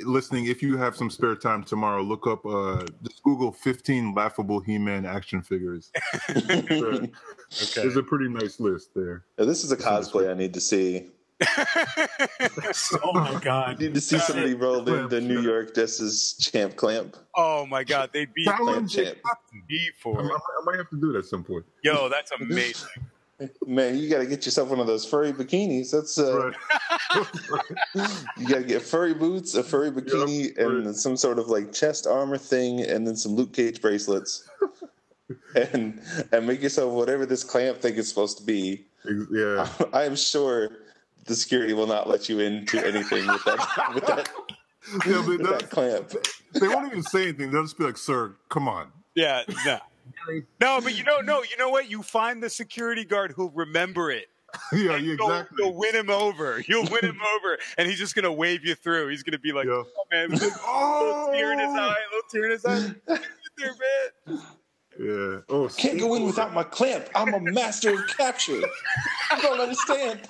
listening, if you have some spare time tomorrow, look up uh just Google 15 laughable He-Man action figures. okay. There's a pretty nice list there. Now, this is a cosplay I need to see. Oh my god. I need to see somebody roll into New York just as Champ Clamp. Oh my god, they'd be Clamp Champ. beat I, for I it. might have to do that at some point. Yo, that's amazing. Man, you got to get yourself one of those furry bikinis. That's uh, Right. you got to get furry boots, a furry bikini, Yep. and some sort of like chest armor thing, and then some Luke Cage bracelets, and and make yourself whatever this clamp thing is supposed to be. Yeah. I am sure the security will not let you into anything with that with that, Yeah, but with that clamp. they won't even say anything. They'll just be like, "Sir, come on." Yeah, no. No, but you know, no, you know what? You find the security guard who'll remember it. yeah, yeah, You'll, exactly. you'll win him over. You'll win him over, and he's just gonna wave you through. He's gonna be like, Yeah. "Oh man, little Oh, tear in his eye, little tear in his eye." Get there, man. yeah. Oh, Can't go in without my clamp. I'm a master of capture. I don't understand.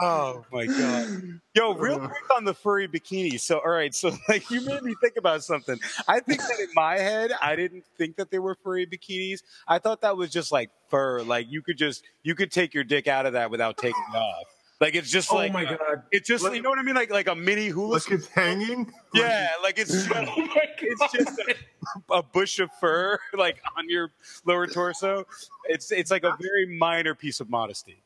Oh my god. Yo, real quick on the furry bikini. So, all right, so like you made me think about something. I think that in my head, I didn't think that they were furry bikinis. I thought that was just like fur. Like you could just you could take your dick out of that without taking it off. Like it's just Oh like my uh, God. it's just you know what I mean, like like a mini hula. Like it's hanging. Yeah, like it's just, it's just a, a bush of fur like on your lower torso. It's it's like a very minor piece of modesty.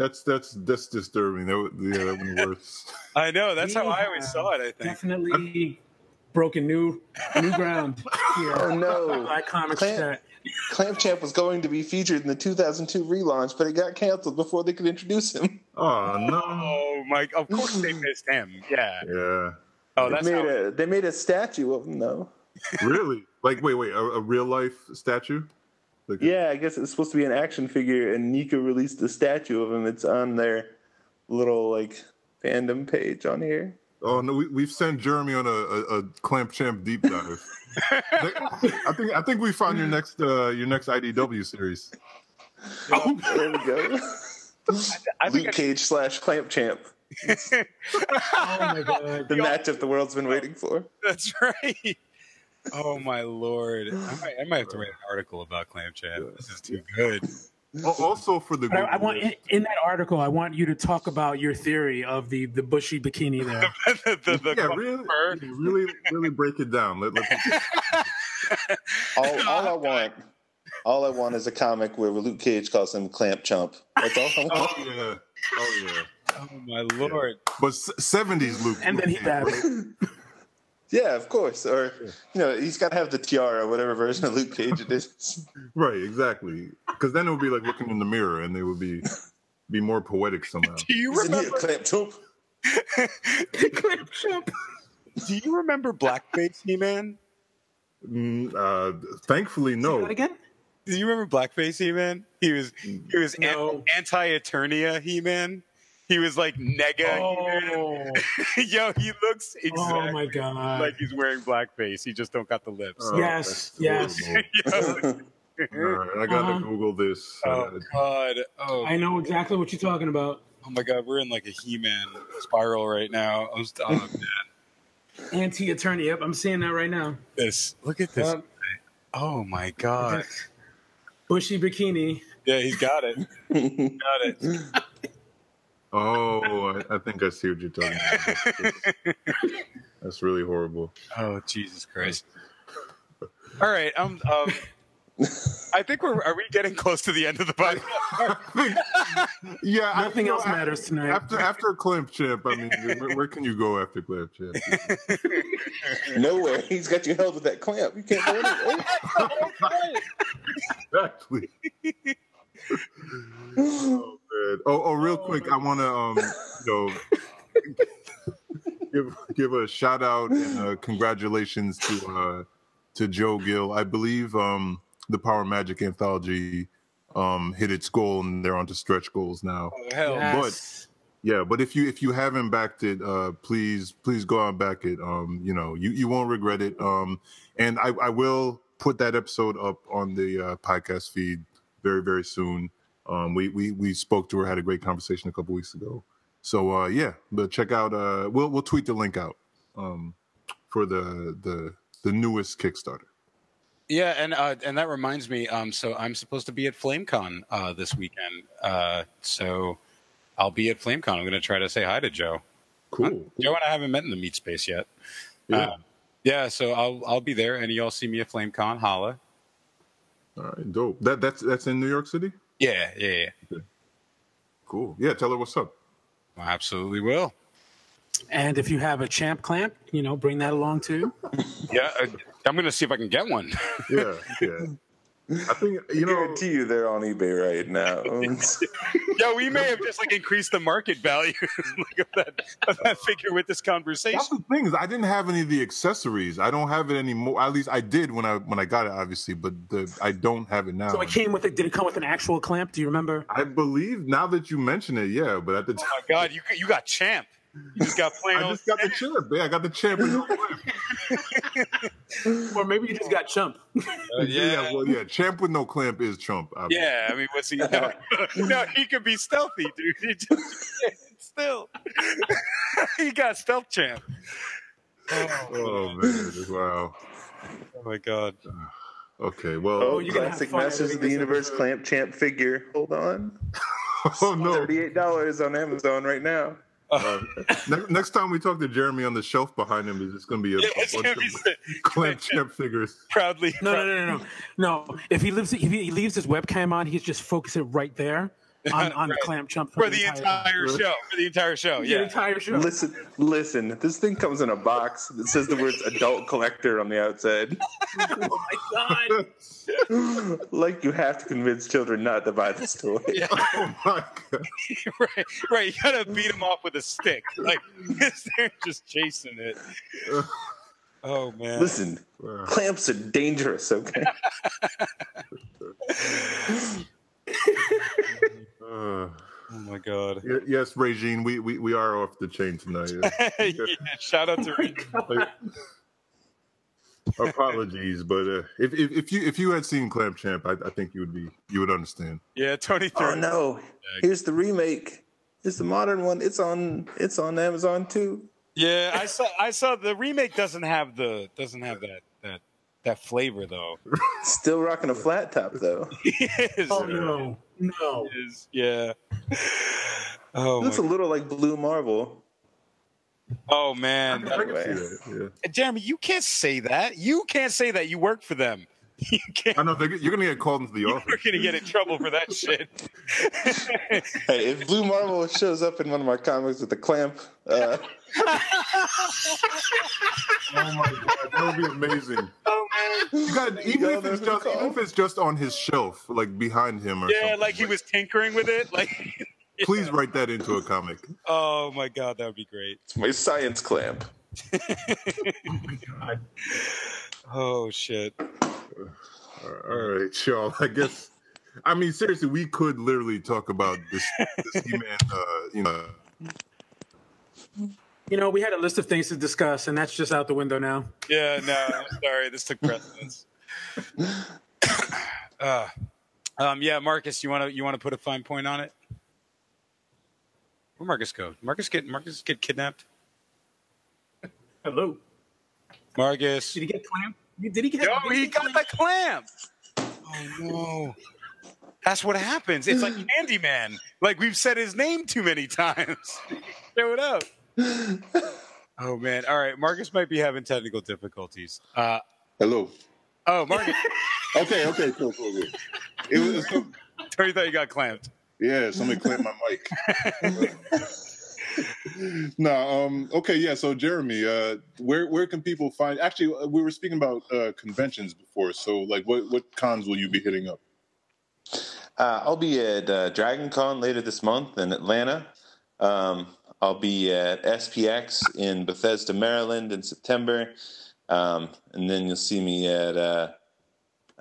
That's that's that's disturbing. That would, yeah, that would be worse. I know that's how I always saw it. I think. Definitely broken new new ground here. Oh no! Black Comics Clamp, Clamp Champ was going to be featured in the 2002 relaunch, but it got canceled before they could introduce him. Oh no! Oh my! Of course they missed him. Yeah. Yeah. Oh, They that's made how, a they made a statue of him though. Really? Like wait, wait, a, a real life statue? Like, Yeah, I guess it's supposed to be an action figure, and NECA released a statue of him. It's on their little like fandom page on here. Oh no, we, we've sent Jeremy on a, a, a clamp champ deep dive. I think I think we found your next uh, your next IDW series. Oh, there we go. I think Luke Cage slash Clamp Champ, Oh my god. the matchup the world's been waiting for. that's right. Oh my lord! I might, I might have to write an article about Clamp Champ. This is too good. Also for the But I, I want in, in that article. I want you to talk about your theory of the the bushy bikini there. the, the, the yeah, really, really, really break it down. Let, let All, all I want, all I want is a comic where Luke Cage calls him Clamp Chump. That's all I oh, want. oh yeah, oh yeah. Oh my lord! But seventies Luke, And then he Luke battled. Yeah, of course. Or you know, he's got to have the tiara, whatever version of Luke Cage it is. right? Exactly. Because then it would be like looking in the mirror, and they would be be more poetic somehow. Do you Isn't he a remember? Clamp Chump? Do you remember Blackface He Man? Mm, uh, thankfully, Say no. that again? Do you remember Blackface He Man? He was he was No. anti Eternia He Man. He was like nega. Oh, Yo, he looks oh exactly my god. like he's wearing blackface. He just don't got the lips. Oh, Yes, yes. horrible. All right, I gotta Uh-huh. Google this. oh Uh, God! Oh, I know exactly what you're talking about. oh my God! We're in like a He-Man spiral right now. I'm st- oh, man. Anti Eternia. Yep, I'm seeing that right now. This. Look at this. Yep. Oh my God! Bushy bikini. Yeah, he's got it. got it. Oh, I, I think I see what you're talking about. That's really horrible. Oh Jesus Christ! All right, um, um, I think we're are we getting close to the end of the podcast? yeah, Nothing you know, else I- matters tonight. After after Clamp Champ, I mean, where, where can you go after Clamp Champ? Nowhere. He's got you held with that clamp. You can't go anywhere. Exactly. oh, man. oh, oh, real quick, I want to, um, you know, give give a shout out and uh, congratulations to uh, to Joe Gill. I believe um, the Power Magic anthology um, hit its goal, and they're on to stretch goals now. Oh, hell, Yes. but. Yeah, but if you if you haven't backed it, uh, please please go out and back it. Um, you know, you, you won't regret it. Um, and I, I will put that episode up on the uh, podcast feed very very soon. Um, we we we spoke to her, had a great conversation a couple weeks ago. So uh, yeah, but check out. Uh, we'll we'll tweet the link out um, for the the the newest Kickstarter. Yeah, and uh, and that reminds me. Um, so I'm supposed to be at FlameCon uh, this weekend. Uh, so I'll be at FlameCon. I'm going to try to say hi to Joe. Cool. Joe and I haven't met in the meat space yet. Yeah. Uh, yeah. So I'll I'll be there, and y'all see me at FlameCon. Holla. All right, dope. That that's that's in New York City. Yeah, yeah, yeah. Cool. Yeah, tell her what's up. I absolutely will. And if you have a champ clamp, you know, bring that along too. Yeah, uh, I'm going to see if I can get one. Yeah, yeah. I think you I know. guarantee you they're on eBay right now. Um, yeah, we may have just like increased the market value like, of, that, of that figure with this conversation. That's the thing is I didn't have any of the accessories. I don't have it anymore. At least I did when I when I got it, obviously, but the, I don't have it now. So it came with it. Did it come with an actual clamp? Do you remember? I believe now that you mention it, yeah. But at the time, Oh my God, you you got champ. You just got plain I old just got the champ. Yeah, I got the champ. with no clamp. Or maybe you just got chump. Uh, yeah. well, yeah. Champ with no clamp is chump. obviously. Yeah, I mean, what's he? No, no, he could be stealthy, dude. He just, still, he got stealth champ. Oh man! Wow. Oh my god. Okay. Well. oh, you're gonna classic Masters of the Universe clamp champ figure. Hold on. Oh no! Thirty-eight dollars on Amazon right now. Uh, next time we talk to Jeremy on the shelf behind him, is just going to be a, Yeah, a it's bunch gonna of clamp champ figures. proudly. No, no, no, no, no. No, if he lives, if he leaves his webcam on, he's just focusing it right there on, on Right. the clamp chump for the entire show. For the entire show, yeah. The entire show. Listen, listen. This thing comes in a box that says the words "adult collector" on the outside. oh my god! like you have to convince children not to buy this toy. Yeah. Oh my god! right, right. You gotta beat them off with a stick. Like they're just chasing it. Oh man. Listen, clamps are dangerous. Okay. Uh, Oh my god. y- yes, Regine, we, we, we are off the chain tonight. yeah, shout out to Like, apologies, but uh, if, if if you if you had seen Clamp Champ, I, I think you would be you would understand. yeah Tony. Oh threw- no! Here's the remake. It's the modern one. It's on. It's on Amazon too. Yeah, I saw. I saw the remake doesn't have the doesn't have that that that flavor though. Still rocking a flat top though. It is. Oh no, no. It is. Yeah. Oh Looks a little like Blue Marvel. oh man, I can see Anyway. that. Yeah. Jeremy, you can't say that. You can't say that. You work for them. You can't. I know they're, you're gonna get called into the office. You're gonna get in trouble for that shit. Hey, if Blue Marvel shows up in one of my comics with a clamp, uh, Oh my god, that would be amazing. Oh man. You got even Y'all if it's just call? even if it's just on his shelf, like behind him or Yeah, something. like he was tinkering with it. Like, Please write that into a comic. oh my god, that would be great. it's my science clamp. Oh shit. All right, y'all. I guess. I mean, seriously, we could literally talk about this, this He-Man. Uh, you know, You know, we had a list of things to discuss, and that's just out the window now. Yeah, no, I'm sorry. This took precedence. uh, um, yeah, Marcus, you want to you want to put a fine point on it? Where Marcus go? Marcus get Marcus get kidnapped? Hello. Marcus. Did he get clamp? Did he get? Yo, did he get got the clamp. Oh no. That's what happens. It's like Candyman. Like we've said his name too many times. Show it up. Oh man. All right. Marcus might be having technical difficulties. Uh hello. oh Marcus. Okay, okay, cool, cool, cool. It was Tony thought you got clamped. yeah. Somebody clamped my mic. no, um, okay, yeah. So Jeremy, uh, where where can people find? Actually, uh, we were speaking about uh, conventions before. So, like, what what cons will you be hitting up? Uh, I'll be at uh, Dragon Con later this month in Atlanta. Um, I'll be at SPX in Bethesda, Maryland in September. Um, and then you'll see me at uh,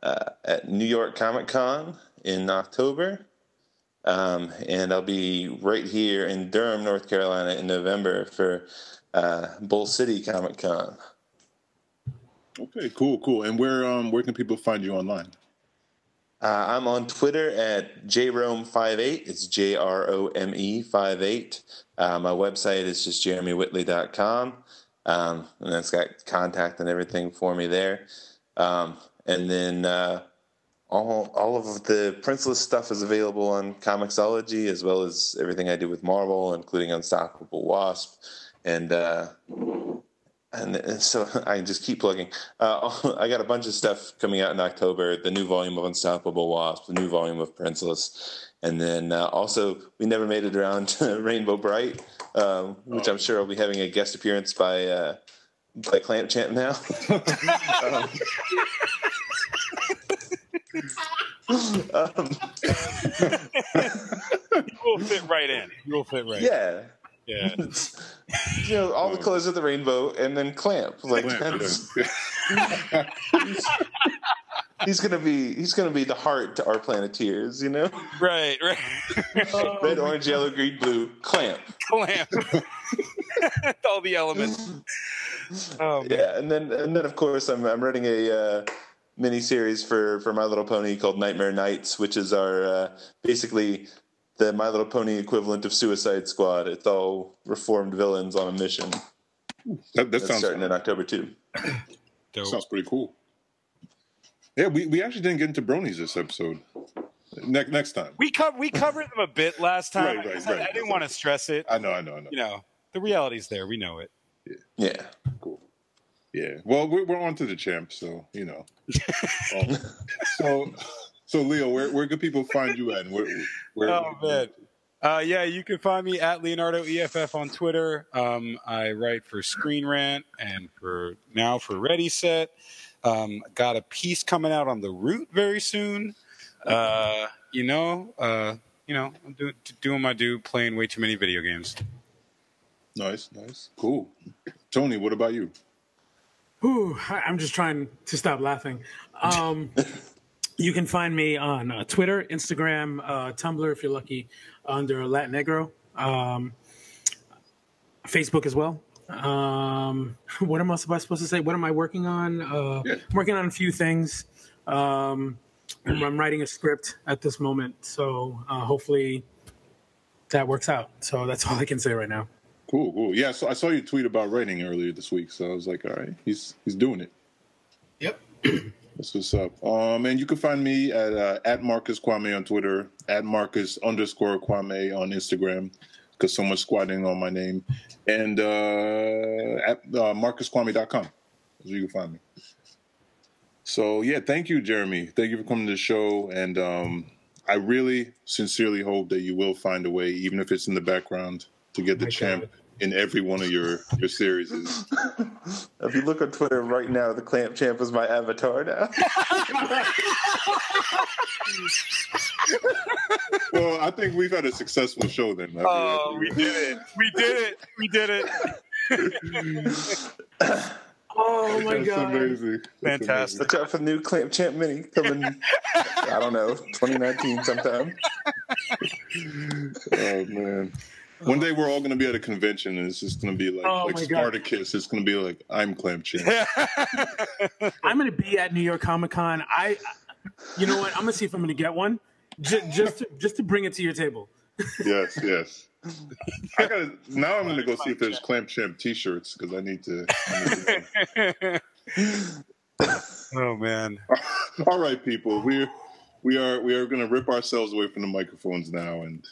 uh, at New York Comic Con in October. Um, and I'll be right here in Durham, North Carolina in November for uh, Bull City Comic Con. Okay, cool, cool. And where um where can people find you online? Uh, I'm on Twitter at jrome58. It's J R O M E 58. Uh, my website is just jeremywhitley.com. Um, and that's got contact and everything for me there. Um, and then uh, all, all of the Princeless stuff is available on Comixology, as well as everything I do with Marvel, including Unstoppable Wasp. And uh, and so I just keep plugging. Uh, I got a bunch of stuff coming out in October. The new volume of Unstoppable Wasp, the new volume of Princeless, and then uh, also we never made it around to Rainbow Brite, um, which I'm sure will be having a guest appearance by uh, by Clamp Champ now. um, um, You will fit right in. You will fit right. yeah. Yeah. you know, all the colors of the rainbow, and then Clamp. Like Clamp, that's, he's gonna be he's gonna be the heart to our Planeteers. You know, Right. Right. red, orange, yellow, green, blue. Clamp. Clamp. All the elements. Oh man. Yeah, and then and then of course I'm I'm writing a uh, mini series for for My Little Pony called Nightmare Nights, which is our uh, basically the My Little Pony equivalent of Suicide Squad. It's all reformed villains on a mission. That, that That's sounds starting in October too. Dope. sounds pretty cool. Yeah, we, we actually didn't get into bronies this episode. Next next time. We co- we covered them a bit last time. Right, right, I- right. I, didn't want to stress it. I know, I know, I know. You know, the reality's there. We know it. Yeah. Cool. Yeah. Well, we're, we're on to the champ, so you know. Um, so, so Leo, where where can people find you at? And where, where, Oh man. Uh, yeah, you can find me at Leonardo EFF on Twitter. Um, I write for Screen Rant and for now for Ready Set. Um, got a piece coming out on the Root very soon. Uh, you know, uh, you know, I'm doing doing my do, playing way too many video games. Nice, nice, cool. Tony, what about you? Whew, I- I'm just trying to stop laughing. Um, you can find me on uh, Twitter, Instagram, uh, Tumblr, if you're lucky, under Latinegro. Um, Facebook as well. Um, what am I supposed to say? What am I working on? Uh, I'm working on a few things. Um, I'm, I'm writing a script at this moment, so uh, hopefully that works out. So that's all I can say right now. Cool, cool. Yeah, so I saw you tweet about writing earlier this week, so I was like, all right, he's he's doing it. Yep. That's what's up. Um, and you can find me at uh, at Marcus Kwame on Twitter, at Marcus underscore Kwame on Instagram, because someone's squatting on my name, and uh, at uh, marcuskwame.com. That's where you can find me. So yeah, thank you, Jeremy. Thank you for coming to the show, and um, I really sincerely hope that you will find a way, even if it's in the background, to get the champ in every one of your your series. If you look on Twitter right now, the Clamp Champ is my avatar now. well, I think we've had a successful show then. I mean, Oh, we did it. We did it. We did it. Oh my That's god! amazing. That's Fantastic. Watch out for the new Clamp Champ Mini coming, I don't know, 2019 sometime. Oh man. One uh-huh. day we're all going to be at a convention and it's just going to be like, Oh, like my God. Spartacus. It's going to be like, I'm Clamp Champ. I'm gonna be at New York Comic Con. I, you know what? I'm gonna see if I'm gonna get one, just just to, just to bring it to your table. yes, yes. I gotta, now I'm going to go see if there's Clamp Champ t-shirts because I need to. I need to oh man. all right, people. We're, we are, we are going to rip ourselves away from the microphones now and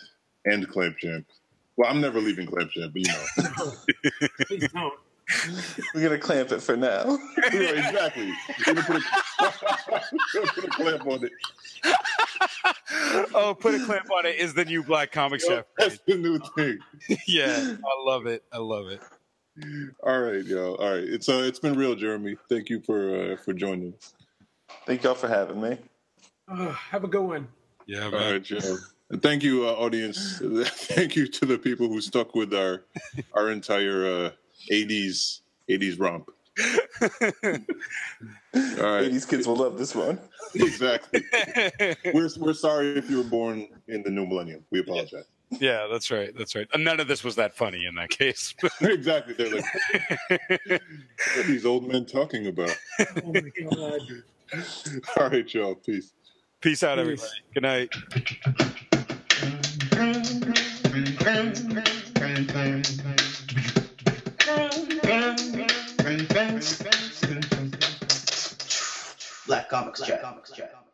end Clamp Champ. Well, I'm never leaving Clamp Champ, but you know. Please don't. We're going to clamp it for now. Yeah, exactly. We're gonna put a, we're put a clamp on it. oh, put a clamp on it is the new Black Comics Chat. That's the new thing. yeah, I love it. I love it. All right, y'all. All right. It's uh, it's been real, Jeremy. Thank you for uh, for joining us. Thank y'all for having me. Uh, have a good one. Yeah, man. right, Joe. And Thank you, uh, audience. Thank you to the people who stuck with our our entire uh, '80s '80s romp. All right, 80s kids will love this one. exactly. We're we're sorry if you were born in the new millennium. We apologize. Yeah, that's right. That's right. And none of this was that funny in that case. exactly. They're like, what are these old men talking about? Oh my god. All right, y'all. Peace. Peace out, Peace. everybody. Good night. Black Comics Chat.